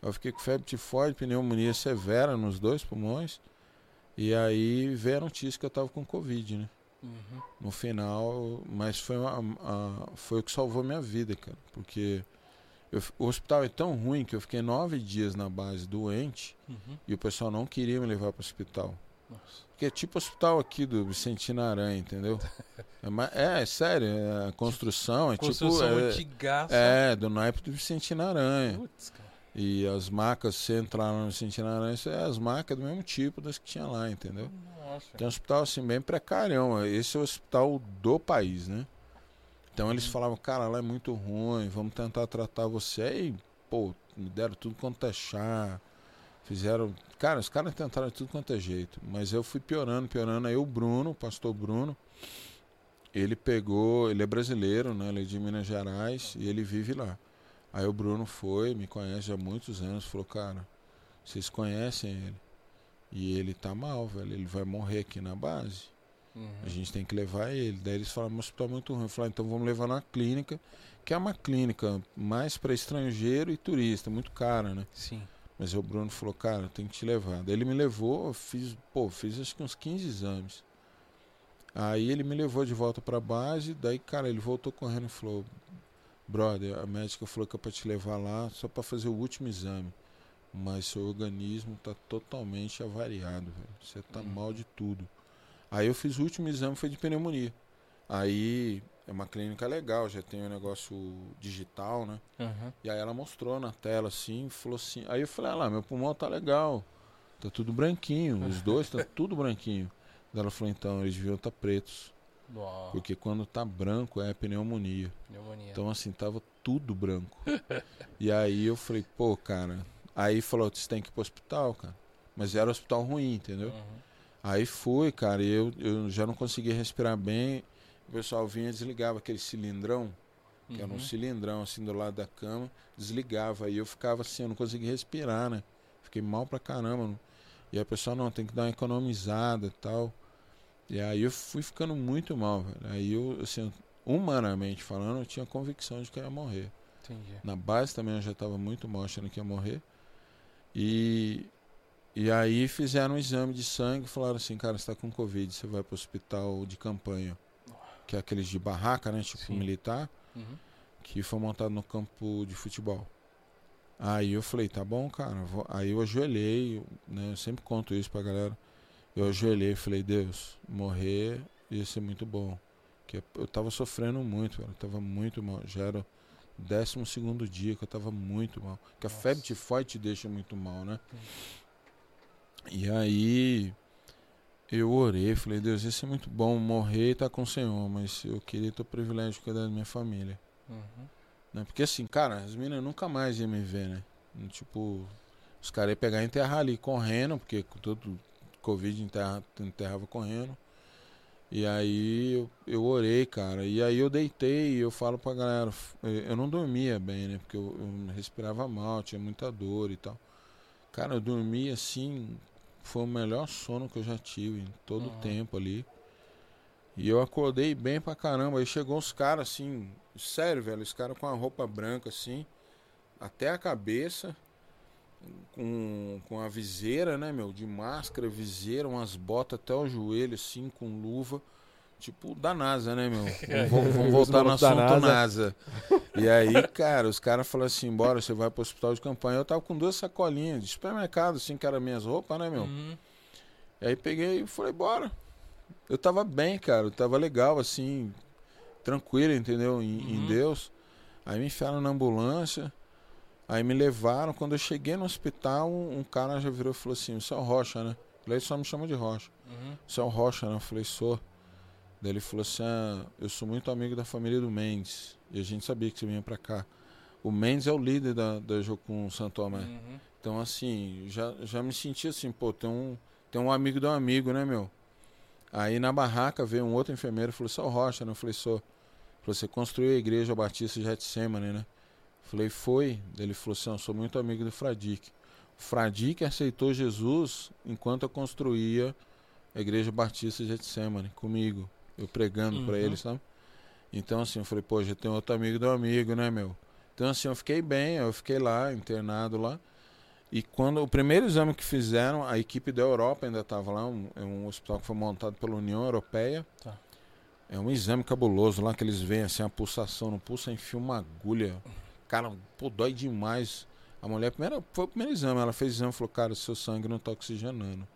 Speaker 4: Eu fiquei com febre tifoide, pneumonia severa nos dois pulmões. E aí veio a notícia que eu tava com Covid, né?
Speaker 1: Uhum.
Speaker 4: No final, mas foi, uma- a- foi o que salvou minha vida, cara. Porque eu o hospital é tão ruim que eu fiquei nove dias na base doente
Speaker 1: Uhum.
Speaker 4: e o pessoal não queria me levar para o hospital. Que é tipo o hospital aqui do Vicentino Aranha, entendeu? É, é, é sério, é, a construção é
Speaker 1: Construção
Speaker 4: tipo. É,
Speaker 1: antigaça.
Speaker 4: é, do naipe do Vicentino Aranha.
Speaker 1: Putz, cara.
Speaker 4: E as macas, se entrar no Vicentino Aranha, isso é as macas do mesmo tipo das que tinha lá, entendeu?
Speaker 1: Nossa.
Speaker 4: Tem um hospital assim bem precário. Esse é o hospital do país, né? Então eles falavam, cara, lá é muito ruim, vamos tentar tratar você. Aí, pô, me deram tudo quanto é chá. Fizeram. Cara, os caras tentaram de tudo quanto é jeito. Mas eu fui piorando, piorando. Aí o Bruno, o pastor Bruno, ele pegou. Ele é brasileiro, né? Ele é de Minas Gerais e ele vive lá. Aí o Bruno foi, me conhece há muitos anos, falou, cara, vocês conhecem ele. E ele tá mal, velho. Ele vai morrer aqui na base.
Speaker 1: Uhum.
Speaker 4: A gente tem que levar ele. Daí eles falaram, mas o hospital é muito ruim. Eu falei, então vamos levar na clínica, que é uma clínica mais para estrangeiro e turista, muito cara, né?
Speaker 1: Sim.
Speaker 4: Mas o Bruno falou, cara, tem que te levar. Daí ele me levou, eu fiz, pô, fiz acho que uns 15 exames. Aí ele me levou de volta pra base, daí, cara, ele voltou correndo e falou, brother, a médica falou que é pra te levar lá só pra fazer o último exame. Mas seu organismo tá totalmente avariado, velho. Você tá
Speaker 1: Hum.
Speaker 4: mal de tudo. Aí eu fiz o último exame, foi de pneumonia. Aí é uma clínica legal, já tem um negócio digital, né?
Speaker 1: Uhum.
Speaker 4: E aí ela mostrou na tela assim, falou assim. Aí eu falei, ah lá, meu pulmão tá legal. Tá tudo branquinho. Os dois tá tudo branquinho. Daí ela falou, então, eles deviam estar pretos.
Speaker 1: Uau.
Speaker 4: Porque quando tá branco é pneumonia.
Speaker 1: Pneumonia.
Speaker 4: Então, assim, tava tudo branco. e aí eu falei, pô, cara. Aí falou, você tem que ir pro hospital, cara. Mas era um hospital ruim, entendeu?
Speaker 1: Uhum.
Speaker 4: Aí fui, cara, e eu, eu já não conseguia respirar bem. O pessoal vinha e desligava aquele cilindrão que era um
Speaker 1: Uhum.
Speaker 4: cilindrão assim do lado da cama, desligava. Aí eu ficava assim, eu não conseguia respirar, né? Fiquei mal pra caramba. não- E aí o pessoal, não, tem que dar uma economizada e tal. E aí eu fui ficando muito mal, velho. Aí eu, assim, humanamente falando, eu tinha convicção de que eu ia morrer.
Speaker 1: Entendi.
Speaker 4: Na base também eu já estava muito mal, achando que ia morrer. E, e aí fizeram um exame de sangue e falaram assim, cara, você está com Covid, você vai para o hospital de campanha. Que é aqueles de barraca, né? Tipo
Speaker 1: Sim.
Speaker 4: militar
Speaker 1: Uhum.
Speaker 4: que foi montado no campo de futebol. Aí eu falei, tá bom, cara. vou- Aí eu ajoelhei, né? Eu sempre conto isso pra galera. Eu ajoelhei e falei, Deus, morrer ia ser muito bom. Que eu tava sofrendo muito, velho. Eu tava muito mal. Já era o décimo segundo dia que eu tava muito mal. Que a febre tifoide te deixa muito mal, né? E aí eu orei, falei, Deus, ia ser muito bom morrer e estar com o Senhor, mas eu queria ter o privilégio de cuidar da minha família.
Speaker 1: Uhum.
Speaker 4: Né? Porque assim, cara, as meninas nunca mais iam me ver, né? Tipo, os caras iam pegar e enterrar ali correndo, porque com todo Covid enterra, enterrava correndo. E aí eu, eu orei, cara. E aí eu deitei e eu falo pra galera, f- eu não dormia bem, né? Porque eu, eu respirava mal, tinha muita dor e tal. Cara, eu dormi assim, foi o melhor sono que eu já tive em todo o
Speaker 1: Uhum.
Speaker 4: tempo ali. E eu acordei bem pra caramba. Aí chegou os caras assim, sério, velho, os caras com a roupa branca assim, até a cabeça, com, com a viseira, né, meu, de máscara, viseira, umas botas até o joelho assim, com luva. Tipo da NASA, né, meu? Vamos, vamos voltar no assunto
Speaker 2: NASA.
Speaker 4: NASA. E aí, cara, os caras falaram assim: bora, você vai pro hospital de campanha. Eu tava com duas sacolinhas de supermercado, assim, que eram minhas roupas, né, meu?
Speaker 1: Uhum.
Speaker 4: E aí peguei e falei, bora. Eu tava bem, cara. Eu tava legal, assim, tranquilo, entendeu? Em, em
Speaker 1: Uhum.
Speaker 4: Deus. Aí me enfiaram na ambulância. Aí me levaram. Quando eu cheguei no hospital, um, um cara já virou e falou assim, é o Rocha, né? Ele só me chama de Rocha.
Speaker 1: Uhum.
Speaker 4: O Rocha, né? Eu falei, sou. Daí ele falou assim, ah, eu sou muito amigo da família do Mendes. E a gente sabia que você vinha pra cá. O Mendes é o líder da, da Jocum Santo Tomé.
Speaker 1: Uhum.
Speaker 4: Então, assim, já, já me senti assim, pô, tem um, tem um amigo de um amigo, né, meu? Aí na barraca veio um outro enfermeiro e falou, o Rocha, né? Eu falei, sou. Falou, você construiu a igreja Batista de Getsemane, né? Falei, foi. Daí Ele falou assim, eu sou muito amigo do Fradique. O Fradique aceitou Jesus enquanto eu construía a igreja Batista de Getsemane comigo. Eu pregando pra
Speaker 1: Uhum.
Speaker 4: ele, sabe? Então, assim, eu falei, pô, já tem outro amigo do amigo, né, meu? Então, assim, eu fiquei bem, eu fiquei lá, internado lá. E quando o primeiro exame que fizeram, a equipe da Europa ainda estava lá, um, é um hospital que foi montado pela União Europeia.
Speaker 1: Tá.
Speaker 4: É um exame cabuloso lá que eles veem assim a pulsação no pulso, enfia uma agulha. Cara, pô, dói demais. A mulher, primeira, foi o primeiro exame, ela fez o exame e falou, cara, seu sangue não tá oxigenando.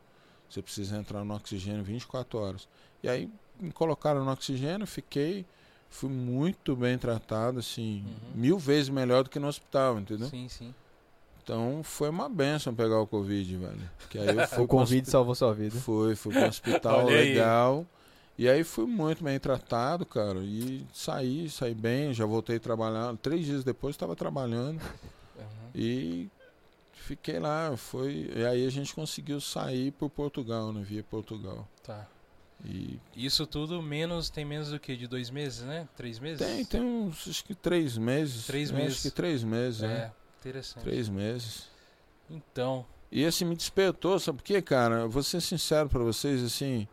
Speaker 4: Você precisa entrar no oxigênio 24 horas. E aí me colocaram no oxigênio, fiquei, fui muito bem tratado, assim,
Speaker 1: Uhum.
Speaker 4: mil vezes melhor do que no hospital, entendeu?
Speaker 1: Sim, sim.
Speaker 4: Então foi uma benção pegar o Covid, velho. Que aí eu fui
Speaker 2: O convite salvou sua vida.
Speaker 4: Fui, fui para um hospital legal. E aí fui muito bem tratado, cara. E saí, saí bem, já voltei a trabalhar. Três dias depois estava trabalhando.
Speaker 1: Uhum.
Speaker 4: E fiquei lá. Foi, e aí a gente conseguiu sair por Portugal, né? Via Portugal.
Speaker 1: Tá.
Speaker 4: E
Speaker 1: Isso tudo menos, tem menos do que? De dois meses, né? Três meses?
Speaker 4: tem, tem uns, acho que três meses.
Speaker 1: Três
Speaker 4: É,
Speaker 1: meses.
Speaker 4: Acho que três meses,
Speaker 1: É,
Speaker 4: né?
Speaker 1: interessante.
Speaker 4: Três meses.
Speaker 1: Então,
Speaker 4: E assim, me despertou, sabe por quê, cara? Vou ser sincero pra vocês, assim.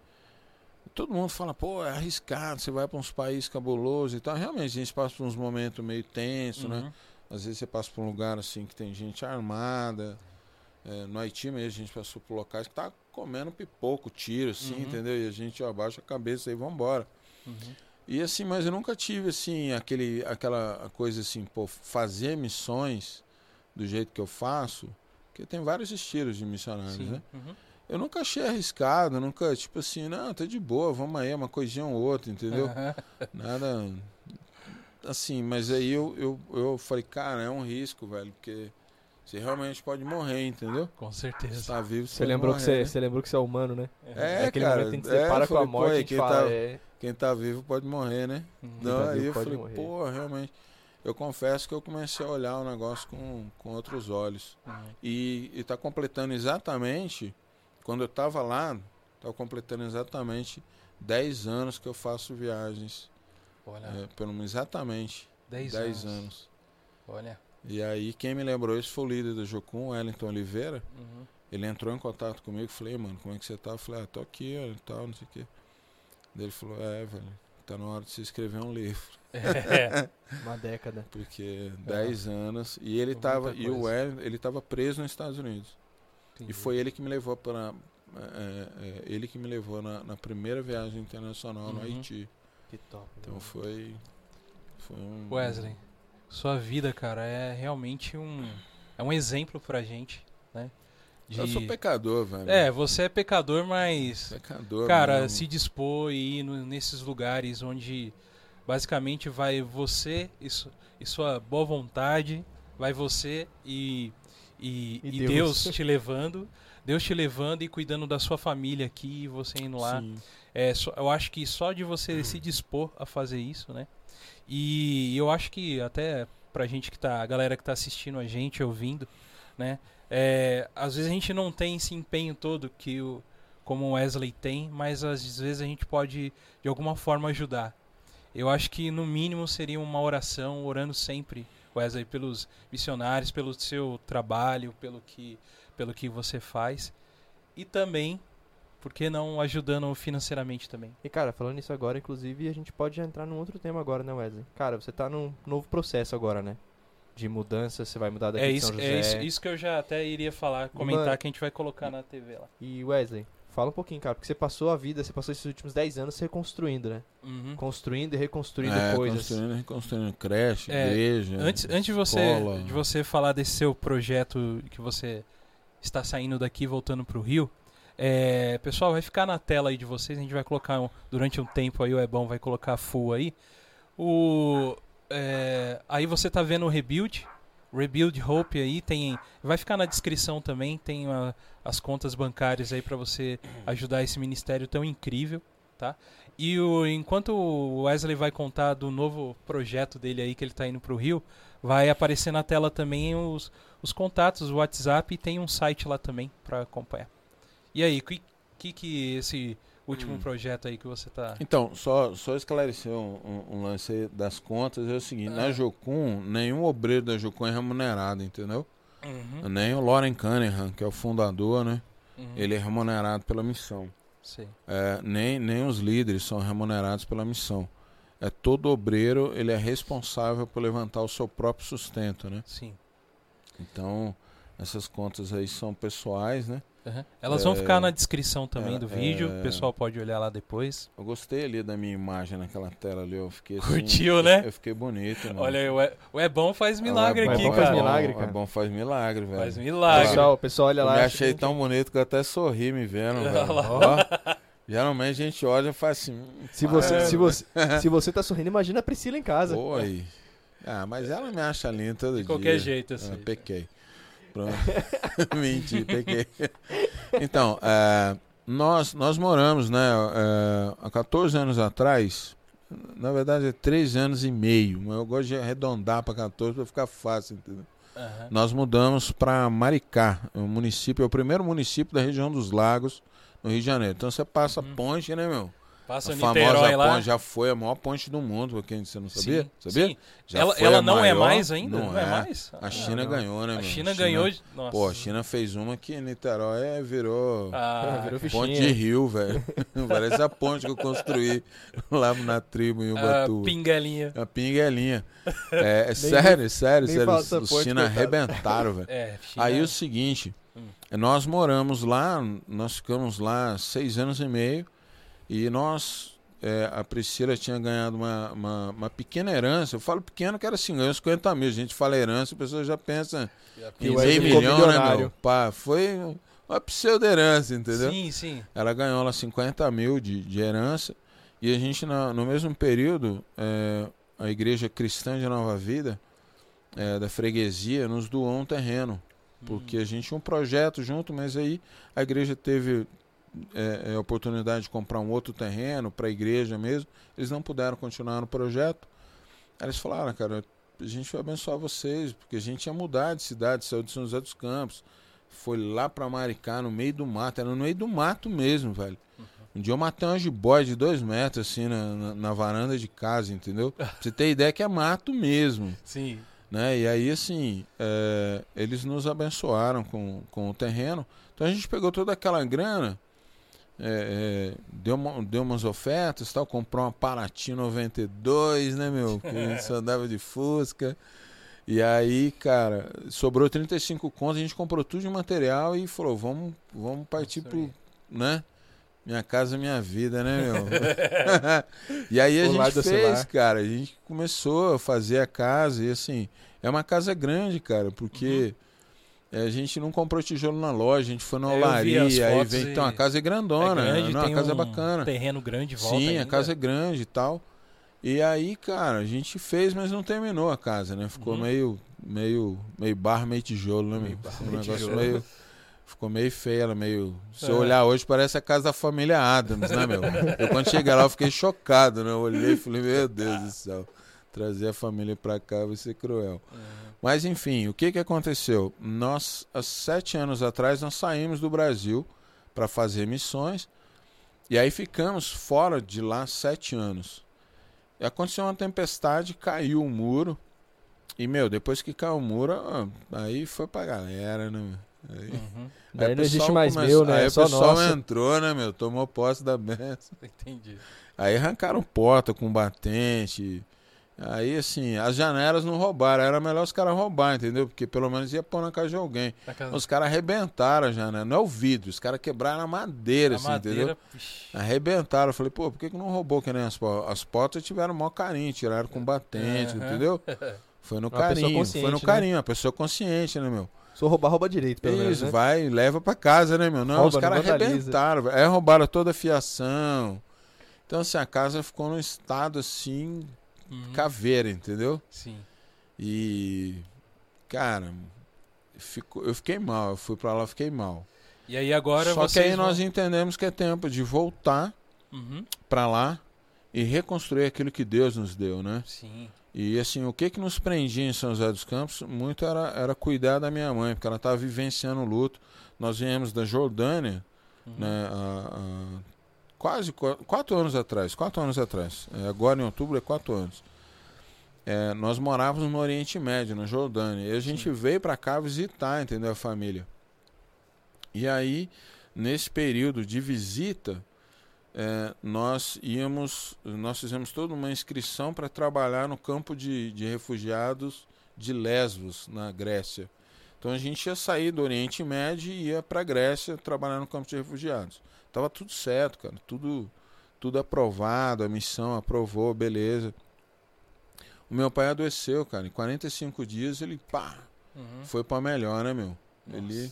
Speaker 4: Todo mundo fala, pô, é arriscado, você vai pra uns países cabulosos e tal. Realmente, a gente passa por uns momentos meio tensos, né?
Speaker 1: uhum.
Speaker 4: Às vezes você passa por um lugar assim que tem gente armada. É, no Haiti mesmo, a gente passou por locais que tá comendo pipoco, tiro, assim,
Speaker 1: Uhum.
Speaker 4: entendeu? E a gente abaixa a cabeça e vambora.
Speaker 1: Uhum.
Speaker 4: E assim, mas eu nunca tive assim aquele, aquela coisa assim, pô, fazer missões do jeito que eu faço, porque tem vários estilos de missionários,
Speaker 1: Sim.
Speaker 4: né?
Speaker 1: Uhum.
Speaker 4: Eu nunca achei arriscado, nunca, tipo assim, não, tá de boa, vamos aí, uma coisinha ou outra, entendeu? Nada. Assim, mas aí eu, eu, eu falei, cara, é um risco, velho, porque você realmente pode morrer, entendeu?
Speaker 1: Com
Speaker 4: Você
Speaker 1: certeza.
Speaker 4: tá vivo, você
Speaker 2: Você lembrou, que
Speaker 4: morrer,
Speaker 2: você,
Speaker 4: né?
Speaker 2: você lembrou que você é humano, né?
Speaker 4: É,
Speaker 2: aquele
Speaker 4: cara,
Speaker 2: momento em que você
Speaker 4: é,
Speaker 2: para com a
Speaker 4: falei, pô,
Speaker 2: morte e
Speaker 4: quem
Speaker 2: fala,
Speaker 4: tá-
Speaker 2: é,
Speaker 4: Quem tá vivo pode morrer, né?
Speaker 1: Uhum.
Speaker 4: Não,
Speaker 2: tá
Speaker 4: aí eu falei,
Speaker 2: morrer.
Speaker 4: pô, realmente. Eu confesso que eu comecei a olhar o negócio com, com outros olhos.
Speaker 1: Uhum.
Speaker 4: E, e tá completando exatamente, quando eu tava lá, tá completando exatamente 10 anos que eu faço viagens.
Speaker 1: Olha,
Speaker 4: É, pelo menos exatamente
Speaker 1: 10
Speaker 4: 10
Speaker 1: anos.
Speaker 4: anos.
Speaker 1: Olha.
Speaker 4: E aí quem me lembrou isso foi o líder do Jocum, o Wellington Oliveira.
Speaker 1: Uhum.
Speaker 4: Ele entrou em contato comigo, falei, mano, como é que você tá? Eu falei, ah, tô aqui, ó, e tal, não sei o quê. Daí ele falou, é, velho, tá na hora de você escrever um livro.
Speaker 1: É.
Speaker 2: uma década.
Speaker 4: Porque 10 anos. E ele tava. E o. Wellington, ele tava preso nos Estados Unidos.
Speaker 1: Entendi.
Speaker 4: E foi ele que me levou para. é, é, ele que me levou na, na primeira viagem internacional no
Speaker 1: Uhum.
Speaker 4: Haiti.
Speaker 2: Que top.
Speaker 4: Então foi. Foi um.
Speaker 1: Wesley, sua vida, cara, é realmente um é um exemplo pra gente, né? De...
Speaker 4: Eu sou pecador, velho.
Speaker 1: É, você é pecador, mas
Speaker 4: Pecador.
Speaker 1: cara,
Speaker 4: mesmo.
Speaker 1: se dispor e ir no- nesses lugares onde basicamente vai você e, su- e sua boa vontade, vai você e e,
Speaker 2: E
Speaker 1: e
Speaker 2: Deus.
Speaker 1: Deus te levando, Deus te levando e cuidando da sua família aqui, e você indo lá.
Speaker 4: Sim.
Speaker 1: É, eu acho que só de você se dispor a fazer isso, né? E eu acho que até pra gente que tá, a galera que tá assistindo a gente, ouvindo, né? É, às vezes a gente não tem esse empenho todo que o como o Wesley tem, mas às vezes a gente pode de alguma forma ajudar. Eu acho que no mínimo seria uma oração, orando sempre, Wesley, pelos missionários, pelo seu trabalho, pelo que pelo que você faz e também por que não ajudando financeiramente também?
Speaker 2: E cara, falando isso agora, inclusive, a gente pode já entrar num outro tema agora, né, Wesley? Cara, você tá num novo processo agora, né? De mudança, você vai mudar daqui
Speaker 1: É
Speaker 2: de
Speaker 1: isso,
Speaker 2: São
Speaker 1: é isso,
Speaker 2: José.
Speaker 1: isso que eu já até iria falar, comentar
Speaker 2: Mano,
Speaker 1: que a gente vai colocar na TV lá.
Speaker 2: E Wesley, fala um pouquinho, cara, porque você passou a vida, você passou esses últimos 10 anos se reconstruindo, né?
Speaker 1: Uhum.
Speaker 2: Construindo e reconstruindo
Speaker 4: é,
Speaker 2: coisas.
Speaker 4: Construindo, reconstruindo creche,
Speaker 1: É,
Speaker 4: igreja.
Speaker 1: Antes, antes de você
Speaker 4: escola.
Speaker 1: de você falar desse seu projeto que você está saindo daqui e voltando para o Rio, é, pessoal, vai ficar na tela aí de vocês, a gente vai colocar um- durante um tempo aí, o Ebon vai colocar full aí. O, é, aí você tá vendo o Rebuild, Rebuild Hope aí, tem, vai ficar na descrição também, tem as contas bancárias aí para você ajudar esse ministério tão incrível, tá? E o, enquanto o Wesley vai contar do novo projeto dele aí que ele tá indo pro Rio, vai aparecer na tela também os, os contatos, o WhatsApp e tem um site lá também para acompanhar. E aí, que que, que esse último
Speaker 4: Hum.
Speaker 1: projeto aí que você tá
Speaker 4: Então, só, só esclarecer um, um- um lance das contas, é o seguinte,
Speaker 1: Ah.
Speaker 4: na Jocum, nenhum obreiro da Jocum é remunerado, entendeu?
Speaker 1: Uhum,
Speaker 4: Nem o Lauren Cunningham, que é o fundador, né?
Speaker 1: uhum,
Speaker 4: Ele é remunerado pela missão. É, nem, nem os líderes são remunerados pela missão. É todo obreiro, ele é responsável por levantar o seu próprio sustento, né?
Speaker 1: Sim.
Speaker 4: Então, essas contas aí são pessoais, né?
Speaker 1: Uhum. Elas vão
Speaker 4: É,
Speaker 1: ficar na descrição também
Speaker 4: é,
Speaker 1: do vídeo,
Speaker 4: é.
Speaker 1: o pessoal pode olhar lá depois.
Speaker 4: Eu gostei ali da minha imagem naquela tela ali. Eu fiquei assim,
Speaker 1: Curtiu, né?
Speaker 4: Eu fiquei bonito, mano.
Speaker 1: Olha aí, o é, o é bom faz milagre
Speaker 4: É
Speaker 1: aqui,
Speaker 4: bom,
Speaker 2: faz
Speaker 1: cara.
Speaker 2: milagre,
Speaker 4: É
Speaker 2: cara.
Speaker 4: bom, faz milagre, velho.
Speaker 1: Faz milagre.
Speaker 2: Pessoal, o pessoal olha
Speaker 4: Eu
Speaker 2: lá.
Speaker 4: me
Speaker 2: acha
Speaker 4: achei
Speaker 2: que-
Speaker 4: tão bonito que eu até sorri me vendo, velho. Ó, geralmente a gente olha e faz assim. hum,
Speaker 2: Se você,
Speaker 1: É.
Speaker 2: se, você, se você tá sorrindo, imagina a Priscila em casa.
Speaker 4: Oi. Ah, mas ela me acha linda todo
Speaker 1: De
Speaker 4: dia.
Speaker 1: qualquer jeito, assim.
Speaker 4: Ah, pequei. Pronto. Menti, pequei. Então, é, nós, nós moramos, né, é, há 14 anos atrás, na verdade é 3 anos e meio, mas eu gosto de arredondar para 14 para ficar fácil, entendeu?
Speaker 1: Aham.
Speaker 4: Nós mudamos para Maricá, o município, é o primeiro município da região dos lagos, no Rio de Janeiro. Então você passa
Speaker 1: Uhum.
Speaker 4: ponte, né, meu?
Speaker 1: Passa
Speaker 4: a famosa
Speaker 1: lá.
Speaker 4: ponte já foi a maior ponte do mundo, pra quem você não sabia?
Speaker 1: Sim,
Speaker 4: Sabia?
Speaker 1: sim.
Speaker 4: Já
Speaker 1: ela ela
Speaker 4: a
Speaker 1: não é
Speaker 4: maior,
Speaker 1: mais ainda?
Speaker 4: Não,
Speaker 1: é.
Speaker 4: é.
Speaker 1: mais?
Speaker 4: A China
Speaker 2: não.
Speaker 4: ganhou, né,
Speaker 1: A
Speaker 4: meu?
Speaker 1: China ganhou. Nossa.
Speaker 4: Pô, a China fez uma que Niterói é- virou
Speaker 1: Ah,
Speaker 2: Virou
Speaker 4: ponte de rio, velho. Parece a ponte que eu construí lá na tribo em Ubatuba.
Speaker 1: pinguelinha.
Speaker 4: A pinguelinha. É, é sério, sério,
Speaker 2: nem
Speaker 4: sério. Os, China arrebentaram, velho.
Speaker 1: É, China.
Speaker 4: Aí o seguinte,
Speaker 1: Hum.
Speaker 4: nós moramos lá, nós ficamos lá seis anos e meio e nós, é, a Priscila tinha ganhado uma, uma, uma pequena herança. Eu falo pequeno que era assim, ganhou 50 mil. A gente fala herança, a pessoa já pensa em meio milhão, né, meu? Pá, foi uma pseudo-herança, entendeu?
Speaker 1: Sim, sim.
Speaker 4: Ela ganhou lá 50 mil de, de herança. E a gente, na- no mesmo período, é, a Igreja Cristã de Nova Vida, é, da freguesia, nos doou um terreno. Porque a gente tinha um projeto junto, mas aí a igreja teve é, é, oportunidade de comprar um outro terreno para a igreja mesmo. Eles não puderam continuar no projeto. Aí eles falaram, cara, a gente vai abençoar vocês, porque a gente ia mudar de cidade, saiu de São José dos Campos, foi lá para Maricá, no meio do mato, era no meio do mato mesmo, velho. Um dia eu matei um jiboia de dois metros, assim, na, na, na varanda de casa, entendeu? Pra você ter ideia que é mato mesmo
Speaker 1: Sim.
Speaker 4: né? E aí, assim, é, eles nos abençoaram com, com o terreno. Então a gente pegou toda aquela grana, é, é, deu, uma- deu umas ofertas, tal, comprou uma Paraty 92, né, meu? Que a gente só andava de Fusca. E aí, cara, sobrou 35 contos, a gente comprou tudo de material e falou, vamos, vamos partir pro, né? Minha casa, minha vida, né, meu? e aí a
Speaker 2: O
Speaker 4: gente fez, cara, a gente começou a fazer a casa e assim, é uma casa grande, cara, porque eh, a gente não comprou tijolo na loja, a gente foi na.
Speaker 1: É,
Speaker 4: olaria, aí vem,
Speaker 1: e
Speaker 4: então a casa é grandona,
Speaker 1: é grande,
Speaker 4: não,
Speaker 1: tem
Speaker 4: a casa
Speaker 1: um
Speaker 4: é bacana.
Speaker 1: terreno grande volta
Speaker 4: Sim, a
Speaker 1: ainda.
Speaker 4: casa é grande e tal. E aí, cara, a gente fez, mas não terminou a casa, né? Ficou
Speaker 1: Uhum.
Speaker 4: meio, meio, meio barro, meio tijolo, né?
Speaker 1: Meio
Speaker 4: Meio
Speaker 1: barro,
Speaker 4: um
Speaker 1: meio
Speaker 4: negócio
Speaker 1: tijolo.
Speaker 4: meio. Ficou meio feia, ela meio. Se eu
Speaker 1: É.
Speaker 4: olhar hoje, parece a casa da família Adams, né, meu? Eu quando cheguei lá, eu fiquei chocado, né? Eu olhei e falei, meu Deus do céu, trazer a família pra cá vai ser cruel. Mas enfim, o que que aconteceu? Nós, há sete anos atrás, nós saímos do Brasil para fazer missões e aí ficamos fora de lá sete anos. E aconteceu uma tempestade, caiu o muro e meu, depois que caiu o muro, ah, aí foi pra galera, né? meu? Aí,
Speaker 1: Uhum.
Speaker 2: Daí
Speaker 4: aí o
Speaker 2: não existe
Speaker 4: pessoal
Speaker 2: mais
Speaker 4: começou-
Speaker 2: meu, né?
Speaker 4: Aí
Speaker 2: É
Speaker 4: o pessoal
Speaker 2: nosso.
Speaker 4: entrou, né, meu? Tomou posse da benção.
Speaker 1: Entendi.
Speaker 4: Aí arrancaram porta com batente. Aí, assim, as janelas não roubaram. Era melhor os caras roubar, entendeu? Porque pelo menos ia pôr na casa de alguém. Os caras arrebentaram a janela. Não é o vidro, os caras quebraram a madeira,
Speaker 1: a
Speaker 4: assim,
Speaker 1: madeira.
Speaker 4: entendeu? Arrebentaram. Eu falei, pô, por que, que não roubou que nem as portas? As portas tiveram maior carinho, tiraram com batente,
Speaker 1: Aham.
Speaker 4: entendeu? Foi no
Speaker 2: Uma
Speaker 4: carinho, foi no
Speaker 2: né?
Speaker 4: carinho, a pessoa consciente, né, meu?
Speaker 2: Se eu roubar, rouba direito, pelo menos,
Speaker 4: Isso,
Speaker 2: né?
Speaker 4: vai e leva pra casa, né, meu? Não,
Speaker 2: Rouba,
Speaker 4: os caras arrebentaram. Aí roubaram toda a fiação. Então, assim, a casa ficou num estado, assim,
Speaker 1: Uhum.
Speaker 4: caveira, entendeu?
Speaker 1: Sim.
Speaker 4: E, cara, ficou, eu fiquei mal. Eu fui pra lá, fiquei mal.
Speaker 1: E aí agora
Speaker 4: Só que aí nós
Speaker 1: vão...
Speaker 4: entendemos que é tempo de voltar
Speaker 1: Uhum.
Speaker 4: pra lá e reconstruir aquilo que Deus nos deu, né?
Speaker 1: Sim.
Speaker 4: E assim, o que que nos prendia em São José dos Campos, muito era, era cuidar da minha mãe, porque ela estava vivenciando o luto. Nós viemos da Jordânia,
Speaker 1: Uhum.
Speaker 4: né, há- há quase qu- quatro anos atrás, quatro anos atrás. É, agora em outubro é quatro anos. É, nós morávamos no Oriente Médio, na Jordânia, e a gente
Speaker 1: Sim.
Speaker 4: veio para cá visitar, entendeu, a família. E aí, nesse período de visita, é, nós íamos, nós fizemos toda uma inscrição para trabalhar no campo de, de refugiados de Lesbos, na Grécia. Então a gente ia sair do Oriente Médio e ia para Grécia trabalhar no campo de refugiados. Tava tudo certo, cara, tudo tudo aprovado, a missão aprovou, beleza. O meu pai adoeceu, cara, em 45 dias ele pá,
Speaker 1: Uhum.
Speaker 4: foi para melhor, né, meu? Ele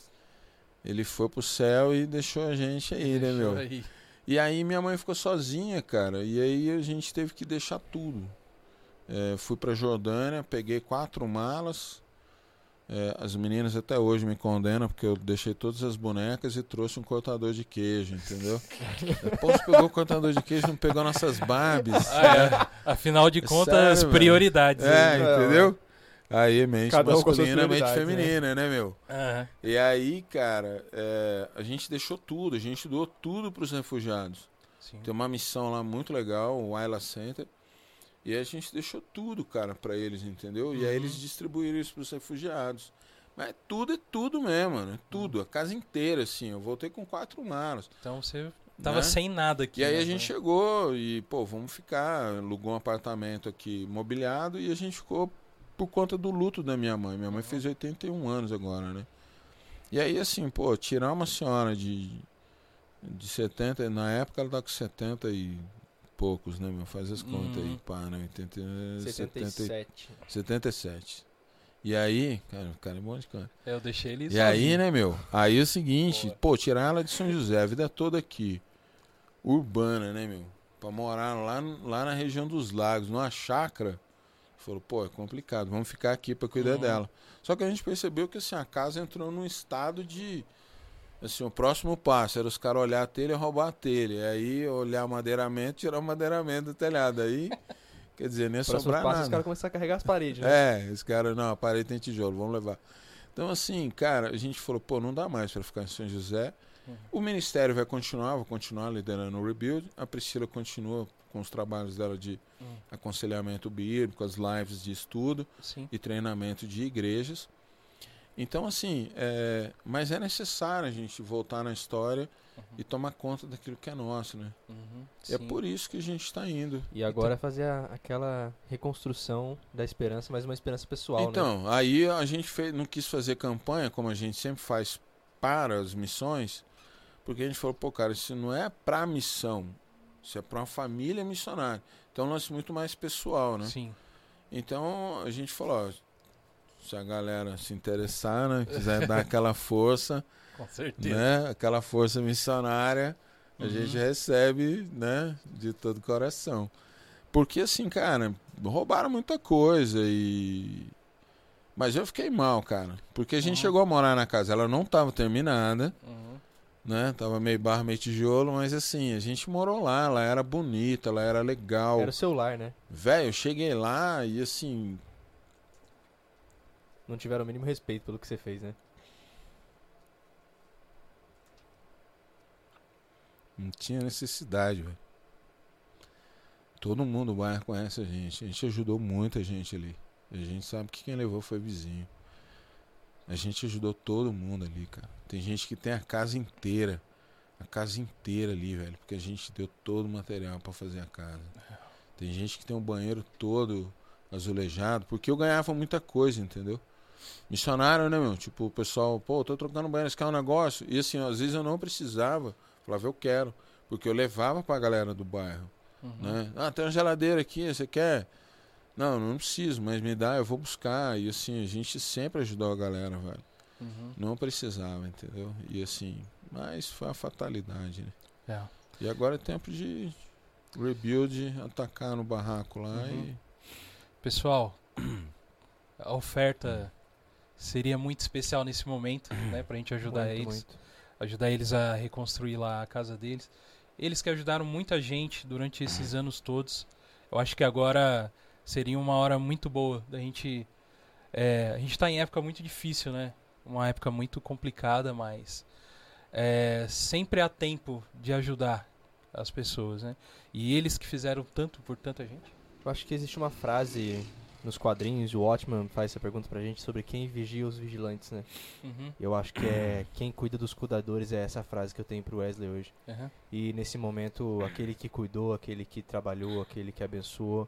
Speaker 4: ele foi pro céu e deixou a gente aí, né, meu?
Speaker 1: Aí.
Speaker 4: E aí minha mãe ficou sozinha, cara. E aí a gente teve que deixar tudo. É, fui pra Jordânia, peguei quatro malas. É, as meninas até hoje me condenam porque eu deixei todas as bonecas e trouxe um cortador de queijo, entendeu? Você pegou o cortador de queijo, não pegou nossas Barbies.
Speaker 1: Ah, é. Afinal de
Speaker 4: É
Speaker 1: contas,
Speaker 4: sério, velho.
Speaker 1: prioridades.
Speaker 4: É,
Speaker 1: né?
Speaker 4: entendeu? Aí mente
Speaker 2: Cada um
Speaker 4: masculina, mente
Speaker 2: prioridades, né?
Speaker 4: feminina, né, meu?
Speaker 1: Aham.
Speaker 4: E aí, cara, é, a gente deixou tudo, a gente doou tudo pros refugiados.
Speaker 1: Sim.
Speaker 4: Tem uma missão lá muito legal, o Ayla Center. E a gente deixou tudo, cara, pra eles, entendeu? E aí eles distribuíram isso pros refugiados. Mas tudo é tudo mesmo, mano. É tudo, a casa inteira, assim. Eu voltei com quatro malas.
Speaker 1: Então você tava
Speaker 4: Né?
Speaker 1: sem nada aqui.
Speaker 4: E aí
Speaker 1: né?
Speaker 4: a gente chegou e, pô, vamos ficar. Alugou um apartamento aqui mobiliado e a gente ficou por conta do luto da minha mãe. Minha mãe fez 81 anos agora, né? E aí, assim, pô, tirar uma senhora de, de 70, na época ela tá com 70 e poucos, né, meu? Faz as contas aí,
Speaker 1: Uhum.
Speaker 4: pá, né? 80, 70,
Speaker 2: 77.
Speaker 4: 77. E aí, cara, o cara é bom de cara.
Speaker 1: Eu deixei ele
Speaker 4: E aí,
Speaker 1: sozinho.
Speaker 4: né, meu? Aí é o seguinte,
Speaker 1: Boa.
Speaker 4: pô, tirar ela de São José, a vida toda aqui, urbana, né, meu? Pra morar lá, lá na região dos lagos, numa chácara. Falou, pô, é complicado, vamos ficar aqui pra cuidar
Speaker 1: Uhum.
Speaker 4: dela. Só que a gente percebeu que assim, a casa entrou num estado de. Assim, o próximo passo era os caras olhar a telha e roubar a telha. Aí olhar o madeiramento, tirar o madeiramento do telhado. Aí, quer dizer, nem
Speaker 2: Próximo
Speaker 4: sobrar
Speaker 2: passo,
Speaker 4: nada.
Speaker 2: os caras começaram a carregar as paredes, né?
Speaker 4: É, esse cara, não, a parede tem tijolo, vamos levar. Então, assim, cara, a gente falou, pô, não dá mais pra ficar em São José.
Speaker 1: Uhum.
Speaker 4: O ministério vai continuar, vai continuar liderando o Rebuild. A Priscila continua com os trabalhos dela de
Speaker 1: Hum.
Speaker 4: aconselhamento bíblico, as lives de estudo
Speaker 1: Sim.
Speaker 4: e treinamento de igrejas. Então, assim, é, mas é necessário a gente voltar na história e tomar conta daquilo que é nosso, né?
Speaker 1: Uhum.
Speaker 4: É por isso que a gente está indo.
Speaker 2: E agora fazer a- aquela reconstrução da esperança, mas uma esperança pessoal, né?
Speaker 4: Então, aí a gente fez, não quis fazer campanha, como a gente sempre faz para as missões, porque a gente falou, pô, cara, isso não é para missão, isso é para uma família missionária. Então é um lance muito mais pessoal, né?
Speaker 1: Sim.
Speaker 4: Então a gente falou, ó, se a galera se interessar, né, quiser dar aquela força,
Speaker 1: Com certeza.
Speaker 4: né, aquela força missionária, a
Speaker 1: Uhum.
Speaker 4: gente recebe, né, de todo coração. Porque assim, cara, roubaram muita coisa e mas eu fiquei mal, cara, porque a gente
Speaker 1: Uhum.
Speaker 4: chegou a morar na casa, ela não estava terminada,
Speaker 1: Uhum.
Speaker 4: né? Tava meio barro, meio tijolo, mas assim, a gente morou lá, ela era bonita, ela era legal.
Speaker 2: Era o celular, né?
Speaker 4: Velho, eu cheguei lá e assim,
Speaker 2: Não tiveram o mínimo respeito pelo que você fez, né?
Speaker 4: Não tinha necessidade, velho. Todo mundo do bairro conhece a gente. A gente ajudou muita gente ali. A gente sabe que quem levou foi vizinho. A gente ajudou todo mundo ali, cara. Tem gente que tem a casa inteira. A casa inteira ali, velho. Porque a gente deu todo o material pra fazer a casa. Tem gente que tem o banheiro todo azulejado. Porque eu ganhava muita coisa, entendeu? Missionário, né, meu? Tipo, o pessoal, pô, tô trocando banheiro, esse quer um negócio. E assim, às vezes eu não precisava. Falava, eu quero. Porque eu levava pra galera do bairro.
Speaker 1: Uhum.
Speaker 4: Né? Ah, tem uma geladeira aqui, você quer? Não, não preciso, mas me dá, eu vou buscar. E assim, a gente sempre ajudou a galera, velho.
Speaker 1: Uhum.
Speaker 4: Não precisava, entendeu? E assim, mas foi a fatalidade, né?
Speaker 1: É.
Speaker 4: E agora é tempo de rebuild, atacar no barraco lá
Speaker 1: Uhum. Pessoal, a oferta seria muito especial nesse momento, né? Pra gente ajudar
Speaker 2: Muito,
Speaker 1: eles.
Speaker 2: muito.
Speaker 1: Ajudar eles a reconstruir lá a casa deles. Eles que ajudaram muita gente durante esses anos todos. Eu acho que agora seria uma hora muito boa da gente. é, a gente tá em época muito difícil, né? Uma época muito complicada, mas é, sempre há tempo de ajudar as pessoas, né? E eles que fizeram tanto por tanta gente.
Speaker 2: Eu acho que existe uma frase nos quadrinhos, o Watchman faz essa pergunta pra gente sobre quem vigia os vigilantes, né?
Speaker 1: Uhum,
Speaker 2: Eu acho que é quem cuida dos cuidadores é essa frase que eu tenho pro Wesley hoje.
Speaker 1: uhum.
Speaker 2: E nesse momento, aquele que cuidou, aquele que trabalhou, aquele que abençoou,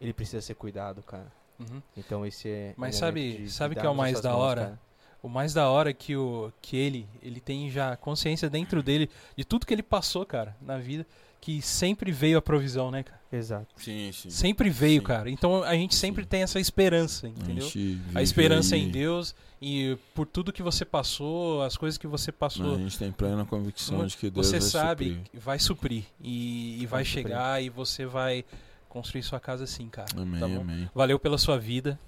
Speaker 2: ele precisa ser cuidado, cara.
Speaker 1: Uhum.
Speaker 2: Então esse é.
Speaker 1: Mas sabe- sabe que é o mais da
Speaker 2: mãos,
Speaker 1: hora?
Speaker 2: cara.
Speaker 1: o mais da hora é que, o, que ele, ele tem já consciência dentro dele de tudo que ele passou, cara, na vida, que sempre veio a provisão, né, cara?
Speaker 2: Exato.
Speaker 4: Sim, sim.
Speaker 1: Sempre veio,
Speaker 4: Sim.
Speaker 1: cara. Então a gente sempre
Speaker 4: Sim.
Speaker 1: tem essa esperança,
Speaker 4: A
Speaker 1: entendeu? A
Speaker 4: vive
Speaker 1: esperança
Speaker 4: aí-
Speaker 1: em Deus e por tudo que você passou, as coisas que você
Speaker 4: A
Speaker 1: passou,
Speaker 4: gente tem plena convicção de que Deus
Speaker 1: você
Speaker 4: vai
Speaker 1: sabe
Speaker 4: suprir.
Speaker 1: que vai suprir e, e vai
Speaker 2: Vai suprir.
Speaker 1: chegar e você vai construir sua casa assim, cara.
Speaker 4: Amém,
Speaker 1: tá bom?
Speaker 4: amém.
Speaker 1: Valeu pela sua vida.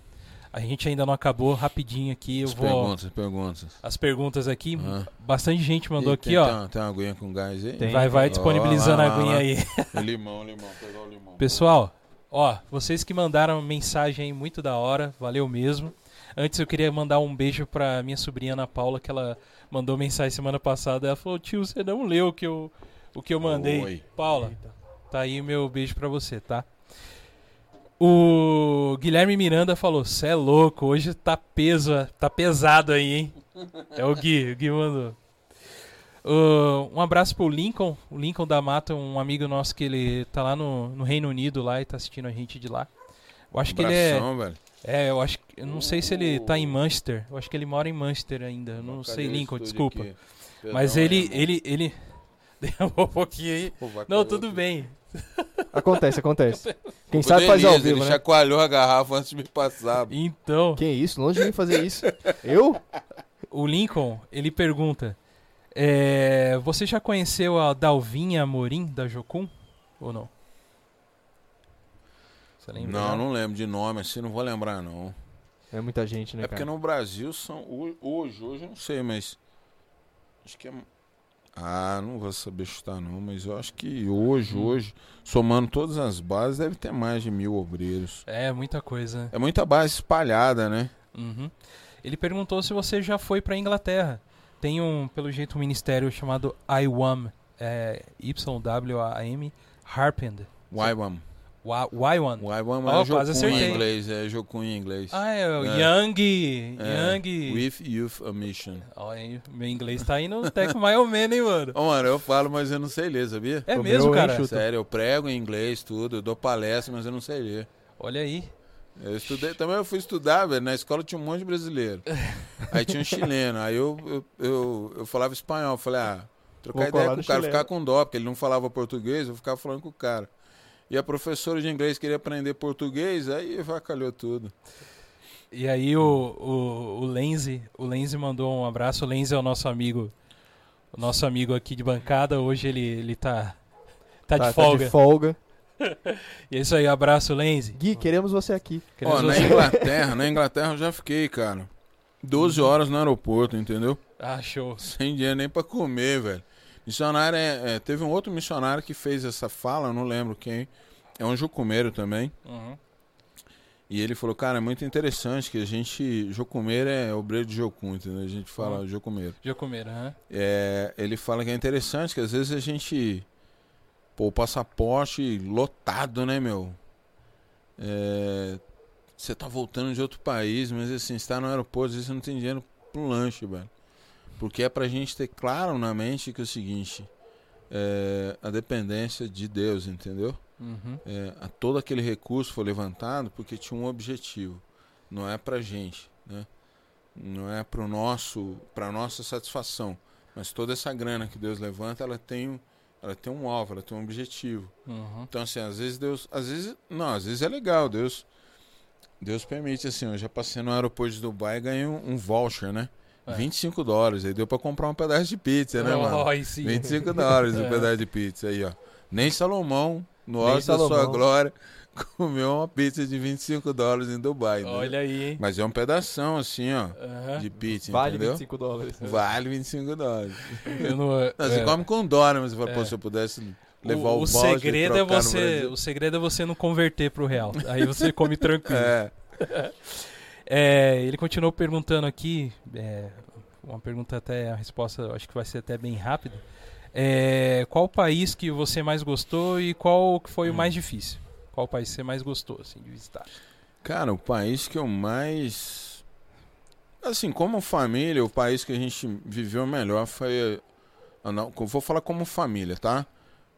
Speaker 1: A gente ainda não acabou, rapidinho aqui, eu
Speaker 4: As
Speaker 1: vou
Speaker 4: perguntas, perguntas.
Speaker 1: as perguntas aqui.
Speaker 4: Ah.
Speaker 1: Bastante gente mandou
Speaker 4: Ih,
Speaker 1: aqui,
Speaker 4: tem,
Speaker 1: ó.
Speaker 4: Tem uma, tem uma aguinha com gás aí?
Speaker 2: Tem.
Speaker 1: Vai, vai disponibilizando
Speaker 4: lá,
Speaker 1: a
Speaker 4: lá,
Speaker 1: aguinha
Speaker 4: lá.
Speaker 1: aí.
Speaker 4: Limão, limão, pegar o limão.
Speaker 1: Pessoal, ó, vocês que mandaram mensagem aí muito da hora, valeu mesmo. Antes eu queria mandar um beijo pra minha sobrinha Ana Paula, que ela mandou mensagem semana passada. Ela falou: tio, você não leu o que eu, o que eu mandei.
Speaker 4: Oi.
Speaker 1: Paula, tá aí o meu beijo pra você, tá? O Guilherme Miranda falou: Cê é louco, hoje tá peso, tá pesado aí, hein? É o Gui, o Gui mandou. Uh, um abraço pro Lincoln, o Lincoln da Mata, um amigo nosso que ele tá lá no, no Reino Unido lá e tá assistindo a gente de lá. Eu acho que ele é.
Speaker 4: Abração, velho.
Speaker 1: É, eu acho que. Eu não sei se ele tá em Manchester. Eu acho que ele mora em Manchester ainda. Eu não sei, Lincoln, desculpa. Mas ele.
Speaker 4: irmão.
Speaker 1: ele, ele... Derramou um pouquinho aí.
Speaker 4: Pô,
Speaker 1: Não, tudo bem.
Speaker 2: Acontece, acontece. Quem
Speaker 4: O
Speaker 2: sabe faz ao
Speaker 4: Denise,
Speaker 2: vivo,
Speaker 4: Ele
Speaker 2: né?
Speaker 4: chacoalhou a garrafa antes de me passar.
Speaker 1: Então.
Speaker 2: Que isso? Longe de mim fazer isso. Eu?
Speaker 1: O Lincoln, ele pergunta: é, Você já conheceu a Dalvinha Amorim da Jocum? Ou não? Você lembra?
Speaker 4: Não, não lembro de nome, assim, não vou lembrar, não.
Speaker 2: É muita gente, né,
Speaker 4: É porque
Speaker 2: cara?
Speaker 4: no Brasil são. ho- Hoje, hoje eu não sei, mas. Acho que é. Ah, não vou saber chutar não, mas eu acho que hoje,
Speaker 1: uhum.
Speaker 4: hoje, somando todas as bases, deve ter mais de mil obreiros.
Speaker 1: É, muita coisa.
Speaker 4: É muita base espalhada, né?
Speaker 1: Uhum. Ele perguntou se você já foi para Inglaterra. Tem um, pelo jeito, um ministério chamado IWAM, é, YWAM Harpend. YWAM.
Speaker 4: Y1.
Speaker 1: Y1 oh,
Speaker 4: é
Speaker 1: quase
Speaker 4: acertei. em inglês, é jogo em inglês.
Speaker 1: Ah, é, o
Speaker 4: é.
Speaker 1: Young,
Speaker 4: é.
Speaker 1: Young.
Speaker 4: With Youth a Mission.
Speaker 1: Oh, meu inglês tá indo até com mais ou menos, hein, mano?
Speaker 4: Ô, mano, eu falo, mas eu não sei ler, sabia?
Speaker 1: É
Speaker 2: o
Speaker 1: mesmo, cara?
Speaker 2: Enxuto.
Speaker 4: Sério, eu prego em inglês, tudo, eu dou palestra, mas eu não sei ler.
Speaker 1: Olha aí.
Speaker 4: Eu estudei, também eu fui estudar, velho, na escola tinha um monte de brasileiro. aí tinha um chileno, aí eu, eu, eu, eu falava espanhol, falei, ah, trocar
Speaker 2: Vou
Speaker 4: ideia com o cara,
Speaker 2: chileno.
Speaker 4: ficar com dó, porque ele não falava português, eu ficava falando com o cara. E a professora de inglês queria aprender português, aí vacalhou tudo.
Speaker 1: E aí o, o, o Lenzi, o Lenzi mandou um abraço. O Lenzi é o nosso amigo, o nosso amigo aqui de bancada. Hoje ele, ele tá, tá, de folga.
Speaker 2: folga.
Speaker 1: E é isso aí, abraço, Lenzi.
Speaker 2: Gui, queremos você aqui.
Speaker 1: Queremos
Speaker 4: Ó, na
Speaker 1: você-
Speaker 4: Inglaterra, na Inglaterra eu já fiquei, cara. 12 horas no aeroporto, entendeu?
Speaker 1: Ah, show.
Speaker 4: Sem dinheiro nem pra comer, velho. Missionário é, é, Teve um outro missionário que fez essa fala, eu não lembro quem. É um jucumeiro também.
Speaker 1: Uhum.
Speaker 4: E ele falou, cara, é muito interessante que a gente. Jocumeiro é obreiro de Jocum, entendeu? A gente fala
Speaker 1: Uhum.
Speaker 4: jocumeiro.
Speaker 1: Comeram, hã?
Speaker 4: É, ele fala que é interessante que às vezes a gente. Pô, o passaporte lotado, né, meu? É, Você tá voltando de outro país, mas assim, você tá no aeroporto, às vezes você não tem dinheiro pro lanche, velho. Porque é pra gente ter claro na mente que é o seguinte. é, a dependência de Deus, entendeu?
Speaker 1: Uhum.
Speaker 4: É, a- todo aquele recurso foi levantado porque tinha um objetivo. Não é pra gente, né? Não é pro nosso, pra nossa satisfação. Mas toda essa grana que Deus levanta, ela tem, um- ela tem um alvo, ela tem um objetivo.
Speaker 1: Uhum.
Speaker 4: Então assim, às vezes Deus, às vezes, não, às vezes é legal, Deus Deus permite assim, eu já passei no aeroporto de Dubai e ganhei um, um voucher, né?
Speaker 1: É.
Speaker 4: 25 dólares, aí deu pra comprar um pedaço de pizza, né, mano?
Speaker 1: Oh, aí sim.
Speaker 4: 25 dólares o
Speaker 1: É.
Speaker 4: pedaço de pizza aí, ó. Nem Salomão, no
Speaker 2: Nem
Speaker 4: auge da sua glória, comeu uma pizza de 25 dólares em Dubai. né?
Speaker 1: Olha aí, hein?
Speaker 4: Mas é um pedação assim, ó,
Speaker 1: Aham.
Speaker 4: de pizza,
Speaker 2: Vale
Speaker 4: entendeu?
Speaker 2: 25 dólares.
Speaker 4: Vale 25 dólares.
Speaker 1: Eu não,
Speaker 4: Não, você
Speaker 1: é,
Speaker 4: come com dó, né? Mas você fala,
Speaker 1: É.
Speaker 4: pô, se eu pudesse levar o,
Speaker 1: o, o segredo é você, o segredo é você não converter pro real. Aí você come tranquilo.
Speaker 4: É,
Speaker 1: É, ele continuou perguntando aqui, é, uma pergunta até, a resposta acho que vai ser até bem rápida. É, qual país que você mais gostou e qual que foi o
Speaker 4: Hum.
Speaker 1: mais difícil? Qual país você mais gostou, assim, de visitar?
Speaker 4: cara, o país que eu mais... Assim, como família, o país que a gente viveu melhor foi... Vou falar como família, tá?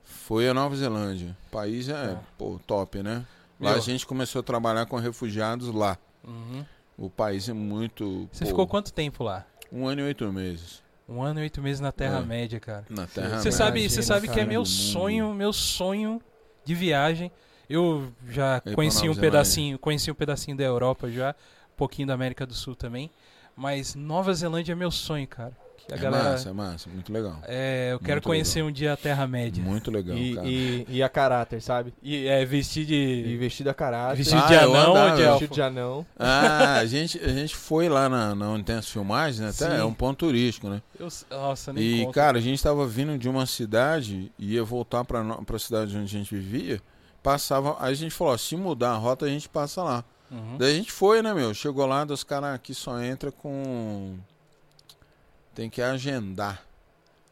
Speaker 4: Foi a Nova Zelândia. O país é,
Speaker 1: Tá.
Speaker 4: pô, top, né? Lá
Speaker 1: Meu.
Speaker 4: a gente começou a trabalhar com refugiados lá.
Speaker 1: Uhum.
Speaker 4: O país é muito.
Speaker 1: Você
Speaker 4: pô,
Speaker 1: ficou quanto tempo lá?
Speaker 4: Um ano e oito meses.
Speaker 1: Um ano e oito meses na
Speaker 4: É.
Speaker 1: Terra-média, cara.
Speaker 4: Na Terra
Speaker 1: Você sabe, você sabe que é meu sonho, meu sonho de viagem. Eu já
Speaker 4: pra
Speaker 1: conheci um pedacinho, conheci um pedacinho da Europa já, um pouquinho da América do Sul também. Mas Nova Zelândia é meu sonho, cara. Que a
Speaker 4: É
Speaker 1: galera,
Speaker 4: massa, é massa. Muito legal.
Speaker 1: é, eu quero
Speaker 4: Muito
Speaker 1: conhecer um dia a Terra-média.
Speaker 4: Muito legal,
Speaker 2: E,
Speaker 4: cara.
Speaker 2: e, e a caráter, sabe?
Speaker 1: E é vestir
Speaker 2: E
Speaker 1: de.
Speaker 2: vestido a caráter.
Speaker 1: Vestido
Speaker 4: Ah,
Speaker 1: de anão ou
Speaker 4: andava,
Speaker 1: de elfo?
Speaker 2: Vestido de anão.
Speaker 4: Ah, a gente, a gente foi lá na, na onde tem as filmagens, né? Até
Speaker 1: Sim.
Speaker 4: é um ponto turístico, né?
Speaker 1: Eu- nossa, nem
Speaker 4: E,
Speaker 1: conta.
Speaker 4: cara, a gente tava vindo de uma cidade e ia voltar pra, pra cidade onde a gente vivia. Passava. Aí a gente falou: ó, se mudar a rota, a gente passa lá.
Speaker 1: Uhum.
Speaker 4: Daí a gente foi, né, meu? Chegou lá, dos caras aqui só entra com. Tem que agendar.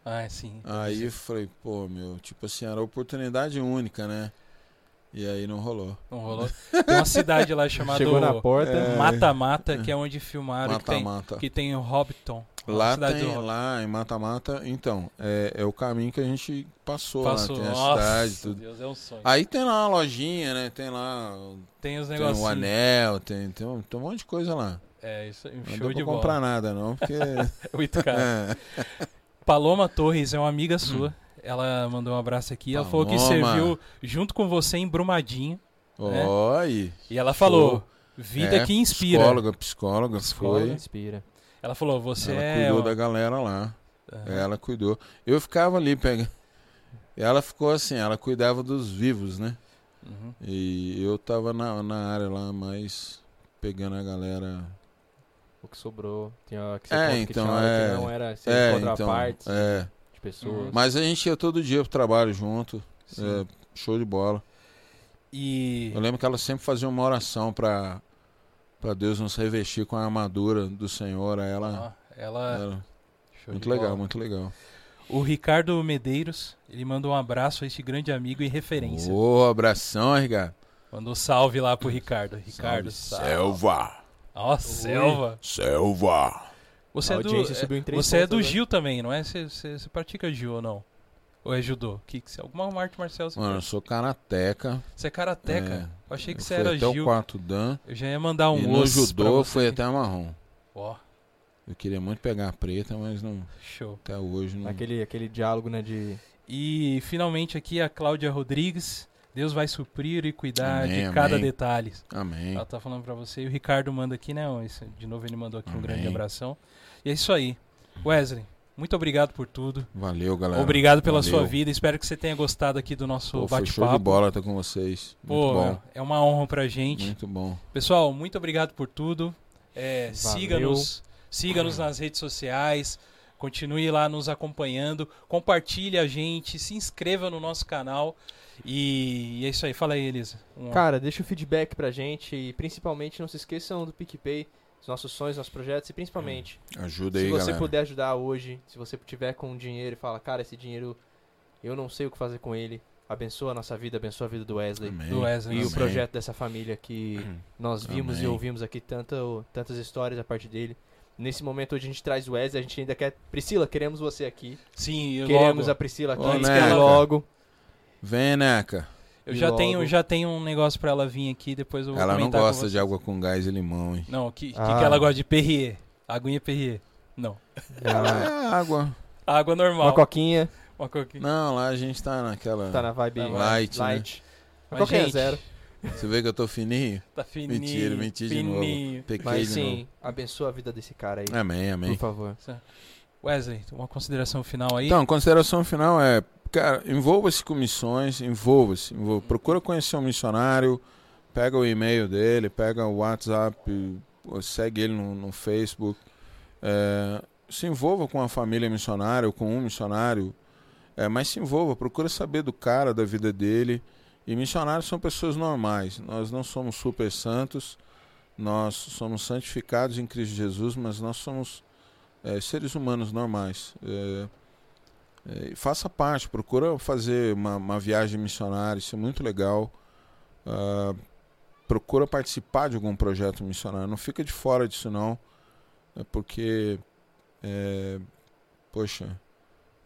Speaker 1: Ah, sim.
Speaker 4: Aí eu falei, pô, meu, tipo assim, era oportunidade única, né? E aí não rolou.
Speaker 1: Não rolou. Tem uma cidade lá chamada
Speaker 2: Chegou na porta.
Speaker 4: É.
Speaker 1: Mata Mata, que é onde filmaram, que tem,
Speaker 4: Mata-mata.
Speaker 1: que tem o Hobbiton.
Speaker 4: Lá tem, lá em Mata-Mata, então, é, é o caminho que a gente passou,
Speaker 1: Passou.
Speaker 4: lá, tem a
Speaker 1: Nossa,
Speaker 4: cidade, tudo.
Speaker 1: Deus, é um sonho.
Speaker 4: Aí tem lá uma lojinha, né? Tem lá
Speaker 1: tem os
Speaker 4: tem
Speaker 1: negócios.
Speaker 4: o anel, tem, tem, um, tem um monte de coisa lá.
Speaker 1: É, isso um
Speaker 4: Não
Speaker 1: show de bola.
Speaker 4: comprar nada, não, porque.
Speaker 1: Muito caro.
Speaker 4: é.
Speaker 1: Paloma Torres é uma amiga sua. Ela mandou um abraço aqui. Ela falou que
Speaker 4: Hum.
Speaker 1: Serviu junto com você em Brumadinho. É.
Speaker 4: Ó, aí.
Speaker 1: E ela
Speaker 4: Show.
Speaker 1: falou: vida
Speaker 4: É,
Speaker 1: que inspira.
Speaker 4: Psicóloga, psicóloga,
Speaker 2: Escola
Speaker 4: foi.
Speaker 2: inspira.
Speaker 1: Ela falou: você
Speaker 4: Ela
Speaker 1: é.
Speaker 4: cuidou da galera lá.
Speaker 1: Aham.
Speaker 4: Ela cuidou. Eu ficava ali pegando. Ela ficou assim, ela cuidava dos vivos, né?
Speaker 1: Uhum.
Speaker 4: E eu tava na, na área lá, mais pegando a galera.
Speaker 2: O que sobrou. Tinha que você
Speaker 4: É,
Speaker 2: conta que
Speaker 4: então,
Speaker 2: tinha
Speaker 4: é.
Speaker 2: que não era sem
Speaker 4: É,
Speaker 2: encontrar
Speaker 4: então.
Speaker 2: partes
Speaker 4: É.
Speaker 2: de pessoas.
Speaker 1: Uhum.
Speaker 4: Mas a gente ia todo dia pro trabalho junto. É, show de bola.
Speaker 1: E.
Speaker 4: Eu lembro que ela sempre fazia uma oração pra, pra Deus nos revestir com a armadura do Senhor. Aí ela.
Speaker 1: Ó, ela. show
Speaker 4: muito
Speaker 1: de
Speaker 4: legal,
Speaker 1: bola.
Speaker 4: muito legal.
Speaker 1: O Ricardo Medeiros, ele mandou um abraço a este grande amigo e referência.
Speaker 4: Ô, abração, Ricardo.
Speaker 1: Mandou salve lá pro Ricardo. Ricardo, salve.
Speaker 4: Selva.
Speaker 1: Ó, selva.
Speaker 4: Selva.
Speaker 1: Você é do, é-
Speaker 2: subiu em três
Speaker 1: você é do. Gil também, não é? Você, você, você pratica Gil ou não? Ou é judô? Que, que, você- alguma arte marcial você
Speaker 4: Mano, eu sou karateca.
Speaker 1: Você é karateca?
Speaker 4: É.
Speaker 1: Eu achei que
Speaker 4: Eu
Speaker 1: você era
Speaker 4: até
Speaker 1: Gil.
Speaker 4: o quarto dan.
Speaker 1: Eu já ia mandar um
Speaker 4: e no judô foi até marrom.
Speaker 1: Ó,
Speaker 4: Eu queria muito pegar a preta, mas não,
Speaker 1: show.
Speaker 4: até hoje não.
Speaker 2: Aquele, aquele diálogo, né, de...
Speaker 1: E finalmente aqui a Cláudia Rodrigues. Deus vai suprir e cuidar
Speaker 4: Amém,
Speaker 1: de cada
Speaker 4: amém.
Speaker 1: detalhe.
Speaker 4: Amém.
Speaker 1: Ela tá falando pra você. E o Ricardo manda aqui, né? De novo ele mandou aqui um
Speaker 4: Amém.
Speaker 1: grande abração. E é isso aí. Wesley, muito obrigado por tudo.
Speaker 4: Valeu, galera.
Speaker 1: Obrigado pela
Speaker 4: Valeu.
Speaker 1: sua vida. Espero que você tenha gostado aqui do nosso
Speaker 4: foi show de
Speaker 1: bate-papo.
Speaker 4: bola estar com vocês. Muito
Speaker 1: Pô,
Speaker 4: bom.
Speaker 1: é uma honra pra gente.
Speaker 4: Muito bom.
Speaker 1: Pessoal, muito obrigado por tudo. É, siga-nos, siga-nos nas redes sociais. Continue lá nos acompanhando. Compartilhe a gente, se inscreva no nosso canal. E, e é isso aí. Fala aí, Elisa. Um-
Speaker 2: Cara, deixa o feedback pra gente e principalmente não se esqueçam do PicPay, os nossos sonhos, nossos projetos e principalmente,
Speaker 4: Ajuda
Speaker 2: se
Speaker 4: aí,
Speaker 2: você
Speaker 4: galera.
Speaker 2: puder ajudar hoje, se você tiver com dinheiro e fala, cara, esse dinheiro eu não sei o que fazer com ele, abençoa a nossa vida, abençoa a vida do Wesley.
Speaker 4: Amém.
Speaker 1: do Wesley.
Speaker 2: E o
Speaker 4: Amém.
Speaker 2: projeto dessa família que nós vimos e
Speaker 4: Amém.
Speaker 2: ouvimos aqui tanta, tantas histórias a partir dele. Nesse momento hoje a gente traz o Wesley, a gente ainda quer. Priscila, queremos você aqui.
Speaker 1: Sim, e
Speaker 2: Queremos
Speaker 1: logo.
Speaker 2: a Priscila aqui.
Speaker 4: Ô,
Speaker 2: que ela logo.
Speaker 4: Vem, Neca.
Speaker 1: Eu
Speaker 2: E
Speaker 1: já
Speaker 2: logo-
Speaker 1: tenho, já tenho um negócio pra ela vir aqui, depois eu vou
Speaker 4: Ela não gosta de água com gás e limão, hein?
Speaker 1: Não, que, que,
Speaker 2: Ah.
Speaker 1: que ela gosta de Perrier. Aguinha Perrier. Não.
Speaker 2: Ah,
Speaker 4: É água.
Speaker 1: Água normal.
Speaker 2: uma coquinha,
Speaker 1: Uma coquinha.
Speaker 4: Não, lá a gente tá naquela.
Speaker 2: tá na vibe
Speaker 1: Tá
Speaker 4: light, né?
Speaker 2: light.
Speaker 1: Mas,
Speaker 2: Uma coquinha
Speaker 1: gente,
Speaker 2: zero.
Speaker 4: Você vê que eu tô fininho?
Speaker 1: Tá fininho.
Speaker 4: Mentira, mentira de novo.
Speaker 1: fininho.
Speaker 4: Pequei
Speaker 2: Mas
Speaker 4: de
Speaker 2: sim, abençoa a vida desse cara aí.
Speaker 4: novo. Amém, amém.
Speaker 2: Por favor.
Speaker 1: Wesley, uma consideração final aí?
Speaker 4: Então, a consideração final é, cara, envolva-se com missões, envolva-se, envolva procura conhecer um missionário, pega o e-mail dele, pega o WhatsApp, segue ele no, no Facebook, é, se envolva com a família missionária ou com um missionário, é, mas se envolva, procura saber do cara, da vida dele, e missionários são pessoas normais, nós não somos super santos, nós somos santificados em Cristo Jesus, mas nós somos é, seres humanos normais. É, é, faça parte, procura fazer uma, uma viagem missionária, isso é muito legal. Ah, procura participar de algum projeto missionário, não fica de fora disso não, é porque, é, poxa,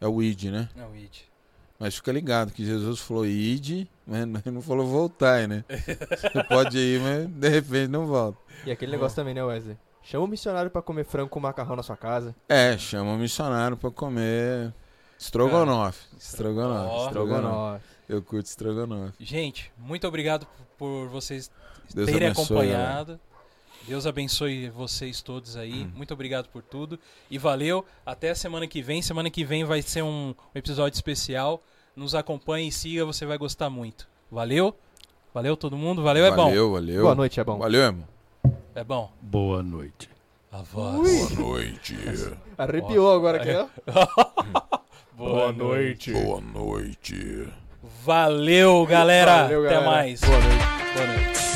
Speaker 4: é o ID, né?
Speaker 1: Não, It.
Speaker 4: Mas fica ligado que Jesus falou ide, mas não falou voltar, né? Você pode ir, mas de repente não volta.
Speaker 2: E aquele negócio também, né, Wesley? Chama o missionário pra comer frango com macarrão na sua casa.
Speaker 4: É, chama o missionário pra comer estrogonofe. Estrogonofe.
Speaker 1: Ó.
Speaker 4: estrogonofe. Eu curto estrogonofe.
Speaker 1: Gente, muito obrigado por vocês
Speaker 4: Deus
Speaker 1: terem
Speaker 4: abençoe,
Speaker 1: acompanhado. Deus abençoe vocês todos aí.
Speaker 4: Hum.
Speaker 1: Muito obrigado por tudo. E valeu. Até a semana que vem. Semana que vem vai ser um episódio especial. Nos acompanhe e siga, você vai gostar muito. Valeu. Valeu todo mundo. Valeu, é bom.
Speaker 4: Valeu, valeu.
Speaker 2: Boa noite, é bom.
Speaker 4: Valeu, irmão.
Speaker 1: É bom.
Speaker 3: Boa noite.
Speaker 1: A voz.
Speaker 4: noite.
Speaker 2: Arrepiou agora aqui, ó.
Speaker 1: Boa noite.
Speaker 4: Boa noite.
Speaker 1: Valeu, galera.
Speaker 2: Valeu,
Speaker 1: Até
Speaker 2: galera.
Speaker 1: mais.
Speaker 2: Boa noite.
Speaker 1: Boa noite.